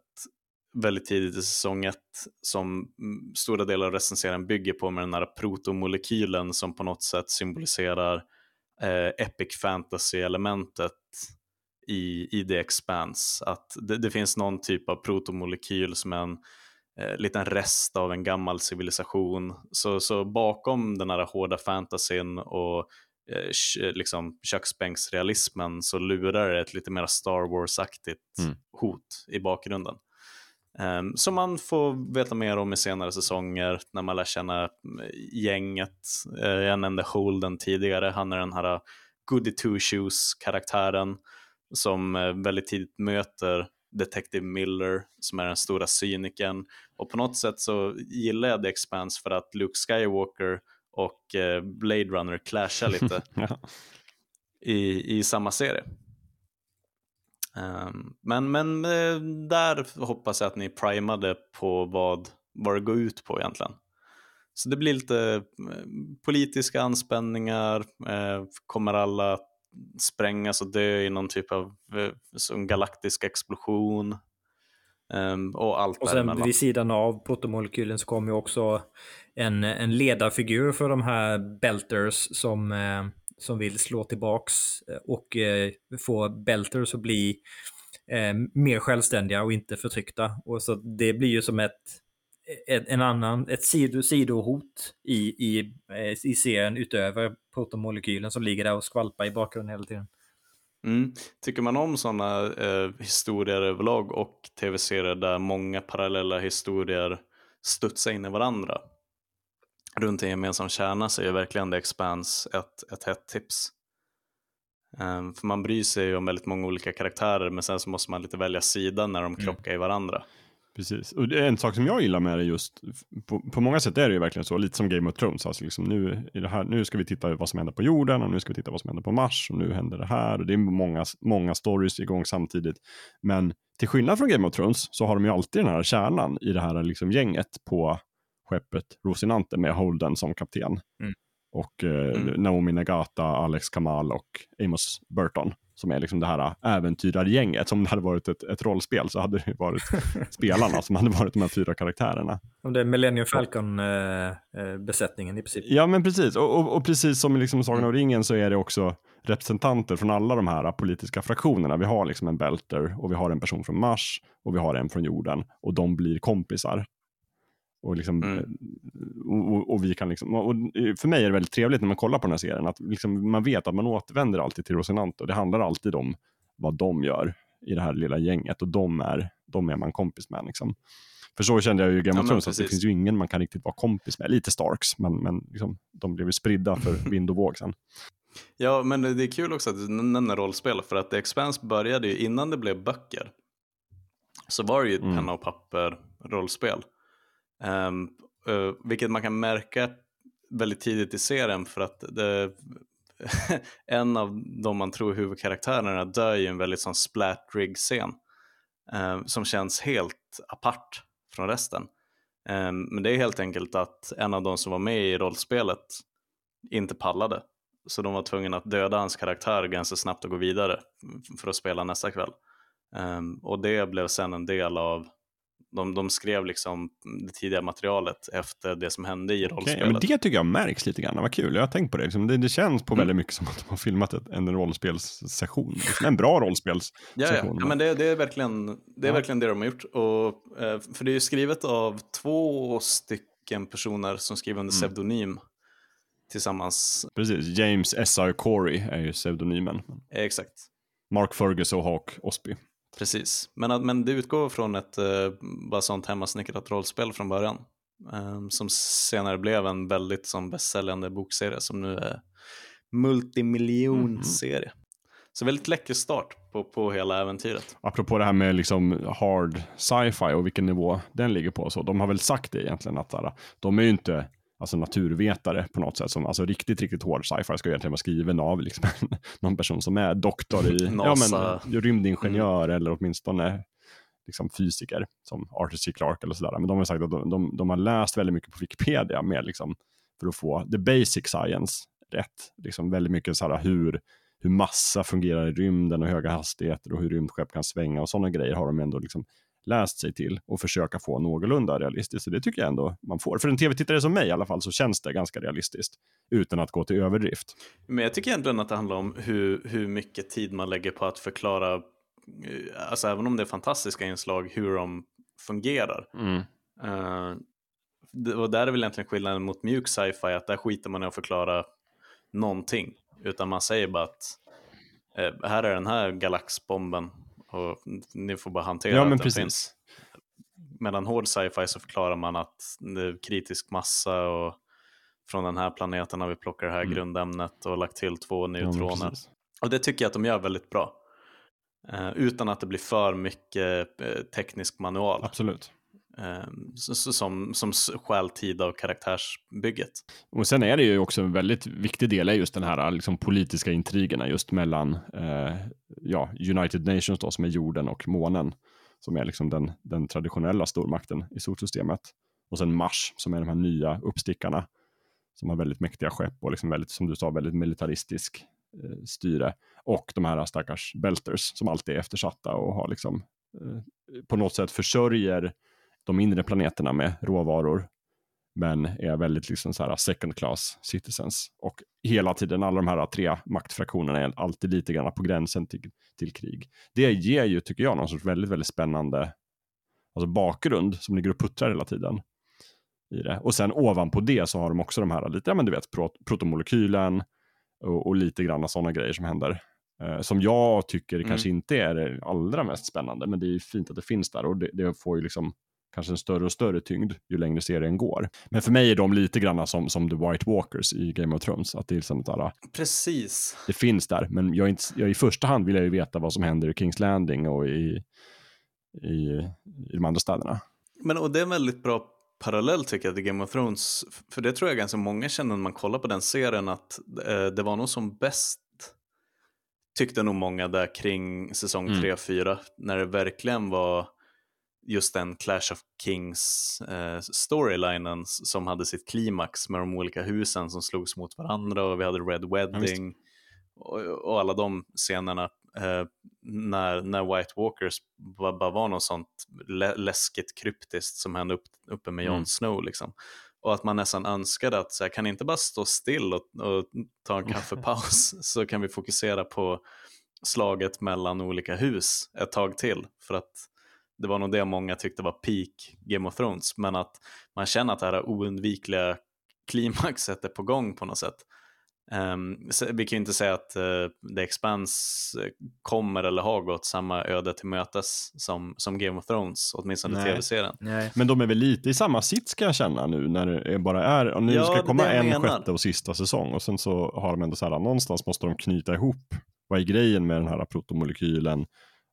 Speaker 3: väldigt tidigt i säsong ett som mm, stora delar av recenseraren bygger på med den här protomolekylen som på något sätt symboliserar eh, epic fantasy-elementet i, i The Expanse. Att det, det finns någon typ av protomolekyl som är en eh, liten rest av en gammal civilisation. Så, så bakom den här hårda fantasyn och eh, liksom köksbänksrealismen så lurar det ett lite mer Star Wars-aktigt
Speaker 2: Mm.
Speaker 3: hot i bakgrunden. Um, som man får veta mer om i senare säsonger när man lär känna eh, gänget. Eh, jag nämnde Holden tidigare, han är den här goody two shoes karaktären som eh, väldigt tidigt möter Detective Miller som är den stora cynikern. Och på något sätt så gillar jag The Expanse för att Luke Skywalker och eh, Blade Runner clashar lite (laughs)
Speaker 2: Ja.
Speaker 3: i, i samma serie. Ehm, men men eh, där hoppas jag att ni primade på vad, vad det går ut på egentligen. Så det blir lite politiska anspänningar, eh, kommer alla sprängas och dö i någon typ av eh, som galaktisk explosion ehm, och allt
Speaker 4: Och sen
Speaker 3: däremellan.
Speaker 4: vid sidan av protomolekylen så kommer ju också en, en ledarfigur för de här Belters som, eh, som vill slå tillbaks eh, och få Belters att bli mer självständiga och inte förtryckta. Och så det blir ju som ett en annan, ett sido, sidohot i, i, eh, i serien utöver protomolekylen som ligger där och skvalpar i bakgrunden hela tiden.
Speaker 3: Mm. Tycker man om sådana eh, historier överlag och tv-serier där många parallella historier studsar in i varandra runt en gemensam kärna så är verkligen The Expanse ett, ett hett tips. Um, för man bryr sig ju om väldigt många olika karaktärer men sen så måste man lite välja sida när de krockar i varandra.
Speaker 2: Precis. Och en sak som jag gillar med det just, på, på många sätt är det ju verkligen så, lite som Game of Thrones. Alltså liksom nu, är det här, nu ska vi titta vad som händer på jorden och nu ska vi titta vad som händer på Mars och nu händer det här. Och det är många, många stories igång samtidigt. Men till skillnad från Game of Thrones så har de ju alltid den här kärnan i det här liksom gänget på skeppet Rosinante med Holden som kapten.
Speaker 4: Mm.
Speaker 2: Och eh,
Speaker 3: Mm.
Speaker 2: Naomi Nagata, Alex Kamal och Amos Burton som är liksom det här äventyrargänget. Som det hade varit ett, ett rollspel så hade det varit (laughs) spelarna som hade varit de här fyra karaktärerna.
Speaker 4: Och det är Millennium Falcon-besättningen i princip.
Speaker 2: Ja men precis, och, och, och precis som i liksom Sagan om ringen så är det också representanter från alla de här politiska fraktionerna. Vi har liksom en Belter och vi har en person från Mars och vi har en från jorden och de blir kompisar. Och, liksom,
Speaker 3: Mm.
Speaker 2: eh, och, och, vi kan liksom, och för mig är det väldigt trevligt när man kollar på den här serien att liksom man vet att man återvänder alltid till Rosinante och det handlar alltid om vad de gör i det här lilla gänget och de är, de är man kompis med. Liksom. För så kände jag ju i Game
Speaker 3: Ja,
Speaker 2: of Thrones, att det finns ju ingen man kan riktigt vara kompis med. Lite Starks, men, men liksom, de blev ju spridda för (laughs) vind och våg sen.
Speaker 3: Ja, men det är kul också att du nämner rollspel för att The Expanse började ju innan det blev böcker. Så var det ju ett
Speaker 2: Mm.
Speaker 3: penna och papper rollspel. Um, uh, vilket man kan märka väldigt tidigt i serien för att det, (laughs) en av de man tror huvudkaraktärerna dör i en väldigt sån splatrig scen. um, ehm, som känns helt apart från resten. Um, men det är helt enkelt att en av de som var med i rollspelet inte pallade. Så de var tvungna att döda hans karaktär ganska snabbt och gå vidare för att spela nästa kväll. Um, och det blev sen en del av de, de skrev liksom det tidiga materialet efter det som hände i rollspelet.
Speaker 2: ja, men det tycker jag märks lite grann. Vad kul, jag har tänkt på det. Liksom. Det, det känns på
Speaker 3: Mm.
Speaker 2: väldigt mycket som att de har filmat ett, en rollspelssession. Liksom. En bra rollspelssession.
Speaker 3: Ja, ja. ja men det, det är, verkligen, det är
Speaker 2: Ja.
Speaker 3: verkligen det de har gjort. Och, eh, för det är ju skrivet av två stycken personer som skriver under
Speaker 2: Mm.
Speaker 3: pseudonym tillsammans.
Speaker 2: Precis, James S.R. Corey är ju pseudonymen.
Speaker 3: Exakt,
Speaker 2: Mark Fergus och Hawk Osby.
Speaker 3: Precis. Men, men det utgår från ett eh, bara sånt hemmasnickrat rollspel från början. Eh, som senare blev en väldigt som bästsäljande bokserie som nu är multimiljonserie. Så väldigt läcker start på, på hela äventyret.
Speaker 2: Apropå det här med liksom hard sci-fi och vilken nivå den ligger på. Så de har väl sagt det egentligen att där, de är ju inte alltså, naturvetare på något sätt. Som, alltså riktigt, riktigt hård sci-fi ska egentligen vara skriven av liksom, (laughs) någon person som är doktor i (laughs) ja, men, rymdingenjör eller åtminstone liksom, fysiker som Arthur C. Clarke eller sådär. Men de har sagt att de, de, de har läst väldigt mycket på Wikipedia med, liksom, för att få the basic science rätt. Liksom, väldigt mycket så här, hur, hur massa fungerar i rymden och höga hastigheter och hur rymdskepp kan svänga och sådana grejer har de ändå liksom läst sig till och försöka få någorlunda realistiskt. Så det tycker jag ändå man får. För en tv-tittare som mig i alla fall så känns det ganska realistiskt utan att gå till överdrift.
Speaker 3: Men jag tycker egentligen att det handlar om hur, hur mycket tid man lägger på att förklara, eh, alltså även om det är fantastiska inslag, hur de fungerar. Eh, det- och där är väl egentligen skillnaden mot mjuk sci-fi, att där skiter man i att förklara någonting. Utan man säger bara att eh, här är den här galaxbomben och ni får bara hantera
Speaker 2: Ja,
Speaker 3: att
Speaker 2: men
Speaker 3: den
Speaker 2: precis.
Speaker 3: finns. Medan hård sci-fi så förklarar man att det är kritisk massa och från den här planeten har vi plockat det här
Speaker 2: Mm.
Speaker 3: grundämnet och lagt till två
Speaker 2: Ja,
Speaker 3: neutroner.
Speaker 2: precis.
Speaker 3: och det tycker jag att de gör väldigt bra. Eh, utan att det blir för mycket eh, teknisk manual.
Speaker 2: Absolut.
Speaker 3: Ehm, som, som stjäl tid av karaktärsbygget.
Speaker 2: Och sen är det ju också en väldigt viktig del är just den här liksom, politiska intrigerna just mellan eh, ja, United Nations då, som är jorden och månen som är liksom den, den traditionella stormakten i solsystemet. Och sen Mars som är de här nya uppstickarna som har väldigt mäktiga skepp och liksom väldigt, som du sa, väldigt militaristisk eh, styre. Och de här stackars Belters som alltid är eftersatta och har liksom eh, på något sätt försörjer de mindre planeterna med råvaror men är väldigt liksom så här second class citizens. Och hela tiden, alla de här tre maktfraktionerna är alltid lite grann på gränsen till, till krig. Det ger ju, tycker jag, någon sorts väldigt, väldigt spännande alltså bakgrund som ligger och puttrar hela tiden. I det. Och sen ovanpå det så har de också de här lite, ja men du vet, prot protomolekylen och, och lite grann sådana grejer som händer. Eh, som jag tycker
Speaker 3: Mm.
Speaker 2: kanske inte är det allra mest spännande, men det är ju fint att det finns där och det, det får ju liksom kanske en större och större tyngd ju längre serien går. Men för mig är de lite grann som, som The White Walkers i Game of Thrones. Att det, är liksom ett alla,
Speaker 3: Precis.
Speaker 2: det finns där, men jag, inte, jag i första hand vill jag ju veta vad som händer i Kings Landing och i, i, i de andra städerna.
Speaker 3: Men och det är en väldigt bra parallell tycker jag till Game of Thrones. För det tror jag ganska många känner när man kollar på den serien att eh, det var nog som bäst tyckte nog många där kring säsong
Speaker 2: Mm.
Speaker 3: 3-4 när det verkligen var just den Clash of Kings eh, storylinen som hade sitt klimax med de olika husen som slogs mot varandra och vi hade Red Wedding och, och alla de scenerna eh, när, när White Walkers bara, bara var något sånt lä läskigt kryptiskt som hände upp, uppe med Jon
Speaker 2: Mm.
Speaker 3: Snow liksom. Och att man nästan önskade att så här, kan inte bara stå still och, och ta en kaffepaus (laughs) så kan vi fokusera på slaget mellan olika hus ett tag till. För att det var nog det många tyckte var peak Game of Thrones. Men att man känner att det här oundvikliga klimaxet är på gång på något sätt. Um, vi kan ju inte säga att uh, The Expanse eh, kommer eller har gått samma öde till mötes som, som Game of Thrones, åtminstone
Speaker 2: Nej.
Speaker 3: tv-serien.
Speaker 4: Nej.
Speaker 2: Men de är väl lite i samma sits ska jag känna nu när det bara är, och nu
Speaker 3: Ja,
Speaker 2: ska komma en
Speaker 3: menar.
Speaker 2: sjätte och sista säsong och sen så har de ändå så här, någonstans måste de knyta ihop vad är grejen med den här protomolekylen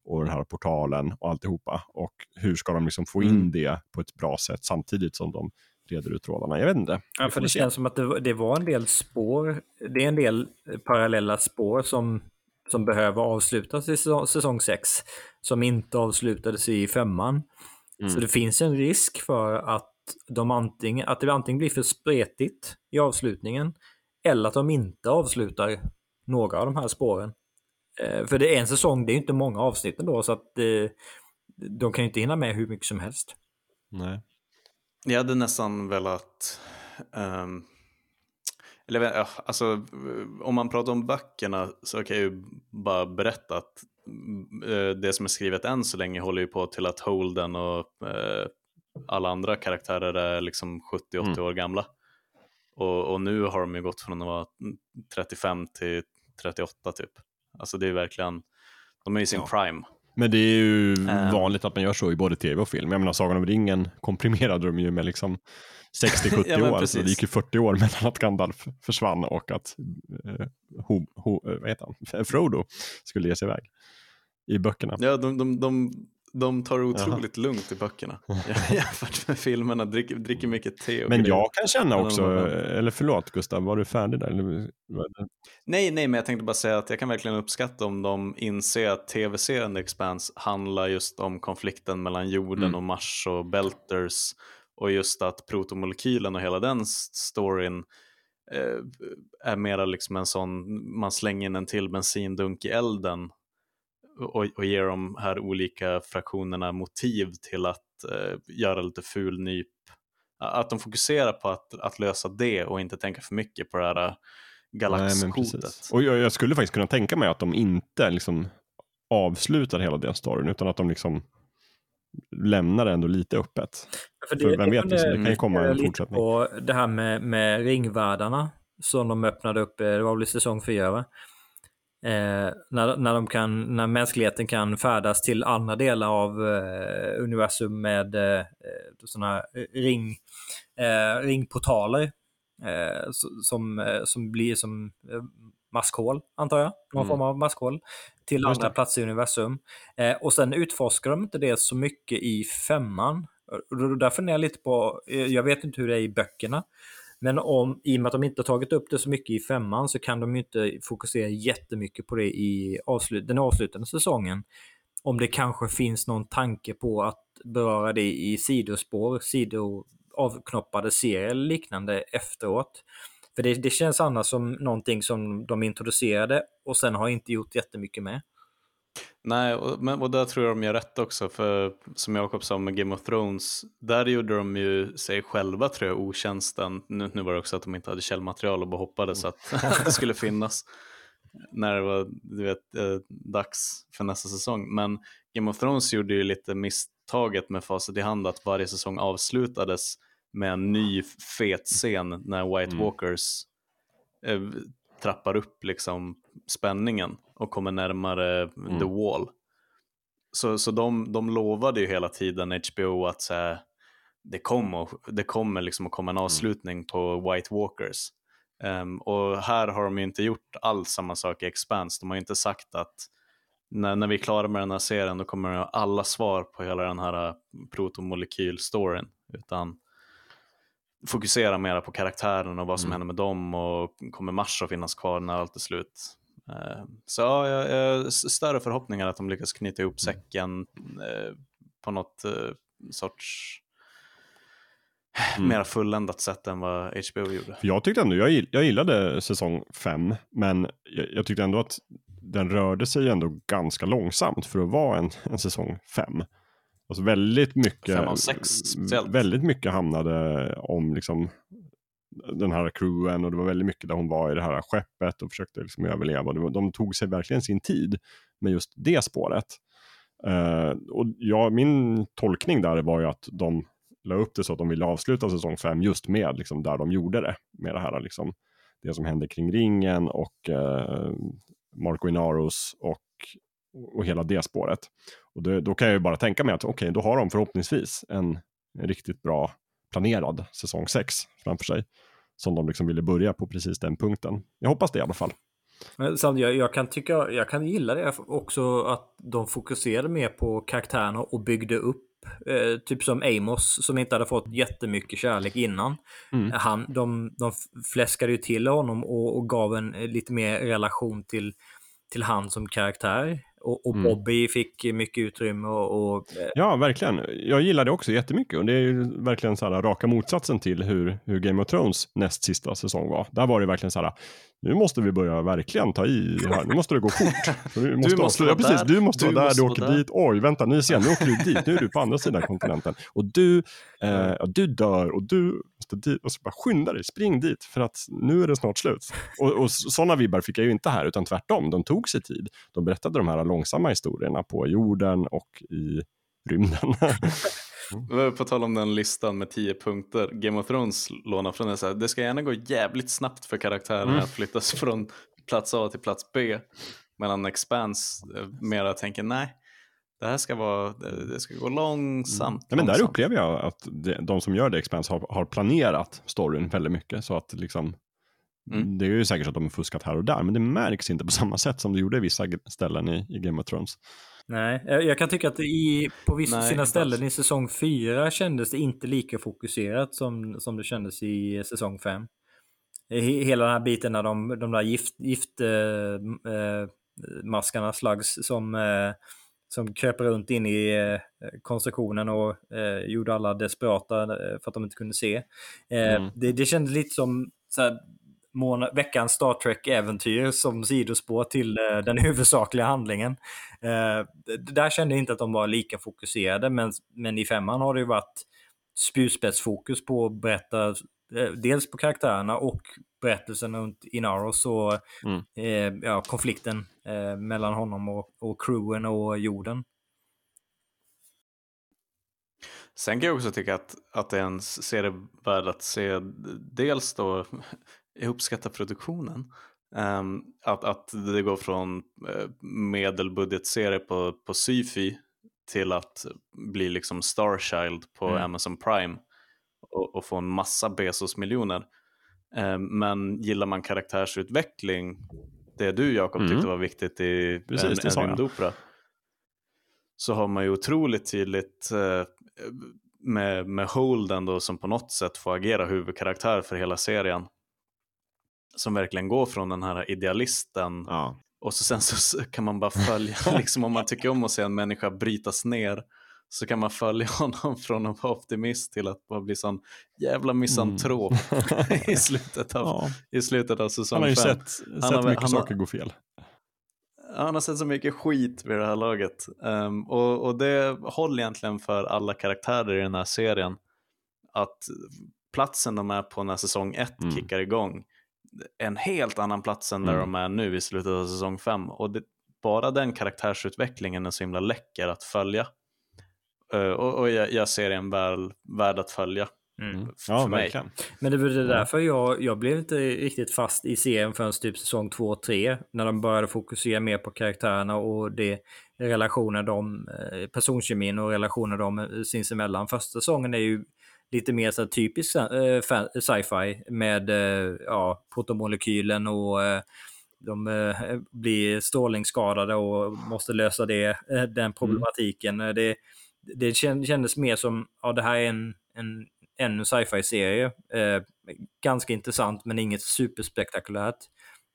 Speaker 2: och den här portalen och alltihopa och hur ska de liksom få in
Speaker 3: Mm.
Speaker 2: det på ett bra sätt samtidigt som de reder ut trådarna. Jag vet inte.
Speaker 4: Ja, för det
Speaker 2: se.
Speaker 4: känns som att det, var- det var en del spår. Det är en del parallella spår som, som behöver avslutas i säsong 6. Som inte avslutades i femman.
Speaker 2: Mm.
Speaker 4: Så det finns en risk för att, de antingen, att det antingen blir för spretigt i avslutningen. Eller att de inte avslutar några av de här spåren. Eh, För det är en säsong, det är inte många avsnitt ändå. Så att eh, de kan ju inte hinna med hur mycket som helst.
Speaker 2: Nej.
Speaker 3: Jag hade nästan velat... Um, eller ja, alltså, om man pratar om böckerna så kan jag ju bara berätta att eh, det som är skrivet än så länge håller ju på till att Holden och eh, alla andra karaktärer är liksom 70-80
Speaker 2: Mm.
Speaker 3: år gamla. Och, och nu har de ju gått från att vara 35 till 38 typ. Alltså det är verkligen, de är i sin
Speaker 2: Ja.
Speaker 3: prime.
Speaker 2: Men det är ju
Speaker 3: Ehm.
Speaker 2: vanligt att man gör så i både tv och film. Jag menar, Sagan om ringen komprimerade de ju med liksom 60-70 (laughs)
Speaker 3: Ja,
Speaker 2: år. Så det gick ju 40 år mellan att Gandalf försvann och att eh, ho, ho, eh, vad heter han? Frodo skulle ge sig iväg i böckerna.
Speaker 3: Ja, de, de, de, de tar otroligt lugnt i böckerna. (laughs) Jämfört med filmerna, dricker, dricker mycket te och
Speaker 2: Men
Speaker 3: grejer.
Speaker 2: jag kan känna också, eller förlåt Gustav, var du färdig där?
Speaker 3: Nej, nej, men jag tänkte bara säga att jag kan verkligen uppskatta om de inser att tv-serien The Expanse handlar just om konflikten mellan jorden
Speaker 2: Mm.
Speaker 3: och Mars och Belters och just att protomolekylen och hela den storyn eh, är mera liksom en sån, man slänger in en till bensindunk i elden och, och ger de här olika fraktionerna motiv till att eh, göra lite ful nyp. Att de fokuserar på att, att lösa det och inte tänka för mycket på det här eh,
Speaker 2: precis. Och jag, jag skulle faktiskt kunna tänka mig att de inte liksom avslutar hela den storyn, utan att de liksom lämnar det ändå lite öppet.
Speaker 4: För
Speaker 2: För vem vet,
Speaker 4: kunde-
Speaker 2: liksom, det kan ju komma en fortsättning.
Speaker 4: på det här med, med ringvärldarna som de öppnade upp, eh, det var väl i säsong 4 va? Eh, när, när, de kan, när mänskligheten kan färdas till andra delar av eh, universum med eh, sådana ring, eh, ringportaler eh, so- som, eh, som blir som eh, maskhål, antar jag. Någon
Speaker 2: Mm.
Speaker 4: form av maskhål till andra platser i universum. Eh, och sen utforskar de inte det så mycket i femman. Där funderar jag lite på, eh, jag vet inte hur det är i böckerna, men om, i och med att de inte har tagit upp det så mycket i femman så kan de ju inte fokusera jättemycket på det i avslut, den avslutande säsongen. Om det kanske finns någon tanke på att beröra det i sidospår, sido avknoppade serier eller liknande efteråt. För det, det känns annars som någonting som de introducerade och sen har inte gjort jättemycket med.
Speaker 3: Nej, och, men, och där tror jag de gör rätt också, för som Jakob sa med Game of Thrones, där gjorde de ju sig själva tror jag otjänsten. Nu, nu var det också att de inte hade källmaterial och bara hoppades att (laughs) det skulle finnas när det var du vet, eh, dags för nästa säsong. Men Game of Thrones gjorde ju lite misstaget med facit i hand att varje säsong avslutades med en ny fet scen när White
Speaker 2: Mm.
Speaker 3: Walkers eh, trappar upp liksom spänningen och kommer närmare
Speaker 2: Mm.
Speaker 3: the wall. Så, så de, de lovade ju hela tiden HBO att så här, det kommer, det kommer liksom att komma en avslutning på White Walkers. Ehm, och här har de ju inte gjort alls samma sak i Expanse. De har ju inte sagt att när, när vi är klara med den här serien då kommer vi ha alla svar på hela den här äh, protomolekyl-storyn. Utan fokusera mer på karaktären och vad som
Speaker 2: Mm.
Speaker 3: händer med dem och kommer Mars att finnas kvar när allt är slut. Eh, Så ja, jag jag större förhoppningar att de lyckas knyta ihop säcken eh, på något eh, sorts
Speaker 2: Mm.
Speaker 3: mer fulländat sätt än vad HBO gjorde.
Speaker 2: För jag tyckte ändå, jag, gill- jag gillade säsong fem, men jag, jag tyckte ändå att den rörde sig ändå ganska långsamt för att vara en, en säsong fem. Alltså väldigt mycket,
Speaker 3: Fem av sex speciellt.
Speaker 2: väldigt mycket hamnade om liksom den här crewen och det var väldigt mycket där hon var i det här skeppet och försökte liksom överleva. Var- De tog sig verkligen sin tid med just det spåret. Uh, och ja, min tolkning där var ju att de la upp det så att de ville avsluta säsong 5 just med liksom, där de gjorde det. Med det här liksom, det som hände kring ringen och uh, Marco Inaros och, och hela det spåret. Och det, då kan jag ju bara tänka mig att okej, då har de förhoppningsvis en riktigt bra planerad säsong 6 framför sig. Som de liksom ville börja på precis den punkten. Jag hoppas det i alla fall.
Speaker 4: Men jag, jag, kan tycka, jag kan gilla det också att de fokuserade mer på karaktärerna och byggde upp. Eh, typ som Amos som inte hade fått jättemycket kärlek innan.
Speaker 2: Mm.
Speaker 4: Han, de, de fläskade ju till honom och, och gav en eh, lite mer relation till, till han som karaktär. Och, och
Speaker 2: Mm.
Speaker 4: Bobby fick mycket utrymme och... och eh,
Speaker 2: Ja, verkligen. Jag gillar det också jättemycket. Och det är ju verkligen så här raka motsatsen till hur, hur Game of Thrones näst sista säsong var. Där var det verkligen så här nu måste vi börja verkligen ta i här. Nu måste det gå fort. (laughs) Du måste,
Speaker 3: måste
Speaker 2: ja,
Speaker 3: vara
Speaker 2: precis,
Speaker 3: där.
Speaker 2: du måste
Speaker 3: Du
Speaker 2: vara där,
Speaker 3: måste
Speaker 2: du åker
Speaker 3: där.
Speaker 2: dit. Oj, vänta, nu ser jag, nu åker du dit. Nu är du på andra sidan kontinenten. Och du, eh, ja, du dör och du måste dit. Och så bara skynda dig, spring dit för att nu är det snart slut. Och, och sådana vibbar fick jag ju inte här, utan tvärtom. De tog sig tid. De berättade de här långsamma historierna på jorden och i rymden. (laughs)
Speaker 3: På tal om den listan med tio punkter, Game of Thrones lånar från det så här, det ska gärna gå jävligt snabbt för karaktärerna
Speaker 2: Mm.
Speaker 3: att flyttas (laughs) från plats A till plats B. Medan Expanse eh, mera tänker nej, det här ska vara, det ska gå långsamt.
Speaker 2: Ja, men där
Speaker 3: långsamt.
Speaker 2: upplever jag att de som gör det Expanse har, har planerat storyn väldigt mycket. Så att liksom,
Speaker 3: Mm.
Speaker 2: Det är ju säkert att de har fuskat här och där, men det märks inte på samma sätt som det gjorde i vissa ställen i, i Game of Thrones.
Speaker 4: Nej, jag kan tycka att i, på vissa
Speaker 3: Nej,
Speaker 4: sina ställen i säsong 4 kändes det inte lika fokuserat som, som det kändes i säsong 5. He- Hela den här biten när de, de där gift, gift eh, eh, maskarna, slugs, som, eh, som kröp runt in i eh, konstruktionen och eh, gjorde alla desperata eh, för att de inte kunde se. Eh,
Speaker 2: Mm.
Speaker 4: det, det kändes lite som så här, måna, veckans Star Trek-äventyr som sidospår till eh, den (laughs) huvudsakliga handlingen. Eh, där kände jag inte att de var lika fokuserade, men, men i femman har det ju varit spjutspetsfokus på att berätta eh, dels på karaktärerna och berättelsen runt Inaros och
Speaker 2: Mm.
Speaker 4: eh, ja, konflikten eh, mellan honom och, och crewen och jorden.
Speaker 3: Sen kan jag också tycka att, att det är en serie värd att se dels då jag uppskattar produktionen. Ehm, att, att det går från uh, medelbudgetserie på, på Syfy till att bli liksom Starchild på
Speaker 4: Mm.
Speaker 3: Amazon Prime och, och få en massa Bezos-miljoner. Ehm, men gillar man karaktärsutveckling, det du Jakob
Speaker 2: Mm.
Speaker 3: tyckte var viktigt i
Speaker 2: Precis,
Speaker 3: en, en rymdopera, så har man ju otroligt tydligt eh, med, med Holden då som på något sätt får agera huvudkaraktär för hela serien. Som verkligen går från den här idealisten
Speaker 2: Ja.
Speaker 3: och så sen så kan man bara följa, (laughs) liksom om man tycker om att se en människa brytas ner så kan man följa (laughs) honom från att vara optimist till att bara bli sån jävla misantrop (laughs) i, slutet av,
Speaker 2: ja.
Speaker 3: i slutet av säsong
Speaker 2: Han har ju
Speaker 3: fem.
Speaker 2: sett, sett
Speaker 3: har väl-
Speaker 2: mycket
Speaker 3: han har-
Speaker 2: saker gå fel.
Speaker 3: Han har sett så mycket skit vid det här laget. Ehm, och, och det håller egentligen för alla karaktärer i den här serien. Att platsen de är på när säsong 1
Speaker 2: Mm.
Speaker 3: kickar igång en helt annan plats än där
Speaker 2: Mm.
Speaker 3: de är nu i slutet av säsong 5. Och det, bara den karaktärsutvecklingen är så himla läcker att följa. Eh, och och jag, jag ser en väl värd att följa.
Speaker 2: Mm. Ja,
Speaker 3: för mig.
Speaker 2: verkligen.
Speaker 4: Men det var det därför jag, jag blev inte riktigt fast i serien förrän typ säsong 2 och 3. När de började fokusera mer på karaktärerna och det relationer de, eh, personkemin och relationer de eh, sinsemellan. Första säsongen är ju lite mer så typisk eh, sci-fi med eh, ja, protomolekylen och eh, de blir strålningsskadade och måste lösa det, den problematiken. Eh, Det, det kän- kändes mer som, ja det här är en, en ännu sci-fi-serie. Ganska intressant men inget superspektakulärt.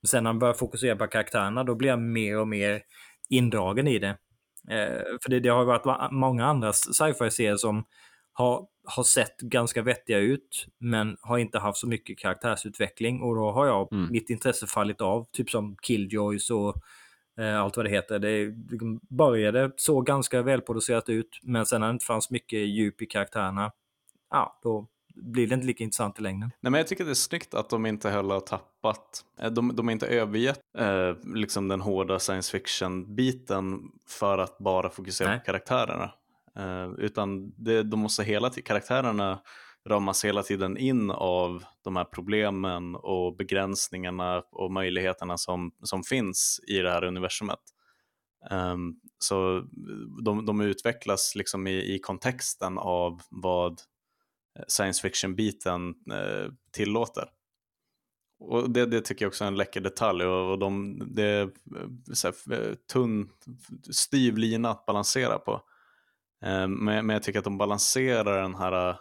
Speaker 4: Sen när man börjar fokusera på karaktärerna då blir jag mer och mer indragen i det. För det, det har varit va- många andra sci-fi-serier som har, har sett ganska vettiga ut men har inte haft så mycket karaktärsutveckling och då har jag
Speaker 2: Mm.
Speaker 4: mitt intresse fallit av. Typ som Killjoys och eh, allt vad det heter. Det liksom började så ganska välproducerat ut men sen när det inte fanns mycket djup i karaktärerna ja, då blir det inte lika intressant i längden.
Speaker 3: Nej, men jag tycker det är snyggt att de inte heller har tappat, eh, de, de har inte övergett eh, liksom den hårda science fiction-biten för att bara fokusera
Speaker 4: Nej.
Speaker 3: på karaktärerna. Eh, utan det, de måste hela tiden, karaktärerna ramas hela tiden in av de här problemen och begränsningarna och möjligheterna som, som finns i det här universumet. Um, så de, de utvecklas liksom i, i kontexten av vad eh, science fiction-biten eh, tillåter. Och det, det tycker jag också är en läcker detalj och, och de, det är så här, tunn, styv lina att balansera på. Eh, men, men jag tycker att de balanserar den här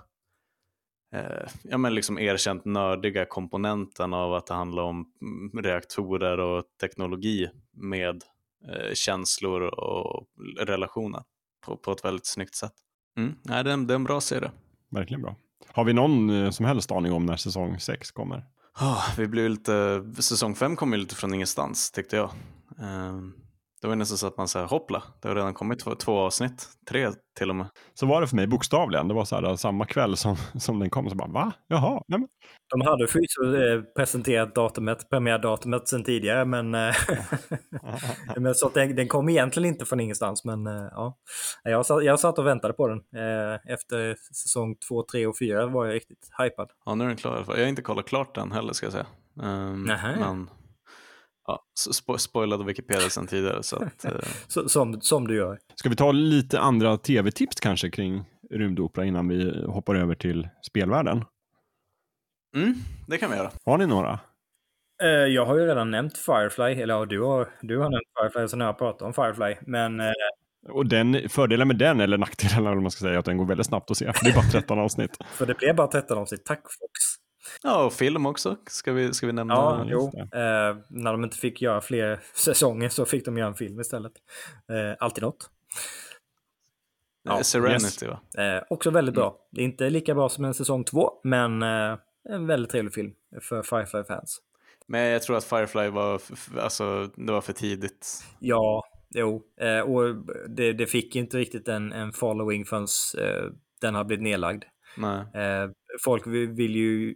Speaker 3: eh, ja, men liksom erkänt nördiga komponenten av att det handlar om mm, reaktorer och teknologi med eh, känslor och relationer på, på ett väldigt snyggt sätt. Mm. Nej, det, är en, det är en bra serie.
Speaker 2: Verkligen bra. Har vi någon som helst aning om när säsong 6 kommer?
Speaker 3: Ah, vi blev lite, säsong fem kom ju lite från ingenstans tyckte jag. Ehm, det var nästan så att man sa hoppla, det har redan kommit två, två avsnitt, tre till och med.
Speaker 2: Så var det för mig bokstavligen. Det var så här samma kväll som, (laughs) som den kom. Så bara, va? Jaha? Nej, men.
Speaker 4: De hade förvisso eh, presenterat datumet, premiärdatumet sen tidigare, men, eh, (laughs) (laughs) men så att den, den kom egentligen inte från ingenstans. Men eh, ja, jag satt, jag satt och väntade på den. Eh, Efter säsong två, tre och fyra var jag riktigt hypad.
Speaker 3: Ja, nu är den klar i alla fall. Jag har inte kollat klart den heller ska jag säga. Men ja, spo spoilade Wikipedia sen tidigare. Så att, eh, (laughs)
Speaker 4: som, som du gör.
Speaker 2: Ska vi ta lite andra tv-tips kanske kring rymdopera innan vi hoppar över till spelvärlden?
Speaker 3: mm, det kan vi göra.
Speaker 2: Har ni några?
Speaker 4: Eh, Jag har ju redan nämnt Firefly, eller ja, du har, du har nämnt Firefly, så nu har jag pratat om Firefly. Men eh,
Speaker 2: Och den, fördelen med den, eller nackdelen eller vad man ska säga, är att den går väldigt snabbt att se. Det är bara 13 avsnitt. (laughs)
Speaker 4: för det blev bara 13 avsnitt, tack Fox.
Speaker 3: Ja, och film också. Ska vi, ska vi nämna?
Speaker 4: Ja, jo. Eh, när de inte fick göra fler (laughs) säsonger så fick de göra en film istället. Eh, alltid något.
Speaker 3: Ja, Serenity va?
Speaker 4: Eh, också väldigt bra. Det är inte lika bra som en säsong två, men eh, en väldigt trevlig film för Firefly-fans.
Speaker 3: Men jag tror att Firefly var, alltså, det var för tidigt.
Speaker 4: Ja, jo. Eh, och det, det fick inte riktigt en, en following förrän eh, den har blivit nedlagd. Eh, folk vill, vill ju, eh,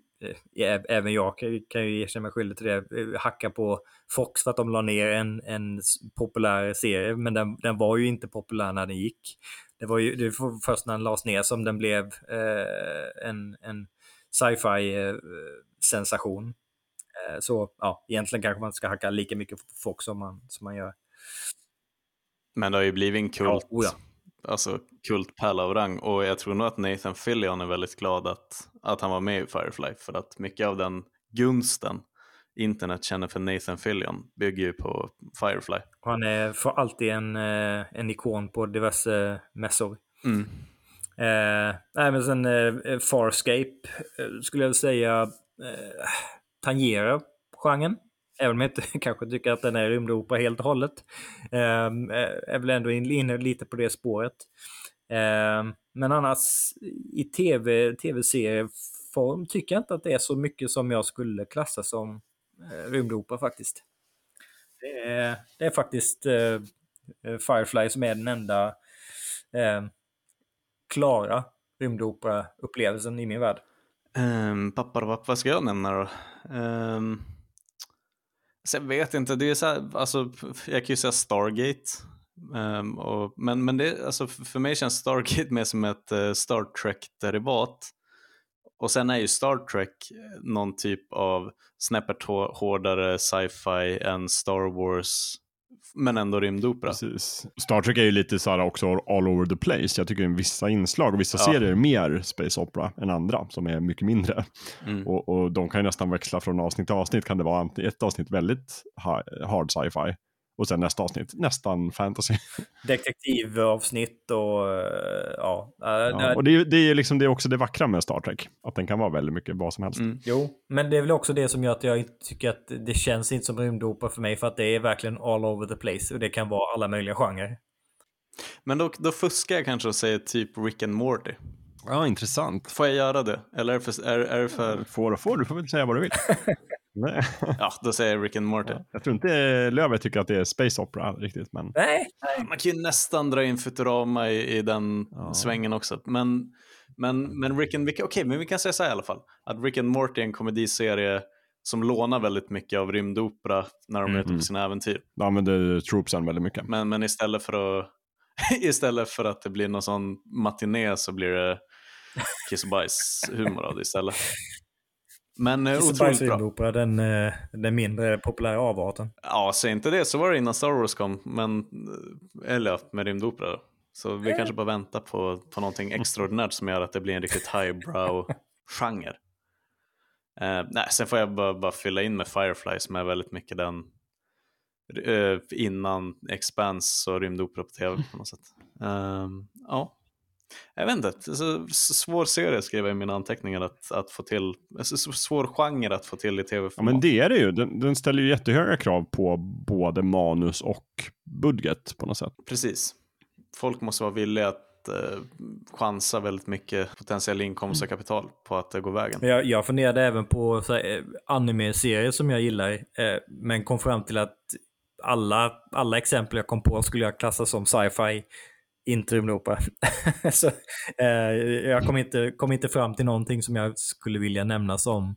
Speaker 4: även jag kan, ju- erkänna mig skyldig till det, eh, hacka på Fox för att de la ner en, en populär serie, men den, den var ju inte populär när den gick. Det var ju det var först när den lades ner som den blev eh, en, en sci-fi eh, sensation. Eh, så ja, egentligen kanske man ska hacka lika mycket på Fox som man, som man gör.
Speaker 3: Men det har ju blivit en kult,
Speaker 4: ja.
Speaker 3: Alltså kultpärla av rang. Och jag tror nog att Nathan Fillion är väldigt glad att, att han var med i Firefly. För att mycket av den gunsten internet känner för Nathan Fillion bygger ju på Firefly.
Speaker 4: Han är för alltid en, eh, en ikon på diverse mässor.
Speaker 3: Mm.
Speaker 4: Eh, nej, men sen eh, Farscape eh, skulle jag säga eh, tangerar genren. Även om jag inte (laughs) kanske tycker att den är rymdopera helt och hållet. Ehm, eh, är väl ändå inne lite på det spåret. Eh, men annars i tv, tv-serieform tycker jag inte att det är så mycket som jag skulle klassa som eh, rymdopera faktiskt. Det är, det är faktiskt eh, eh Firefly som är den enda eh, klara rymdopera-upplevelsen i min värld.
Speaker 3: Um, pappa, vad, vad ska jag nämna då? Um, så jag vet inte, det är så här, alltså, jag kan ju säga Stargate. Um, och, men men det, alltså, för mig känns Stargate mer som ett uh, Star Trek-derivat. Och sen är ju Star Trek eh, någon typ av snäppet hårdare sci-fi än Star Wars, men ändå rymdopera.
Speaker 2: Precis. Star Trek är ju lite så här också all over the place. Jag tycker vissa inslag och vissa
Speaker 3: Ja.
Speaker 2: serier är mer space opera än andra som är mycket mindre.
Speaker 3: Mm.
Speaker 2: Och, och de kan ju nästan växla från avsnitt till avsnitt. Kan det vara ett avsnitt väldigt ha- hard sci-fi och sen nästa avsnitt nästan fantasy. (laughs)
Speaker 4: Detektivavsnitt och eh, ja. eh,
Speaker 2: Ja, och det är, det är liksom det är också det vackra med Star Trek. Att den kan vara väldigt mycket vad som helst.
Speaker 3: Mm.
Speaker 4: Jo, men det är väl också det som gör att jag tycker att det känns inte som rymdopera för mig för att det är verkligen all over the place och det kan vara alla möjliga genrer.
Speaker 3: Men då, då fuskar jag kanske och säger typ Rick and Morty.
Speaker 2: Ja, intressant.
Speaker 3: Får jag göra det? Eller är det för, är, är det för...
Speaker 2: Får och får, du får väl säga vad du vill. (laughs) Nej.
Speaker 3: Ja, då säger Rick and Morty.
Speaker 2: Jag tror inte Löfberg tycker att det är space opera riktigt, men
Speaker 4: Nej,
Speaker 3: Man kan ju nästan dra in Futurama i, i den
Speaker 2: Ja.
Speaker 3: svängen också. Men, men, men Rick and... Okej, okay, men vi kan säga så här i alla fall. Att Rick and Morty är en komediserie som lånar väldigt mycket av rymdopera när de är ute
Speaker 2: Mm.
Speaker 3: på sina äventyr.
Speaker 2: de använder troopsen väldigt mycket.
Speaker 3: Men, men istället, för att, (laughs) istället för att det blir någon sån matiné så blir det kiss och bajs humor av det istället. Men eh,
Speaker 4: Kiss och
Speaker 3: otroligt bra.
Speaker 4: rymdopera, den, eh, den mindre populära avarten.
Speaker 3: Ja, säg inte det, så var det innan Star Wars kom, men, eller ja, med rymdopera då. Så vi kanske bara väntar på, på någonting extraordinärt som gör att det blir en riktigt highbrow-genre. (laughs) Eh, nej, sen får jag bara, bara fylla in med Firefly som är väldigt mycket den eh, innan Expanse och rymdopera på tv på något sätt. Ehm, ja, jag vet inte, svår serie skrev jag i mina anteckningar att, att få till, svår genre att få till i
Speaker 2: Ja,
Speaker 3: tv-format.
Speaker 2: men det är det ju. Den, den ställer ju jättehöga krav på både manus och budget på något sätt.
Speaker 3: Precis. Folk måste vara villiga att eh, chansa väldigt mycket potentiell inkomst och kapital på att det går vägen.
Speaker 4: Jag, jag funderade även på eh, anime-serier som jag gillar, eh, men kom fram till att alla, alla exempel jag kom på skulle jag klassa som sci-fi, inte rymdopera. (laughs) så eh, jag kom inte, kom inte fram till någonting som jag skulle vilja nämna som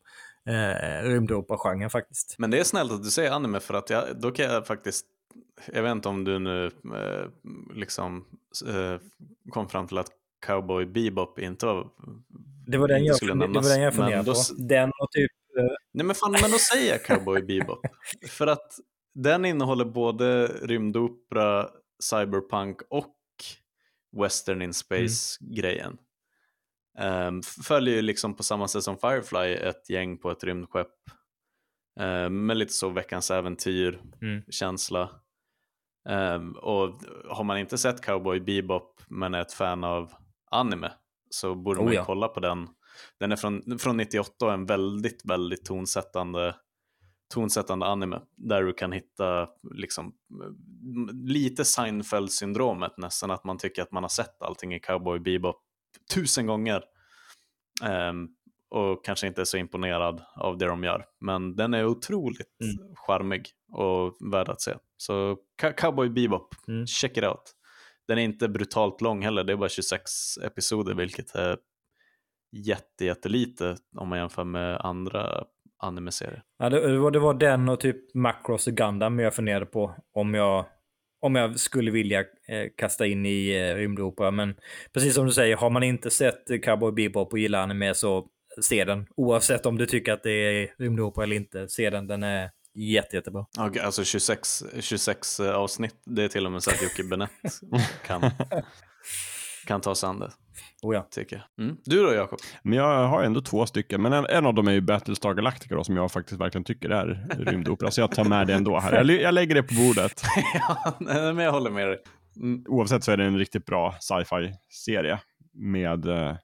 Speaker 4: eh, rymdopera-genren faktiskt.
Speaker 3: Men det är snällt att du säger anime för att jag, då kan jag faktiskt jag vet inte om du nu eh, liksom eh, kom fram till att Cowboy Bebop inte var...
Speaker 4: Det var den jag, skulle det var den jag funderade på. Den och typ... Eh...
Speaker 3: Nej men fan, men då säger jag Cowboy Bebop. (laughs) för att den innehåller både rymdopera, cyberpunk och western in space-grejen. Mm. Um, följer ju liksom på samma sätt som Firefly ett gäng på ett rymdskepp. Um, med lite så veckans äventyr-känsla. Mm. Um, och har man inte sett Cowboy Bebop men är ett fan av anime så borde oh, man ju ja. kolla på den. Den är från, från 98 och en väldigt, väldigt tonsättande, tonsättande anime där du kan hitta liksom, lite Seinfeld-syndromet nästan att man tycker att man har sett allting i Cowboy Bebop tusen gånger. Um, och kanske inte är så imponerad av det de gör. Men den är otroligt mm. charmig och värd att se. Så Cowboy Bebop, mm. check it out. Den är inte brutalt lång heller, det är bara 26 episoder vilket är jätte, jättelite om man jämför med andra anime-serier.
Speaker 4: Ja, det, var, det var den och typ Macross och Gundam jag funderade på om jag, om jag skulle vilja eh, kasta in i eh, rymdopera. Men precis som du säger, har man inte sett Cowboy Bebop och gillar anime så se den. Oavsett om du tycker att det är rymdopera eller inte, se den. Den är jätte, jättebra.
Speaker 3: Okay, alltså 26, 26 eh, avsnitt, det är till och med så att Jocke Benett (laughs) kan, kan ta sig an det.
Speaker 4: Oh ja.
Speaker 3: Tycker jag. Mm. Du då Jakob?
Speaker 2: Men jag har ändå två stycken, men en, en av dem är ju Battlestar Galactica då, som jag faktiskt verkligen tycker är rymdopera, så jag tar med det ändå här. Jag, jag lägger det på bordet. (laughs)
Speaker 3: ja, men jag håller med dig.
Speaker 2: Mm. Oavsett så är det en riktigt bra sci-fi serie med eh,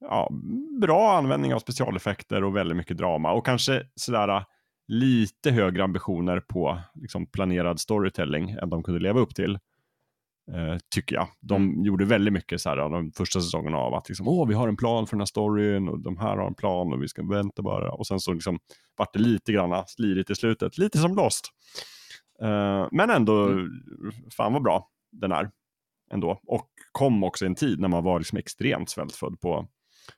Speaker 2: ja, bra användning av specialeffekter och väldigt mycket drama och kanske sådär äh, lite högre ambitioner på liksom, planerad storytelling än de kunde leva upp till. Eh, tycker jag. De mm. gjorde väldigt mycket så här, de första säsongerna av att liksom, Åh, vi har en plan för den här storyn och de här har en plan och vi ska vänta bara. Och sen så liksom, vart det lite grann slirigt i slutet, lite som Lost. Eh, men ändå, mm. fan vad bra den är. Ändå. Och kom också i en tid när man var liksom extremt svältfödd på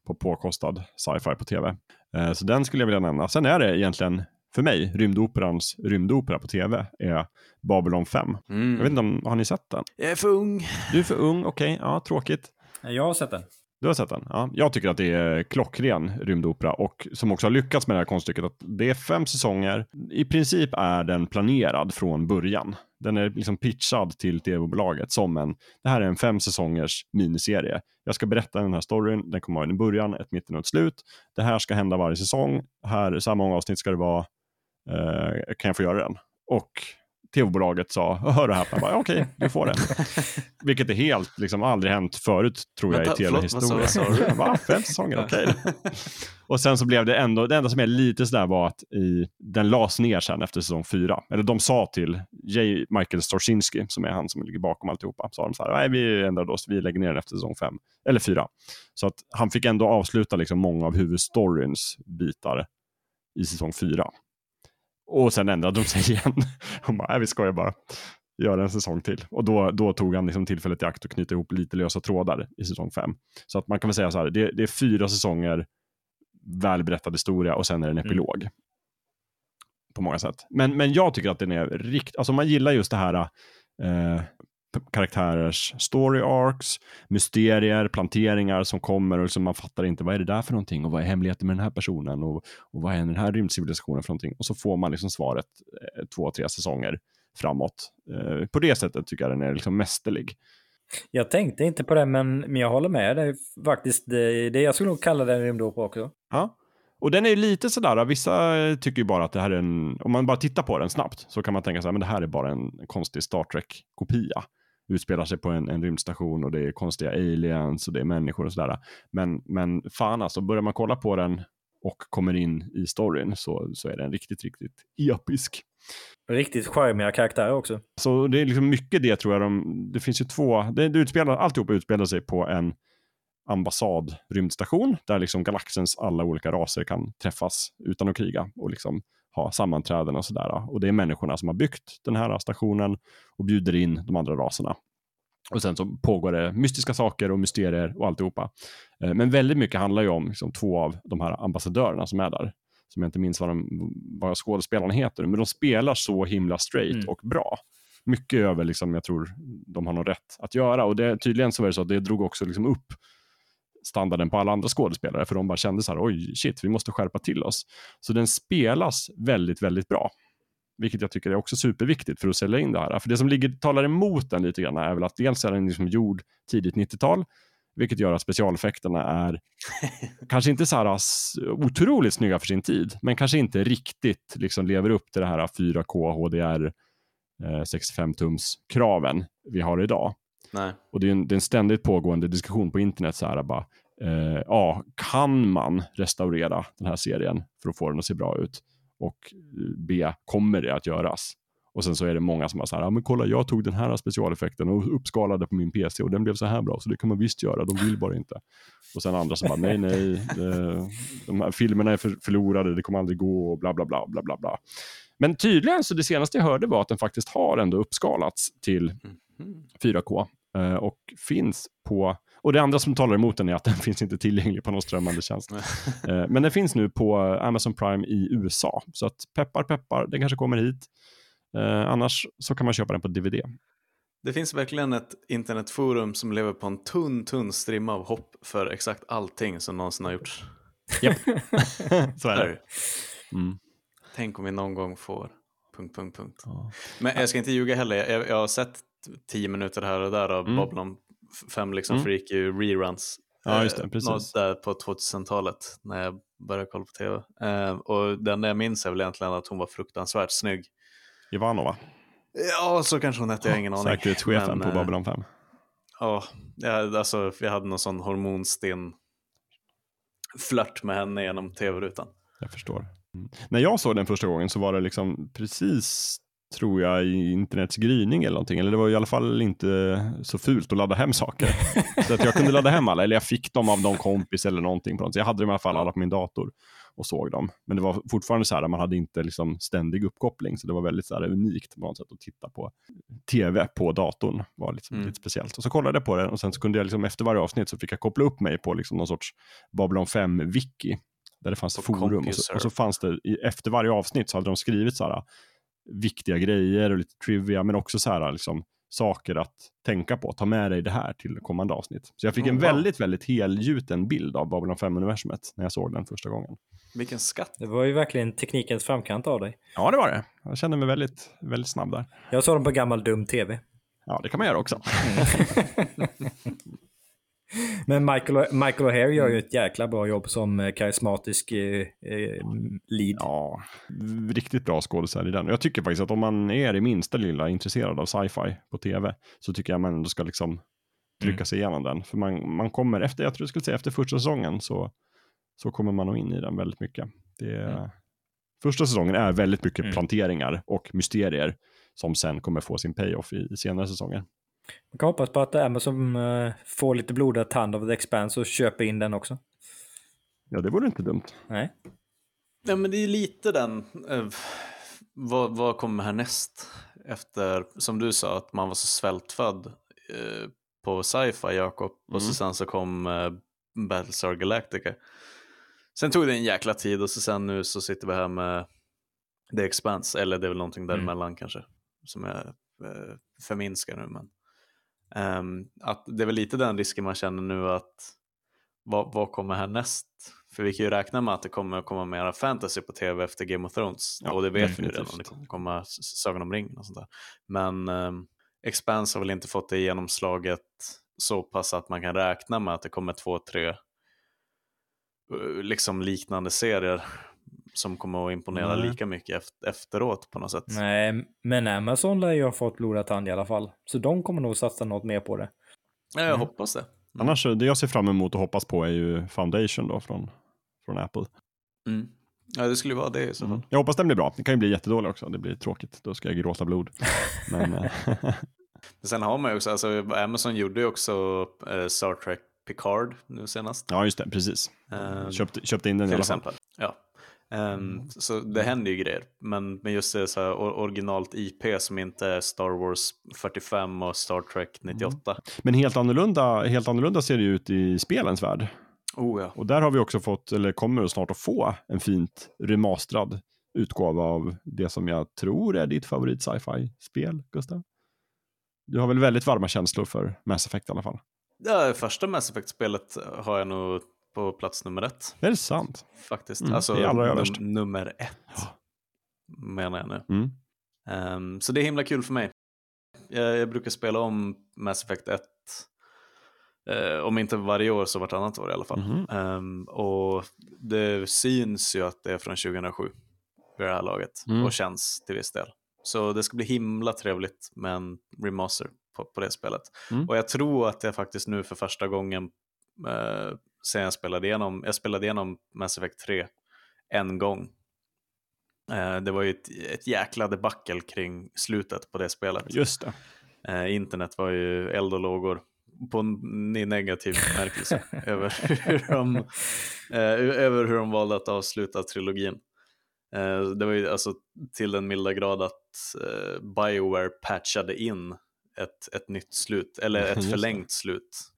Speaker 2: på påkostad sci-fi på tv. Eh, så den skulle jag vilja nämna. Sen är det egentligen för mig, rymdoperans rymdopera på tv är Babylon 5. Mm. Jag vet inte om, har ni sett den?
Speaker 3: Jag är för ung.
Speaker 2: Du är för ung, okej, okay. ja tråkigt.
Speaker 4: Jag har sett den.
Speaker 2: Du har sett den? Ja. Jag tycker att det är klockren rymdopera och som också har lyckats med det här konststycket att det är fem säsonger. I princip är den planerad från början. Den är liksom pitchad till tv-bolaget som en, det här är en fem säsongers miniserie. Jag ska berätta den här storyn, den kommer ha en början, ett mitten och ett slut. Det här ska hända varje säsong, här, så här många avsnitt ska det vara, kan jag få göra den? Och tv-bolaget sa, hör och häpna, okej, okay, du får den. (laughs) Vilket är helt, liksom aldrig hänt förut tror jag i tv-historia. Fem säsonger, okej. Okay. (laughs) och sen så blev det ändå, det enda som är lite sådär var att i, den lades ner sen efter säsong fyra. Eller de sa till J. Michael Storsinski, som är han som ligger bakom alltihopa, sa de så här, nej vi ändrade oss, vi lägger ner den efter säsong fem, eller fyra. Så att han fick ändå avsluta liksom många av huvudstoryns bitar i säsong fyra. Och sen ändrade de sig (laughs) igen. Hon bara, nej vi skojar bara. Göra en säsong till. Och då, då tog han liksom tillfället i akt och knyta ihop lite lösa trådar i säsong fem. Så att man kan väl säga så här, det, det är fyra säsonger välberättad historia och sen är det en mm. epilog. Mm. På många sätt. Men, men jag tycker att den är riktigt, alltså man gillar just det här eh, karaktärers story arcs, mysterier, planteringar som kommer och som man fattar inte vad är det där för någonting och vad är hemligheten med den här personen och, och vad är den här rymdcivilisationen för någonting och så får man liksom svaret eh, två, tre säsonger framåt. Eh, på det sättet tycker jag den är liksom mästerlig.
Speaker 4: Jag tänkte inte på det, men, men jag håller med dig faktiskt. Det, det jag skulle nog kalla den rymdopera också.
Speaker 2: Ja, och den är lite sådär, vissa tycker ju bara att det här är en, om man bara tittar på den snabbt så kan man tänka sig att det här är bara en konstig Star Trek-kopia utspelar sig på en, en rymdstation och det är konstiga aliens och det är människor och sådär. Men, men fan alltså, börjar man kolla på den och kommer in i storyn så, så är den riktigt, riktigt episk.
Speaker 4: Riktigt charmiga karaktärer också.
Speaker 2: Så det är liksom mycket det tror jag. De, det finns ju två, det, det utspelar, alltihopa utspelar sig på en ambassad rymdstation där liksom galaxens alla olika raser kan träffas utan att kriga och liksom ha sammanträden och sådär. Och det är människorna som har byggt den här stationen och bjuder in de andra raserna. Och sen så pågår det mystiska saker och mysterier och alltihopa. Eh, men väldigt mycket handlar ju om liksom, två av de här ambassadörerna som är där. Som jag inte minns vad, de, vad skådespelarna heter, men de spelar så himla straight mm. och bra. Mycket över, liksom, jag tror de har något rätt att göra. Och det, tydligen så var det så att det drog också liksom upp standarden på alla andra skådespelare, för de bara kände så här, oj, shit, vi måste skärpa till oss. Så den spelas väldigt, väldigt bra. Vilket jag tycker är också superviktigt för att sälja in det här. För det som ligger, talar emot den lite grann är väl att dels är den liksom gjord tidigt 90-tal, vilket gör att specialeffekterna är (laughs) kanske inte så här otroligt snygga för sin tid, men kanske inte riktigt liksom lever upp till det här 4K HDR eh, 65-tums-kraven vi har idag.
Speaker 3: Nej.
Speaker 2: Och det är, en, det är en ständigt pågående diskussion på internet, så här bara, eh, ja, kan man restaurera den här serien för att få den att se bra ut? Och B, kommer det att göras? Och sen så är det många som har så här, ja men kolla jag tog den här specialeffekten och uppskalade på min PC och den blev så här bra, så det kan man visst göra, de vill bara inte. Och sen andra som bara, nej nej, det, de här filmerna är för, förlorade, det kommer aldrig gå och bla bla bla bla bla bla. Men tydligen så det senaste jag hörde var att den faktiskt har ändå uppskalats till 4K mhm. eh, och finns på och det andra som talar emot den är att den (laughs) finns inte tillgänglig på någon strömmande tjänst. Eh, men den finns nu på Amazon Prime i USA. Så att peppar peppar, den kanske kommer hit. Eh, annars så kan man köpa den på DVD.
Speaker 3: Det finns verkligen ett internetforum som lever på en tunn, tunn strimma av hopp för exakt allting som någonsin har gjorts.
Speaker 2: Japp, (laughs) så är det.
Speaker 3: Mm. Tänk om vi någon gång får... Punkt, punkt, punkt. Ja. Men jag ska inte ljuga heller. Jag, jag har sett tio minuter här och där av mm. Babylon 5 liksom mm. freaky reruns.
Speaker 2: Ja, just det. Eh, precis.
Speaker 3: Något där på 2000-talet när jag började kolla på tv. Eh, och den jag minns är väl egentligen att hon var fruktansvärt snygg.
Speaker 2: Ivanova?
Speaker 3: Ja, så kanske hon hette, jag har ingen aning.
Speaker 2: Säkerhetschefen på Babylon 5.
Speaker 3: Ja, jag, alltså, jag hade någon sån hormonsten flört med henne genom tv-rutan.
Speaker 2: Jag förstår. Mm. När jag såg den första gången så var det liksom precis tror jag, i internets gryning eller någonting. Eller det var i alla fall inte så fult att ladda hem saker. (laughs) så att jag kunde ladda hem alla, eller jag fick dem av någon kompis eller någonting. På något. Så jag hade dem i alla fall alla på min dator och såg dem. Men det var fortfarande så här, man hade inte liksom ständig uppkoppling, så det var väldigt så här, unikt på något sätt att titta på tv på datorn. var liksom mm. lite speciellt. Och så kollade jag på det och sen så kunde jag liksom, efter varje avsnitt så fick jag koppla upp mig på liksom någon sorts Babylon 5-wiki där det fanns forum. Och så, och så, fanns det, efter varje avsnitt så hade de skrivit så här, viktiga grejer och lite trivia, men också så här liksom, saker att tänka på. Ta med dig det här till kommande avsnitt. Så jag fick en väldigt, väldigt helgjuten bild av Babylon 5-universumet när jag såg den första gången.
Speaker 3: Vilken skatt.
Speaker 4: Det var ju verkligen teknikens framkant av dig.
Speaker 2: Ja, det var det. Jag kände mig väldigt, väldigt snabb där.
Speaker 4: Jag såg den på gammal dum tv.
Speaker 2: Ja, det kan man göra också. (laughs) (laughs) (laughs)
Speaker 4: Men Michael, Michael O'Hare gör ju ett jäkla bra jobb som eh, karismatisk eh, eh, lead.
Speaker 2: Ja, riktigt bra skådespelare i den. Jag tycker faktiskt att om man är det minsta lilla intresserad av sci-fi på tv så tycker jag man ändå ska liksom trycka mm. sig igenom den. För man, man kommer efter, jag tror jag skulle säga efter första säsongen så, så kommer man nog in i den väldigt mycket. Det, mm. Första säsongen är väldigt mycket mm. planteringar och mysterier som sen kommer få sin payoff i, i senare säsonger.
Speaker 4: Man kan hoppas på att Amazon uh, får lite blodad tand av The Expanse och köper in den också.
Speaker 2: Ja, det vore inte dumt.
Speaker 4: Nej.
Speaker 3: Ja, men det är lite den. Uh, vad, vad kommer härnäst? Efter, som du sa, att man var så svältfödd uh, på sci-fi, Jakob. Mm. Och så mm. sen så kom uh, Battlestar Galactica. Sen tog det en jäkla tid och så sen nu så sitter vi här med The Expanse. Eller det är väl någonting mm. däremellan mm. kanske. Som jag förminskar nu. Men... Um, att det är väl lite den risken man känner nu att vad, vad kommer härnäst? För vi kan ju räkna med att det kommer komma mera fantasy på tv efter Game of Thrones. Ja, och det vet vi ju redan, det kommer komma Sagan om ringen och sånt där. Men um, Expanse har väl inte fått det genomslaget så pass att man kan räkna med att det kommer två, tre uh, liksom liknande serier som kommer att imponera Nej. lika mycket efteråt på något sätt.
Speaker 4: Nej, men Amazon lär ju ha fått blodad tand i alla fall. Så de kommer nog satsa något mer på det.
Speaker 3: Ja, jag mm. hoppas det.
Speaker 2: Mm. Annars, det jag ser fram emot och hoppas på är ju Foundation då från, från Apple.
Speaker 3: Mm. Ja, det skulle vara det i så fall.
Speaker 2: Mm. Jag hoppas den blir bra. Det kan ju bli jättedålig också. Det blir tråkigt. Då ska jag gråta blod. (laughs) Men, eh, (laughs)
Speaker 3: Men Sen har man ju också, alltså Amazon gjorde ju också eh, Star Trek Picard nu senast.
Speaker 2: ja, just det. Precis.
Speaker 3: Ehm,
Speaker 2: Köpte, köpte in den i
Speaker 3: till
Speaker 2: alla fall.
Speaker 3: exempel. Ja. Ehm, så det händer ju grejer. Men, men just det så här, or- originalt IP som inte är Star Wars 45 och Star Trek 98.
Speaker 2: Men helt annorlunda, helt annorlunda ser det ut i spelens värld.
Speaker 3: Oh ja.
Speaker 2: Och där har vi också fått, eller kommer snart att få, en fint remasterad utgåva av det som jag tror är ditt favorit sci-fi-spel, Gustav. Du har väl väldigt varma känslor för Mass Effect i alla fall?
Speaker 3: ja. Första Mass Effect-spelet har jag nog på plats nummer ett.
Speaker 2: Är det sant?
Speaker 3: Faktiskt.
Speaker 2: Mm,
Speaker 3: alltså
Speaker 2: det är allra överst.
Speaker 3: num- nummer ett.
Speaker 2: Ja.
Speaker 3: Menar jag nu.
Speaker 2: Mm.
Speaker 3: Ehm, så det är himla kul för mig. Jag, jag brukar spela om Mass Effect 1. eh, om inte varje år så vartannat år i alla fall.
Speaker 2: Mhm.
Speaker 3: Ehm, och det syns ju att det är från 2007 vid det här laget
Speaker 2: Mm.
Speaker 3: och känns till viss del. Så det ska bli himla trevligt med en remaster på, på det spelet.
Speaker 2: Mm.
Speaker 3: Och jag tror att jag faktiskt nu för första gången eh, sen jag spelade igenom, jag spelade igenom Mass Effect 3 en gång. Eh, det var ju ett, ett jäkla debacle kring slutet på det spelet.
Speaker 2: Just det.
Speaker 3: Eh, internet var ju eld och lågor på en i negativ bemärkelse (laughs) över, hur de, eh, över hur de valde att avsluta trilogin. Eh, det var ju alltså till den milda grad att eh, Bioware patchade in ett, ett nytt slut, eller ett (laughs) förlängt slut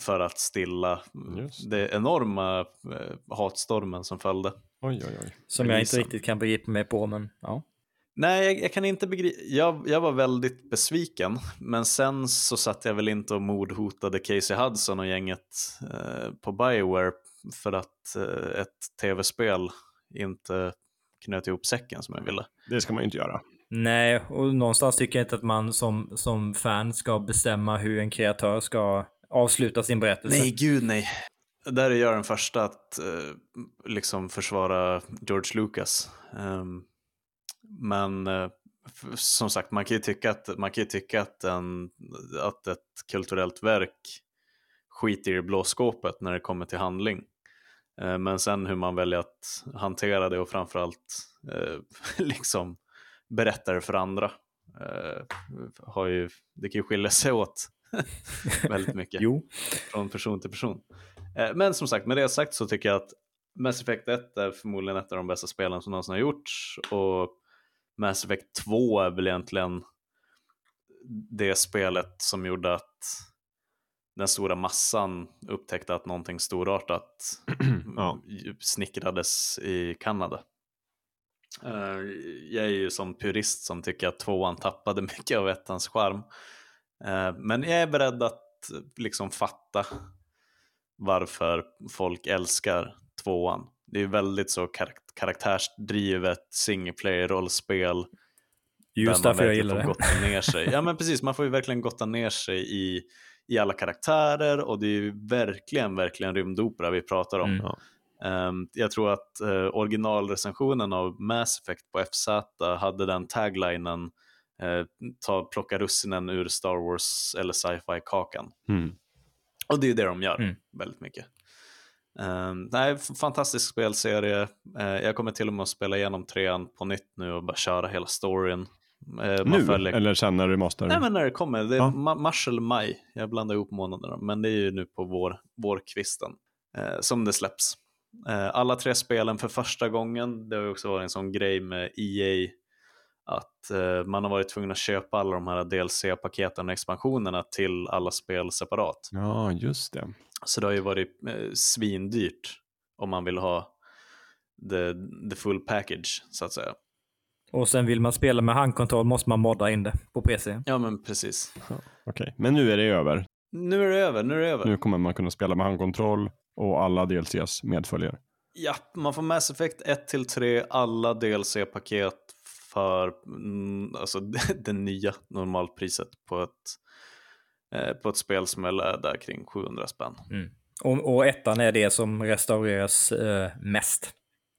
Speaker 3: för att stilla
Speaker 2: Just
Speaker 3: det enorma eh, hatstormen som följde.
Speaker 2: Oj, oj, oj.
Speaker 4: Som jag inte riktigt kan begripa mig på, men ja.
Speaker 3: Nej, jag, jag kan inte begripa. Jag, jag var väldigt besviken, men sen så satt jag väl inte och mordhotade Casey Hudson och gänget eh, på Bioware för att eh, ett tv-spel inte knöt ihop säcken som jag ville.
Speaker 2: Det ska man ju inte göra.
Speaker 4: Nej, och någonstans tycker jag inte att man som, som fan ska bestämma hur en kreatör ska avsluta sin berättelse.
Speaker 3: Nej, gud nej. Där är jag den första att eh, liksom försvara George Lucas. Um, men eh, som sagt, man kan ju tycka att, man kan ju tycka att, en, att ett kulturellt verk skiter i det blå skåpet när det kommer till handling. Eh, men sen hur man väljer att hantera det och framförallt eh, (laughs) liksom berätta det för andra. Eh, har ju, det kan ju skilja sig åt (laughs) väldigt mycket
Speaker 4: Jo,
Speaker 3: från person till person. Eh, Men som sagt, med det sagt så tycker jag att Mass Effect 1 är förmodligen ett av de bästa spelen som någonsin har gjorts och Mass Effect 2 är väl egentligen det spelet som gjorde att den stora massan upptäckte att någonting storartat (clears throat)
Speaker 2: Ja.
Speaker 3: snickrades i Kanada. Eh, Jag är ju som purist som tycker att tvåan tappade (laughs) mycket av ettans charm. Eh, Men jag är beredd att liksom fatta varför folk älskar tvåan. Det är väldigt så karak- karaktärsdrivet single player-rollspel.
Speaker 4: just
Speaker 3: där man
Speaker 4: därför jag gillar
Speaker 3: får
Speaker 4: det.
Speaker 3: ner sig. Ja (laughs) men precis, man får ju verkligen gotta ner sig i, i alla karaktärer och det är ju verkligen, verkligen rymdopera vi pratar om.
Speaker 4: Mm.
Speaker 3: Ehm, jag tror att uh, originalrecensionen av Mass Effect på FZ hade den taglinen uh, ta, plocka russinen ur Star Wars eller sci-fi kakan.
Speaker 2: Mm.
Speaker 3: Och det är det de gör
Speaker 4: Mm.
Speaker 3: väldigt mycket. Um, nej, fantastisk spelserie. Eh, jag kommer till och med att spela igenom trean på nytt nu och bara köra hela storyn. Eh, man
Speaker 2: Nu,
Speaker 3: följer-
Speaker 2: eller sen när remaster?
Speaker 3: Nej men när det kommer, det är
Speaker 2: Ja.
Speaker 3: ma- mars eller maj. Jag blandar ihop månaderna, men det är ju nu på vår, vårkvisten eh, som det släpps. Eh, alla tre spelen för första gången, det har ju också varit en sån grej med EA att eh, man har varit tvungen att köpa alla de här DLC-paketen och expansionerna till alla spel separat.
Speaker 2: Ja, just det.
Speaker 3: Så det har ju varit eh, svindyrt om man vill ha the, the full package så att säga.
Speaker 4: Och sen vill man spela med handkontroll måste man modda in det på PC.
Speaker 3: Ja men precis.
Speaker 2: Okej, men nu är det över.
Speaker 3: Nu är det över, nu är det över.
Speaker 2: Nu kommer man kunna spela med handkontroll och alla DLCs medföljer.
Speaker 3: Ja, man får Mass Effect 1 till 3, alla DLC-paket för mm, alltså, (laughs) det nya normalpriset på ett, eh, på ett spel som är där kring 700 spänn.
Speaker 4: Och, och ettan är det som restaureras eh, mest,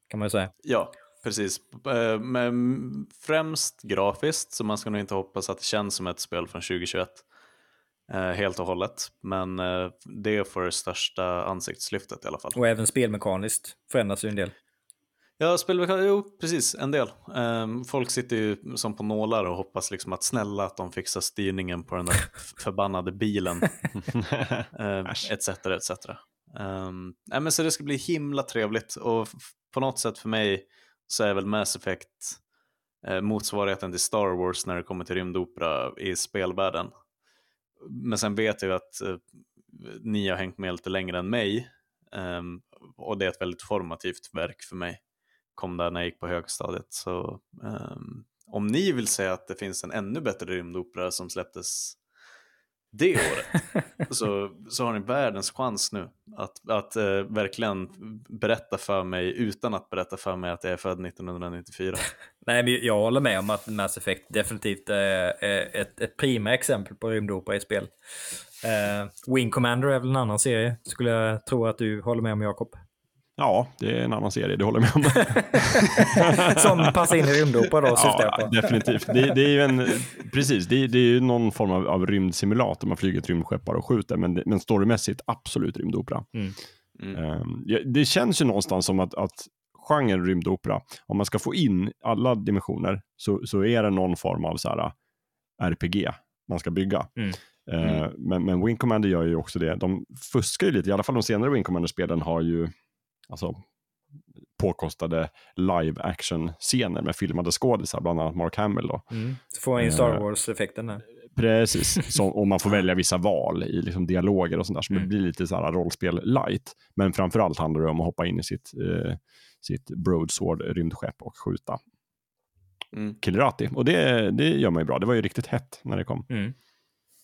Speaker 4: kan man ju säga.
Speaker 3: Ja, precis. Eh, Men främst grafiskt, så man ska nog inte hoppas att det känns som ett spel från 2021 eh, helt och hållet. Men det får det största ansiktslyftet i alla fall.
Speaker 4: Och även spelmekaniskt förändras ju en del.
Speaker 3: Ja, spelmekanik, jo precis, en del. Um, folk sitter ju som på nålar och hoppas liksom att snälla att de fixar styrningen på den där (laughs) förbannade bilen. uh, etc, etc. Um, nej, men så det ska bli himla trevligt och på något sätt för mig så är väl Mass Effect uh, motsvarigheten till Star Wars när det kommer till rymdopera i spelvärlden. Men sen vet jag att uh, ni har hängt med lite längre än mig um, och det är ett väldigt formativt verk för mig kom där när jag gick på högstadiet. Så um, om ni vill säga att det finns en ännu bättre rymdopera som släpptes det året (laughs) så, så har ni världens chans nu att, att uh, verkligen berätta för mig utan att berätta för mig att jag är född 1994. (laughs)
Speaker 4: Nej, men jag håller med om att Mass Effect definitivt är ett, ett prima exempel på rymdopera i spel. Uh, Wing Commander är väl en annan serie, skulle jag tro att du håller med om, Jakob.
Speaker 2: Ja, det är en annan serie, det håller jag med
Speaker 4: om. (laughs) Som passar in i rymdopera då, syftar
Speaker 2: jag på. Definitivt. Det, det, är ju en, precis, det, det, är ju någon form av, av rymdsimulator, man flyger ett rymdskepp och skjuter, men, men storymässigt absolut rymdopera. Mm. Mm. Um, det känns ju någonstans som att, att genren rymdopera, om man ska få in alla dimensioner, så, så är det någon form av så här, äh, RPG man ska bygga. Mm. Uh, men, men Wing Commander gör ju också det. De fuskar ju lite, i alla fall de senare Wing Commander-spelen har ju alltså, påkostade live action-scener med filmade skådisar, bland annat Mark Hamill. Då.
Speaker 4: Mm. Så får man in Star eh, Wars-effekten där.
Speaker 2: Precis, så, och man får (laughs) välja vissa val i liksom dialoger och sånt där, så mm. det blir lite så här rollspel light. Men framförallt handlar det om att hoppa in i sitt, eh, sitt broadsword rymdskepp och skjuta. Mm. Killerati, och det, det gör man ju bra. Det var ju riktigt hett när det kom. Mm.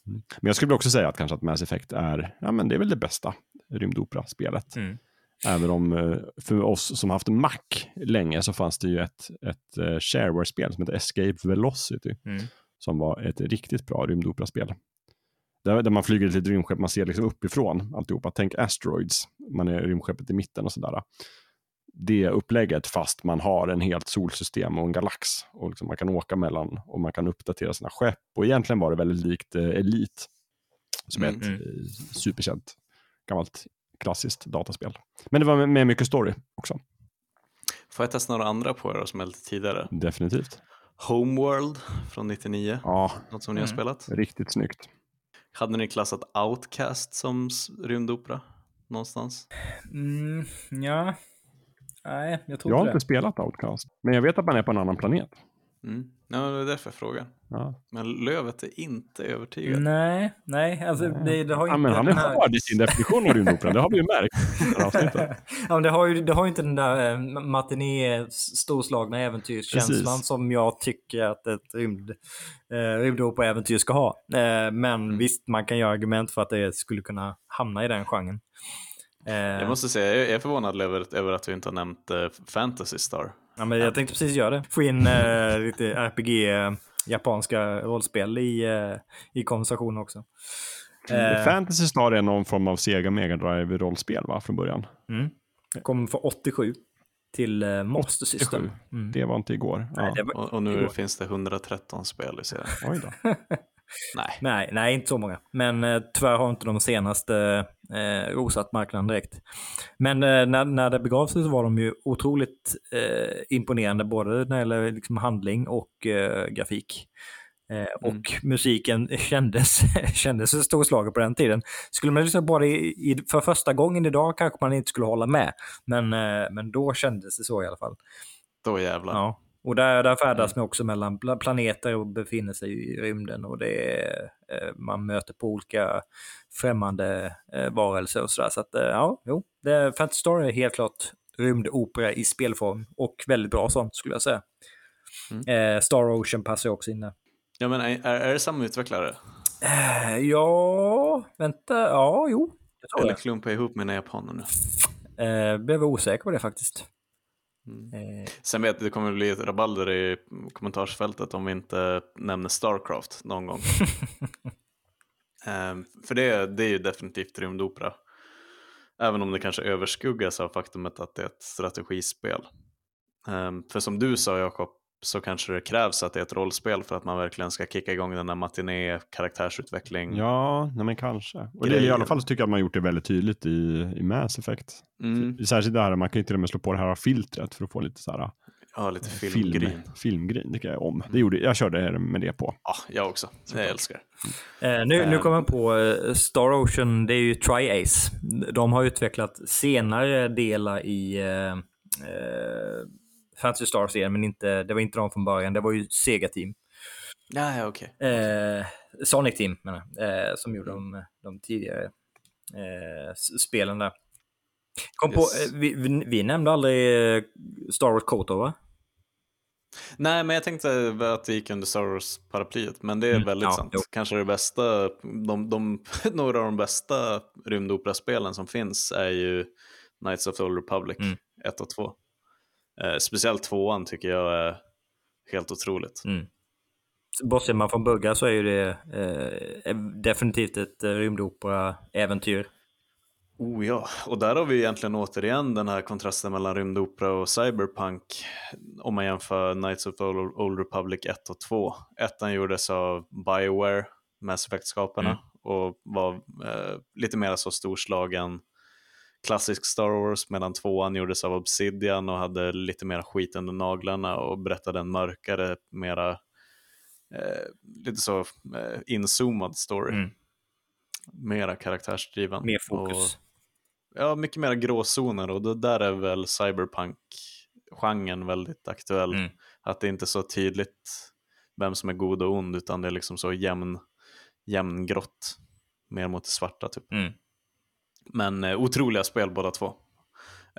Speaker 2: Men jag skulle också säga att kanske att Mass Effect är, ja men det är väl det bästa rymdopera-spelet. Mm. Även om eh, för oss som haft Mac länge så fanns det ju ett, ett eh, shareware-spel som heter Escape Velocity. Mm. Som var ett riktigt bra rymdoperaspel. Där, där man flyger ett rymdskepp, man ser liksom uppifrån alltihopa. Tänk Asteroids, man är rymdskeppet i mitten och sådär. Det upplägget fast man har en helt solsystem och en galax. Och liksom man kan åka mellan och man kan uppdatera sina skepp. Och egentligen var det väldigt likt eh, Elite. Som mm. är ett mm. eh, superkänt gammalt klassiskt dataspel. Men det var med mycket story också.
Speaker 3: Får jag testa några andra på er som är lite tidigare?
Speaker 2: Definitivt.
Speaker 3: Homeworld från 99.
Speaker 2: Ja.
Speaker 3: Något som ni har mm. spelat?
Speaker 2: Riktigt snyggt.
Speaker 3: Hade ni klassat Outcast som rymdopera någonstans?
Speaker 4: Mm, ja. Nej, jag tror
Speaker 2: Jag har
Speaker 4: inte
Speaker 2: spelat Outcast, men jag vet att man är på en annan planet.
Speaker 3: Mm. Ja, det är därför jag frågar. Ja. Men Lövet är inte övertygad.
Speaker 4: Nej, nej. Alltså, det, det har
Speaker 2: ja,
Speaker 4: inte
Speaker 2: men han är här... hård i sin definition av rymdoperan, det har vi ju märkt. (laughs)
Speaker 4: ja, men det, har ju, det har ju inte den där äh, matiné storslagna äventyrskänslan Precis. som jag tycker att ett rymd, äh, rymdopera-äventyr ska ha. Äh, men mm. visst, man kan göra argument för att det skulle kunna hamna i den genren.
Speaker 3: Jag måste säga, jag är förvånad över, över att vi inte har nämnt uh, Fantasy Star.
Speaker 4: Ja, men jag tänkte precis göra det. Få in uh, lite RPG, japanska rollspel i, uh, i konversationen också.
Speaker 2: Uh, Fantasy Star är någon form av Sega Mega Drive-rollspel va, från början?
Speaker 4: Mm. Kom för 87 till uh, Monster System.
Speaker 2: Mm. Det var inte igår.
Speaker 3: Nej, ja. var... Och, och, nu igår. finns det 113 spel i serien. Oj då. (laughs)
Speaker 4: Nej. nej. Nej, inte så många. Men eh, tyvärr har inte de senaste eh, rosat marknaden direkt. Men eh, när, när det begav sig så var de ju otroligt eh, imponerande både när det gäller liksom handling och eh, grafik. Eh, mm. Och musiken (laughs) kändes, (laughs) kändes storslagen på den tiden. Skulle man lyssna på det i, i, för första gången idag kanske man inte skulle hålla med. Men, eh, men då kändes det så i alla fall.
Speaker 3: Då jävlar.
Speaker 4: Ja. Och där, där färdas mm. man också mellan planeter och befinner sig i rymden och det är, eh, man möter på olika främmande eh, varelser och sådär. Så att eh, ja, jo, det, Fantasy Star är helt klart rymdopera i spelform och väldigt bra sånt skulle jag säga. Mm. Star Ocean passar också in där.
Speaker 3: Ja, men är, är det samma utvecklare?
Speaker 4: ja, vänta, ja, jo.
Speaker 3: Eller klumpar jag ihop mina japaner nu?
Speaker 4: Eh, blev osäker på det faktiskt.
Speaker 3: Mm. Eh. Sen vet jag det kommer bli ett rabalder i kommentarsfältet om vi inte nämner Starcraft någon gång. um, (laughs) för det, det är ju definitivt rymdopera. Även om det kanske överskuggas av faktumet att det är ett strategispel. Um, för som du sa Jakob, så kanske det krävs att det är ett rollspel för att man verkligen ska kicka igång den där matiné karaktärsutveckling.
Speaker 2: Ja, nej men kanske. Och det, i alla fall så tycker jag att man gjort det väldigt tydligt i, i Mass Effect.
Speaker 3: Mm.
Speaker 2: Särskilt det här, man kan ju till och med slå på det här filtret för att få lite så här
Speaker 3: Ja, lite
Speaker 2: film,
Speaker 3: filmgrin.
Speaker 2: filmgrin. Det kan jag om. Det gjorde, jag körde med det på.
Speaker 3: Ja, jag också. Jag älskar det.
Speaker 4: Eh, nu, nu
Speaker 3: Eh.
Speaker 4: kommer jag på eh, Star Ocean, det är ju Tri-Ace. De har utvecklat senare delar i eh, Fantasy Star-serien, men inte, det var inte de från början. Det var ju Sega-team.
Speaker 3: Ja, ja okej.
Speaker 4: Eh, Sonic Team menar eh, som gjorde de, de tidigare eh, spelen där. Kom
Speaker 3: Yes.
Speaker 4: på, eh, vi, vi, vi nämnde aldrig eh, Star Wars KOTOR va?
Speaker 3: Nej, men jag tänkte att det gick under Star Wars-paraplyet, men det är
Speaker 4: Mm,
Speaker 3: väldigt
Speaker 4: ja,
Speaker 3: sant.
Speaker 4: jo.
Speaker 3: Kanske det bästa, de, de, (laughs) några av de bästa rymdoperaspelen som finns är ju Knights of the Old Republic
Speaker 4: Mm.
Speaker 3: 1 och 2. Eh, speciellt tvåan tycker jag är helt otroligt.
Speaker 4: Mm. Bortser man från buggar så är ju det eh, definitivt ett eh, rymdopera-äventyr.
Speaker 3: Oh ja, och där har vi egentligen återigen den här kontrasten mellan rymdopera och cyberpunk om man jämför Knights of Old Republic 1 och 2. Ettan gjordes av Bioware, Mass Effect-skaparna,
Speaker 4: Mm.
Speaker 3: och var eh, lite mer så storslagen klassisk Star Wars medan tvåan gjordes av Obsidian och hade lite mer skit under naglarna och berättade en mörkare, mera eh, lite så eh, inzoomad story.
Speaker 4: Mm.
Speaker 3: Mera karaktärsdriven.
Speaker 4: Mer
Speaker 3: Och,
Speaker 4: fokus.
Speaker 3: ja, mycket mer gråzoner och det där är väl cyberpunk-genren väldigt aktuell.
Speaker 4: Mm.
Speaker 3: Att det inte är så tydligt vem som är god och ond utan det är liksom så jämn, jämngrått. Mer mot det svarta typ.
Speaker 4: Mm.
Speaker 3: Men eh, otroliga spel båda två.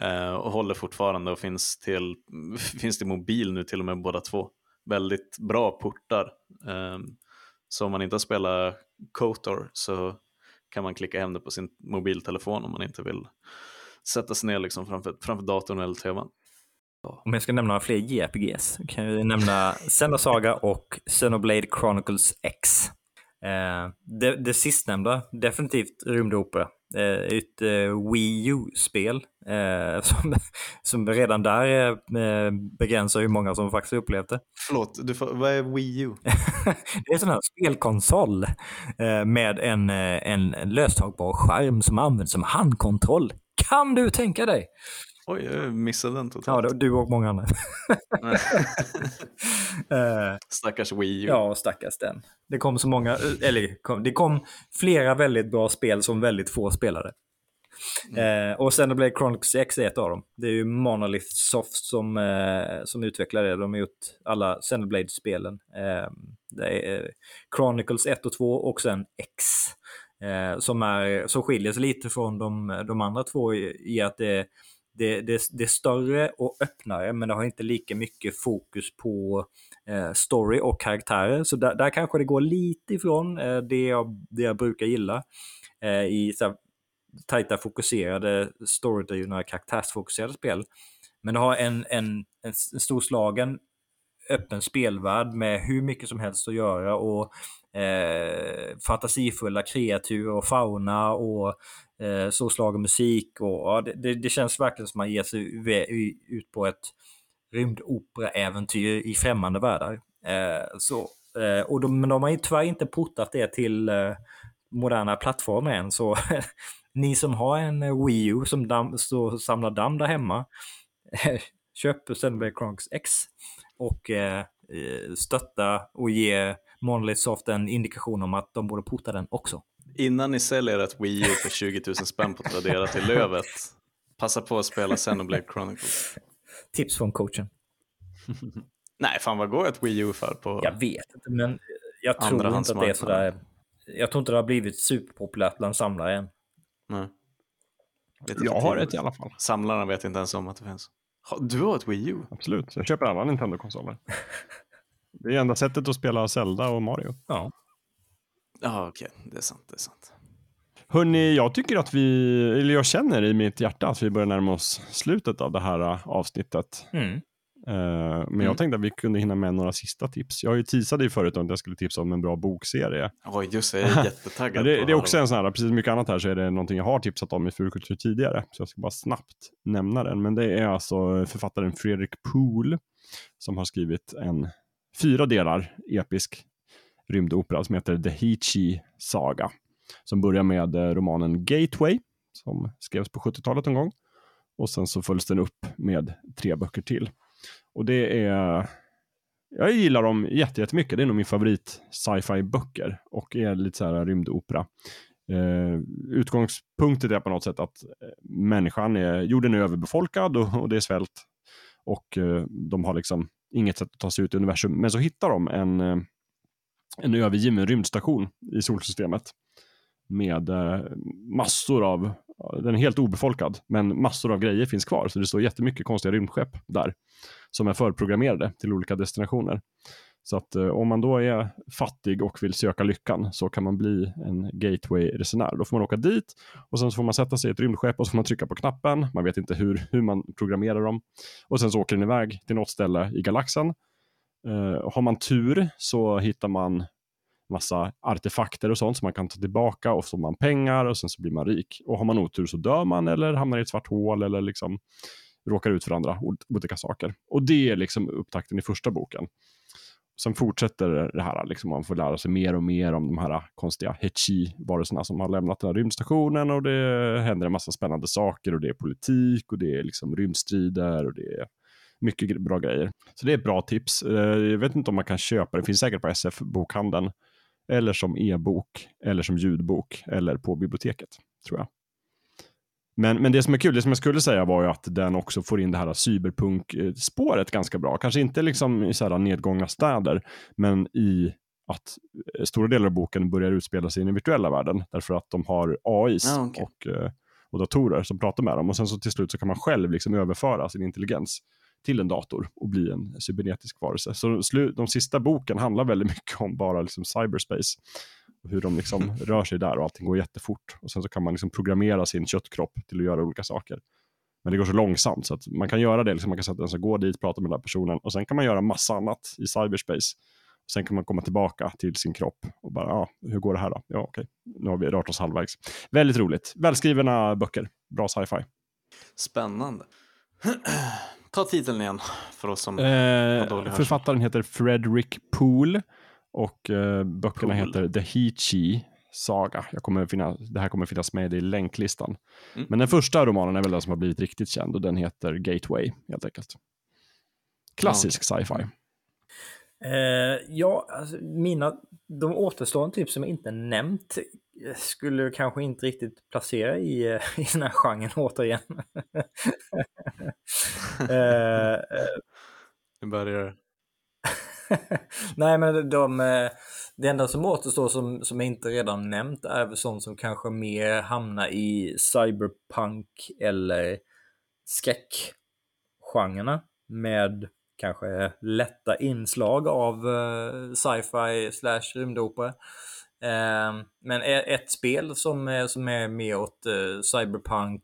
Speaker 3: Eh, och håller fortfarande och finns till, (laughs) finns till mobil nu till och med båda två. Väldigt bra portar. Eh, så om man inte har spelat KOTOR så kan man klicka hem det på sin mobiltelefon om man inte vill sätta sig ner liksom framför, framför datorn eller tvn.
Speaker 4: Om jag ska nämna några fler JRPGs kan jag nämna Xenosaga och Xenoblade Chronicles X. Eh, det, det sistnämnda, definitivt rymdopera. Eh, ett eh, Wii U-spel eh, (laughs) som, som redan där begränsar hur många som faktiskt upplevt det.
Speaker 3: Förlåt, du får, vad är Wii U? (laughs)
Speaker 4: Det är en sån här spelkonsol med en, en löstagbar skärm som används som handkontroll. Kan du tänka dig?
Speaker 3: Oj, jag missade den
Speaker 4: Ja,
Speaker 3: totalt.
Speaker 4: det- du och många andra. (laughs) Eh,
Speaker 3: Stackars Wii U.
Speaker 4: Ja, stackars den. Det kom så många, eller det kom flera väldigt bra spel som väldigt få spelade. Eh, och sen blev Chronicles X är ett av dem. Det är ju Monolith Soft som, eh, som utvecklar det. De har gjort alla Xenoblade-spelen. Eh, det är Chronicles 1 och 2 och sen X. Eh, som, är, som skiljer sig lite från de, de andra två i, i att det, det, det, det är större och öppnare men det har inte lika mycket fokus på eh, story och karaktärer. Så där, där kanske det går lite ifrån eh, det, jag, det jag brukar gilla eh, i så här, tajta fokuserade storydrivna karaktärsfokuserade spel. Men det har en, en, en storslagen öppen spelvärld med hur mycket som helst att göra och eh, fantasifulla kreatur och fauna och eh, storslagen musik. Och, ja, det, det, känns verkligen som att man ger sig ut på ett rymdopera-äventyr i främmande världar. Eh, så, eh, och de, men de har ju tyvärr inte portat det till eh, moderna plattformar än. Så (laughs) ni som har en eh, Wii U som damm, så samlar damm där hemma, (laughs) köp Xenoblade Chronicles X och eh, stötta och ge Monolith Soft en indikation om att de borde porta den också.
Speaker 3: Innan ni säljer ett Wii U för 20 000 spänn på Tradera till Lövet, passa på att spela Xenoblade Chronicles.
Speaker 4: Tips från coachen. (laughs)
Speaker 3: Nej, fan vad går ett Wii U för på...
Speaker 4: Jag vet inte, men jag tror inte att det är sådär. Jag tror inte det har blivit superpopulärt bland samlare än.
Speaker 3: Nej.
Speaker 2: Jag har ett i alla fall.
Speaker 3: Samlarna vet inte ens om att det finns. Du har ett Wii U?
Speaker 2: Absolut. Jag köper alla Nintendo-konsoler. (laughs) Det är enda sättet att spela Zelda och Mario.
Speaker 4: Ja.
Speaker 3: Ja, okej. Det är sant. Det är sant.
Speaker 2: Hörni, jag tycker att vi, eller jag känner i mitt hjärta att vi börjar närma oss slutet av det här äh, avsnittet.
Speaker 4: Mm.
Speaker 2: Eh, men
Speaker 3: Mm.
Speaker 2: jag tänkte att vi kunde hinna med några sista tips. Jag har ju teasat dig förut om att jag skulle tipsa om en bra bokserie.
Speaker 3: Oj, just det. Jag är (laughs) jättetaggad.
Speaker 2: Det, det är också en sån här, precis som mycket annat här så är det någonting jag har tipsat om i Fulkultur tidigare. Så jag ska bara snabbt nämna den. Men det är alltså författaren Fredrik Pohl som har skrivit en fyra delar episk rymdopera som heter The Hichi Saga. Som börjar med eh, romanen Gateway som skrevs på 70-talet en gång. Och sen så följs den upp med tre böcker till. Och det är jag gillar dem jättemycket. Det är nog min favorit sci-fi böcker och är lite så här rymdopera. Eh, utgångspunkten är på något sätt att eh, människan är, jorden är överbefolkad och, och det är svält. Och eh, de har liksom inget sätt att ta sig ut i universum. Men så hittar de en, eh, en övergiven rymdstation i solsystemet. Med eh, massor av, den är helt obefolkad, men massor av grejer finns kvar. Så det står jättemycket konstiga rymdskepp där. Som är förprogrammerade till olika destinationer. Så att eh, om man då är fattig och vill söka lyckan så kan man bli en gateway-resenär. Då får man åka dit och sen så får man sätta sig i ett rymdskepp och så får man trycka på knappen. Man vet inte hur, hur man programmerar dem. Och sen så åker den iväg till något ställe i galaxen. Eh, har man tur så hittar man massa artefakter och sånt som man kan ta tillbaka och så får man pengar och sen så blir man rik. Och har man otur så dör man eller hamnar i ett svart hål eller liksom råkar ut för andra olika saker. Och det är liksom upptakten i första boken. Sen fortsätter det här, liksom, man får lära sig mer och mer om de här konstiga Hechi-varelserna som har lämnat den här rymdstationen och det händer en massa spännande saker och det är politik och det är liksom rymdstrider och det är mycket bra grejer. Så det är ett bra tips. Eh, jag vet inte om man kan köpa, det finns säkert på SF-bokhandeln eller som e-bok eller som ljudbok eller på biblioteket tror jag. Men, men det som är kul, det som jag skulle säga var ju att den också får in det här cyberpunk-spåret ganska bra. Kanske inte liksom i så nedgångna städer, men i att eh, stora delar av boken börjar utspela sig i den virtuella världen. Därför att de har AIs ah, okay. och, eh, och datorer som pratar med dem. Och sen så till slut så kan man själv liksom överföra sin intelligens till en dator och bli en cybernetisk varelse. Så de sista boken handlar väldigt (laughs) mycket om bara liksom cyberspace hur de liksom rör sig där och allting går jättefort. Och sen så kan man liksom programmera sin köttkropp till att göra olika saker. Men det går så långsamt så att man kan göra det, liksom man kan sätta sig gå dit, prata med den här personen och sen kan man göra massa annat i cyberspace. Och sen kan man komma tillbaka till sin kropp och bara, ja, hur går det här då? Ja, okej, nu har vi rört oss halvvägs. Väldigt roligt. Välskrivna böcker, bra sci-fi.
Speaker 3: Spännande. (clears throat) Ta titeln igen för oss som
Speaker 2: eh, Författaren heter Frederick Poole och eh, böckerna cool. heter The Hichi Saga. Jag kommer finna, det här kommer finnas med i länklistan. Mm. Men den första romanen är väl den som har blivit riktigt känd och den heter Gateway helt enkelt. Klassisk ja, okay. sci-fi.
Speaker 4: Eh, ja, alltså, mina, de återstående typ som jag inte nämnt skulle kanske inte riktigt placera i, eh, (laughs) i den här genren återigen. (laughs)
Speaker 3: eh, eh, nu börjar (laughs)
Speaker 4: Nej, men de, det enda som återstår som, som jag inte redan nämnt är väl sånt som kanske mer hamnar i cyberpunk eller skräckgenrerna med kanske lätta inslag av uh, sci-fi slash rymdopera. Ehm, men e, ett spel som är, som är mer åt eh, cyberpunk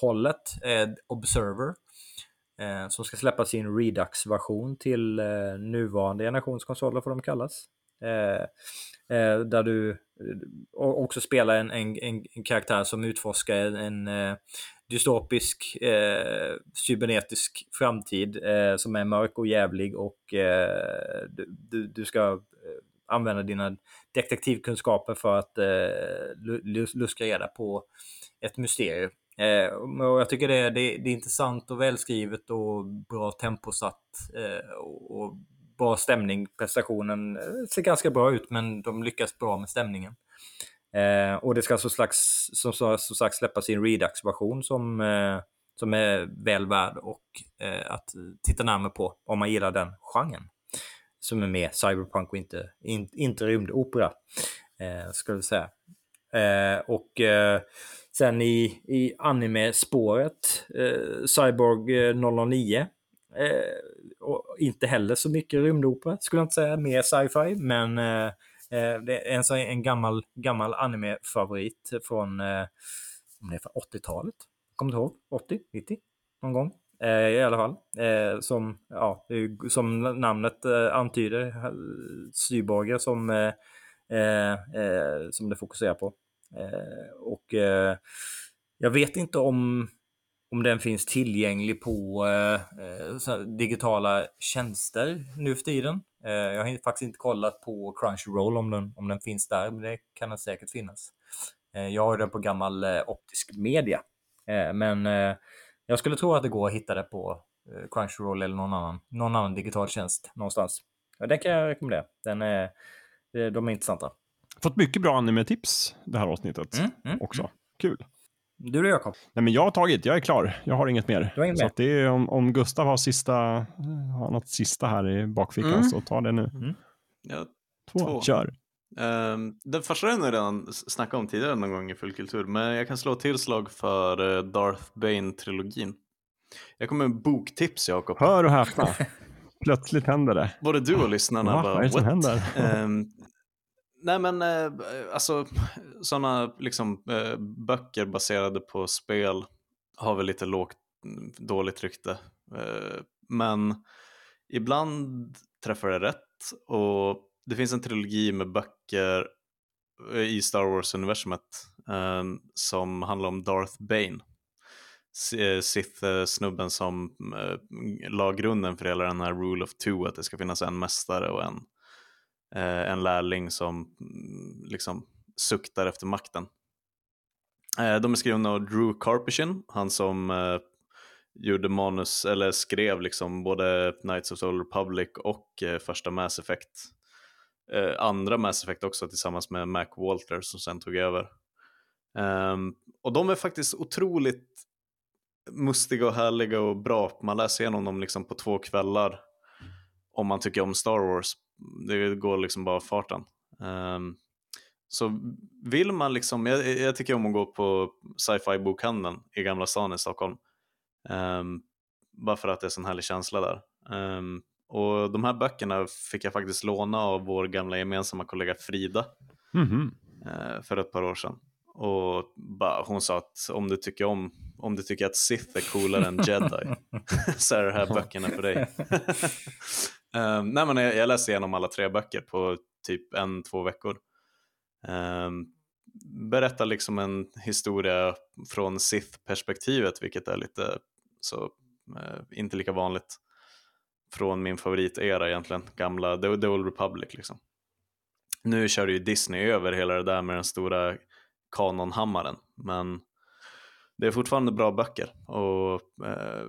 Speaker 4: hållet är Observer eh, som ska släppa sin Redux-version till eh, nuvarande generationskonsoler får de kallas. Eh, eh där du eh, också spelar en, en, en, karaktär som utforskar en, en eh, dystopisk eh, cybernetisk framtid eh, som är mörk och jävlig och eh, du, du, ska använda dina detektivkunskaper för att luska reda på ett mysterium. Eh, och jag tycker det är, det, det, är intressant och välskrivet och bra temposatt eh, och, och, bra stämning. Prestationen eh, ser ganska bra ut men de lyckas bra med stämningen. Eh, och det ska så slags, som, som sagt släppas i en Redux-version som, eh, som är väl värd och eh, att titta närmare på om man gillar den genren. Som är mer cyberpunk och inte, in, inte rymdopera, eh, skulle jag säga. Eh, och eh, Sen i, i anime-spåret, eh, Cyborg eh, 009. Eh, och inte heller så mycket rymdopera, skulle jag inte säga. Mer sci-fi, men eh, det är en, en gammal, gammal anime-favorit från, eh, om det är från 80-talet. Kommer du ihåg? 80? 90? Någon gång. I alla fall. Som, ja, som namnet antyder, cyborger som, Eh, eh, som det fokuserar på. Eh, och eh, jag vet inte om, om den finns tillgänglig på eh, eh digitala tjänster nu för tiden. Eh, jag har faktiskt inte kollat på Crunchyroll om den, om den finns där, men det kan den säkert finnas. Eh, jag har den på gammal eh, optisk media, eh, men eh, jag skulle tro att det går att hitta det på Crunchyroll eller någon annan, någon annan digital tjänst någonstans. Ja, den kan jag rekommendera. Den är, de är intressanta.
Speaker 2: Fått mycket bra anime-tips det här avsnittet mm, mm, också. Mm. Kul.
Speaker 4: Du då Jakob?
Speaker 2: Nej men jag har tagit, jag är klar. Jag har inget mer.
Speaker 4: Du har inget
Speaker 2: så
Speaker 4: mer?
Speaker 2: det är om, om Gustav har sista, har något sista här i bakfickan mm. så ta det nu. Mm.
Speaker 3: Ja,
Speaker 2: två. två. Kör.
Speaker 3: Um, den första har jag redan snackat om tidigare någon gång i Fullkultur, men jag kan slå tillslag för uh, Darth Bane-trilogin. Jag kommer med boktips Jakob.
Speaker 2: Hör och häpna. (laughs) Plötsligt händer det.
Speaker 3: Både du och lyssnarna
Speaker 2: Va, bara, vad är det som händer?
Speaker 3: Um, (laughs) nej men uh, alltså sådana liksom uh, böcker baserade på spel har väl lite lågt, dåligt rykte. Uh, men ibland träffar det rätt och det finns en trilogi med böcker i Star Wars-universumet um, som handlar om Darth Bane. Eh, Sith-snubben som eh, la grunden för hela den här Rule of Two, att det ska finnas en mästare och en, eh, en lärling som mm, liksom suktar efter makten. De är skrivna av Drew Karpyshyn, han som gjorde manus, eller skrev liksom både Knights of the Old Republic och första Mass Effect andra Mass Effect också tillsammans med Mac Walter som sen tog över. Um, och de är faktiskt otroligt mustiga och härliga och bra. Man läser igenom dem liksom på två kvällar om man tycker om Star Wars. Det går liksom bara farten. Um, så vill man liksom, jag, jag, tycker om att gå på sci-fi bokhandeln i Gamla stan i Stockholm. Um, bara för att det är en sån härlig känsla där. Um, och de här böckerna fick jag faktiskt låna av vår gamla gemensamma kollega Frida
Speaker 2: mm -hmm.
Speaker 3: för ett par år sedan. Och bara, hon sa att om du tycker om om du tycker att Sith är coolare än (laughs) Jedi (laughs) så är det här böckerna för dig. um, (laughs) nej, men jag, jag läste igenom alla tre böcker på typ en, två veckor. Um, berättar liksom en historia från Sith-perspektivet, vilket är lite så, uh, inte lika vanligt från min favoritera egentligen, gamla The, The Old Republic liksom. Nu kör ju Disney över hela det där med den stora kanonhammaren, men det är fortfarande bra böcker och eh,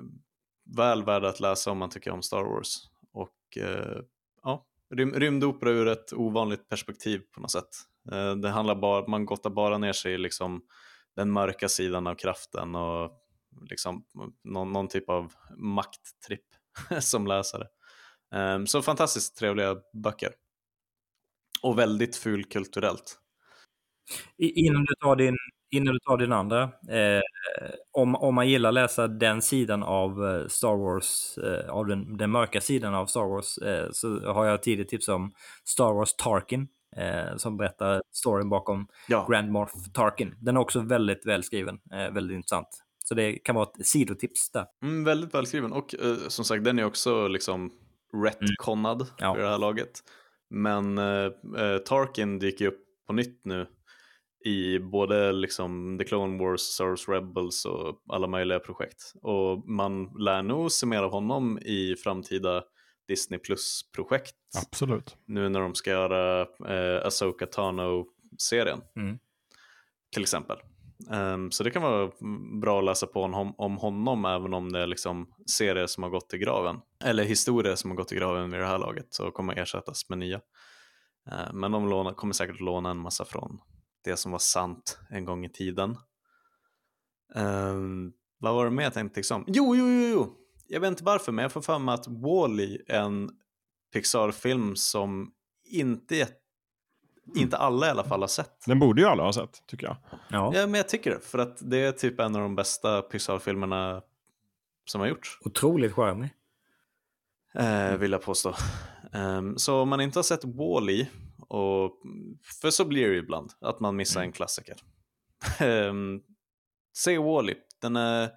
Speaker 3: väl värda att läsa om man tycker om Star Wars. Och eh, ja, rym rymdopera ur ett ovanligt perspektiv på något sätt. Eh, det handlar bara, man gottar bara ner sig i liksom den mörka sidan av kraften och liksom någon, någon typ av makttripp (laughs) som läsare. Eh, så fantastiskt trevliga böcker. Och väldigt fulkulturellt.
Speaker 4: Innan du tar din, innan du tar din andra, eh, om, om man gillar läsa den sidan av eh, Star Wars, eh, av den, den mörka sidan av Star Wars, eh, så har jag tidigt tips om Star Wars Tarkin, eh, som berättar storyn bakom ja. Grand Moff Tarkin. Den är också väldigt välskriven, eh, väldigt intressant. Så det kan vara ett sidotips där.
Speaker 3: Mm, väldigt välskriven och som sagt den är också liksom retconad mm. ja. för det här laget. Men Tarkin dyker upp på nytt nu i både liksom The Clone Wars, Star Wars Rebels och alla möjliga projekt. Och man lär nog se mer av honom i framtida Disney Plus-projekt.
Speaker 2: Absolut.
Speaker 3: Nu när de ska göra eh, Asoka Tano-serien.
Speaker 4: Mm.
Speaker 3: Till exempel. Um, så det kan vara bra att läsa på om, om honom även om det är liksom serier som har gått i graven. Eller historier som har gått i graven vid det här laget så kommer ersättas med nya. Uh, men de låna, kommer säkert låna en massa från det som var sant en gång i tiden. Um, vad var det mer jag tänkte liksom? Jo, jo, jo, jo! Jag vet inte varför men jag får för mig att Wall-E är en Pixar-film som inte inte alla i alla fall har sett.
Speaker 2: Den borde ju alla ha sett, tycker jag.
Speaker 3: Ja, ja men jag tycker det. För att det är typ en av de bästa Pixar-filmerna som har gjorts.
Speaker 4: Otroligt charmig.
Speaker 3: Eh, vill jag påstå. Um, så om man inte har sett Wall-E, och, för så blir det ju ibland, att man missar mm. en klassiker. um, (laughs) se Wall-E. Den är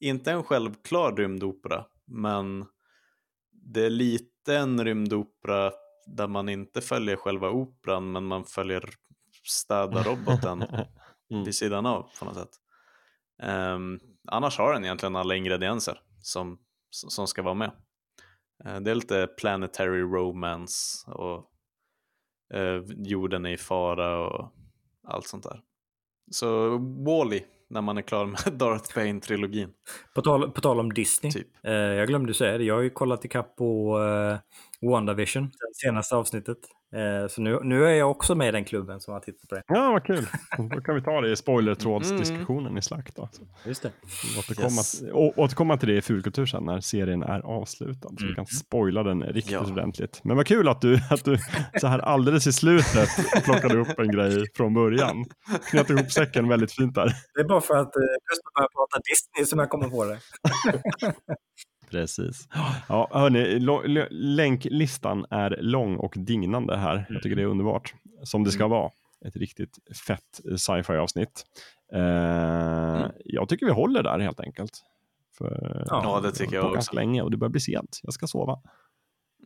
Speaker 3: inte en självklar rymdopera, men det är lite en rymdopera där man inte följer själva operan men man följer städa roboten (laughs) mm. vid sidan av på något sätt. Um, annars har den egentligen alla ingredienser som, som ska vara med. Uh, det är lite planetary romance och uh, jorden är i fara och allt sånt där. Så Wally när man är klar med (laughs) Darth Bane-trilogin.
Speaker 4: På tal, på tal om Disney,
Speaker 3: typ.
Speaker 4: eh, jag glömde säga det, jag har ju kollat ikapp på eh, WandaVision, det senaste avsnittet. Eh, så nu, nu är jag också med i den klubben som har tittat på det.
Speaker 2: Ja, vad kul. Då kan vi ta det i spoilertrådsdiskussionen mm. i Slakt. Då.
Speaker 4: Just det.
Speaker 2: Återkomma, yes. å, återkomma till det i Fulkultur sen när serien är avslutad. Så mm. vi kan spoila den riktigt ja. ordentligt. Men vad kul att du, att du så här alldeles i slutet plockade upp en grej från början. Knöt ihop säcken väldigt fint där.
Speaker 4: Det är bara för att Gustav eh, börjar prata Disney som jag kommer på det.
Speaker 2: Precis. Ja, hörni, länklistan är lång och dignande här. Jag tycker det är underbart. Som det ska mm. vara. Ett riktigt fett sci-fi avsnitt. Eh, mm. Jag tycker vi håller där helt enkelt.
Speaker 3: För ja, det tycker jag också.
Speaker 2: länge och det börjar bli sent. Jag ska sova.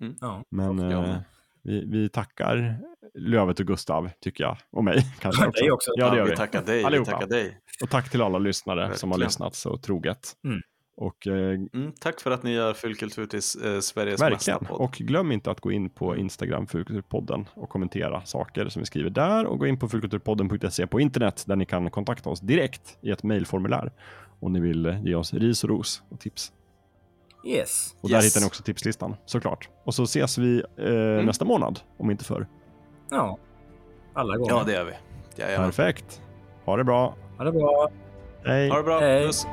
Speaker 3: Mm. Ja,
Speaker 2: Men eh, vi, vi, tackar Lövet och Gustav, tycker jag. Och mig (laughs) kanske
Speaker 4: också. Dig också.
Speaker 3: Ja, det gör vi. vi. Tackar dig. Vi tackar dig.
Speaker 2: Och tack till alla lyssnare Verkligen. som har lyssnat så troget.
Speaker 4: Mm.
Speaker 2: Och, eh,
Speaker 3: mm, tack för att ni gör Fulkultur till eh, Sveriges
Speaker 2: verkligen. bästa podd. Och glöm inte att gå in på Instagram, Fulkulturpodden, och kommentera saker som vi skriver där. Och gå in på fulkulturpodden.se på internet där ni kan kontakta oss direkt i ett mejlformulär om ni vill ge oss ris och ros och tips.
Speaker 4: Yes.
Speaker 2: Och där yes. hittar ni också tipslistan såklart. Och så ses vi eh, mm. nästa månad, om inte förr.
Speaker 4: Ja, alla gånger.
Speaker 3: Ja, det gör vi.
Speaker 2: Jajamän. Perfekt. Ha det bra.
Speaker 4: Ha det bra.
Speaker 2: Hej.
Speaker 3: Ha det bra. Hej. Puss.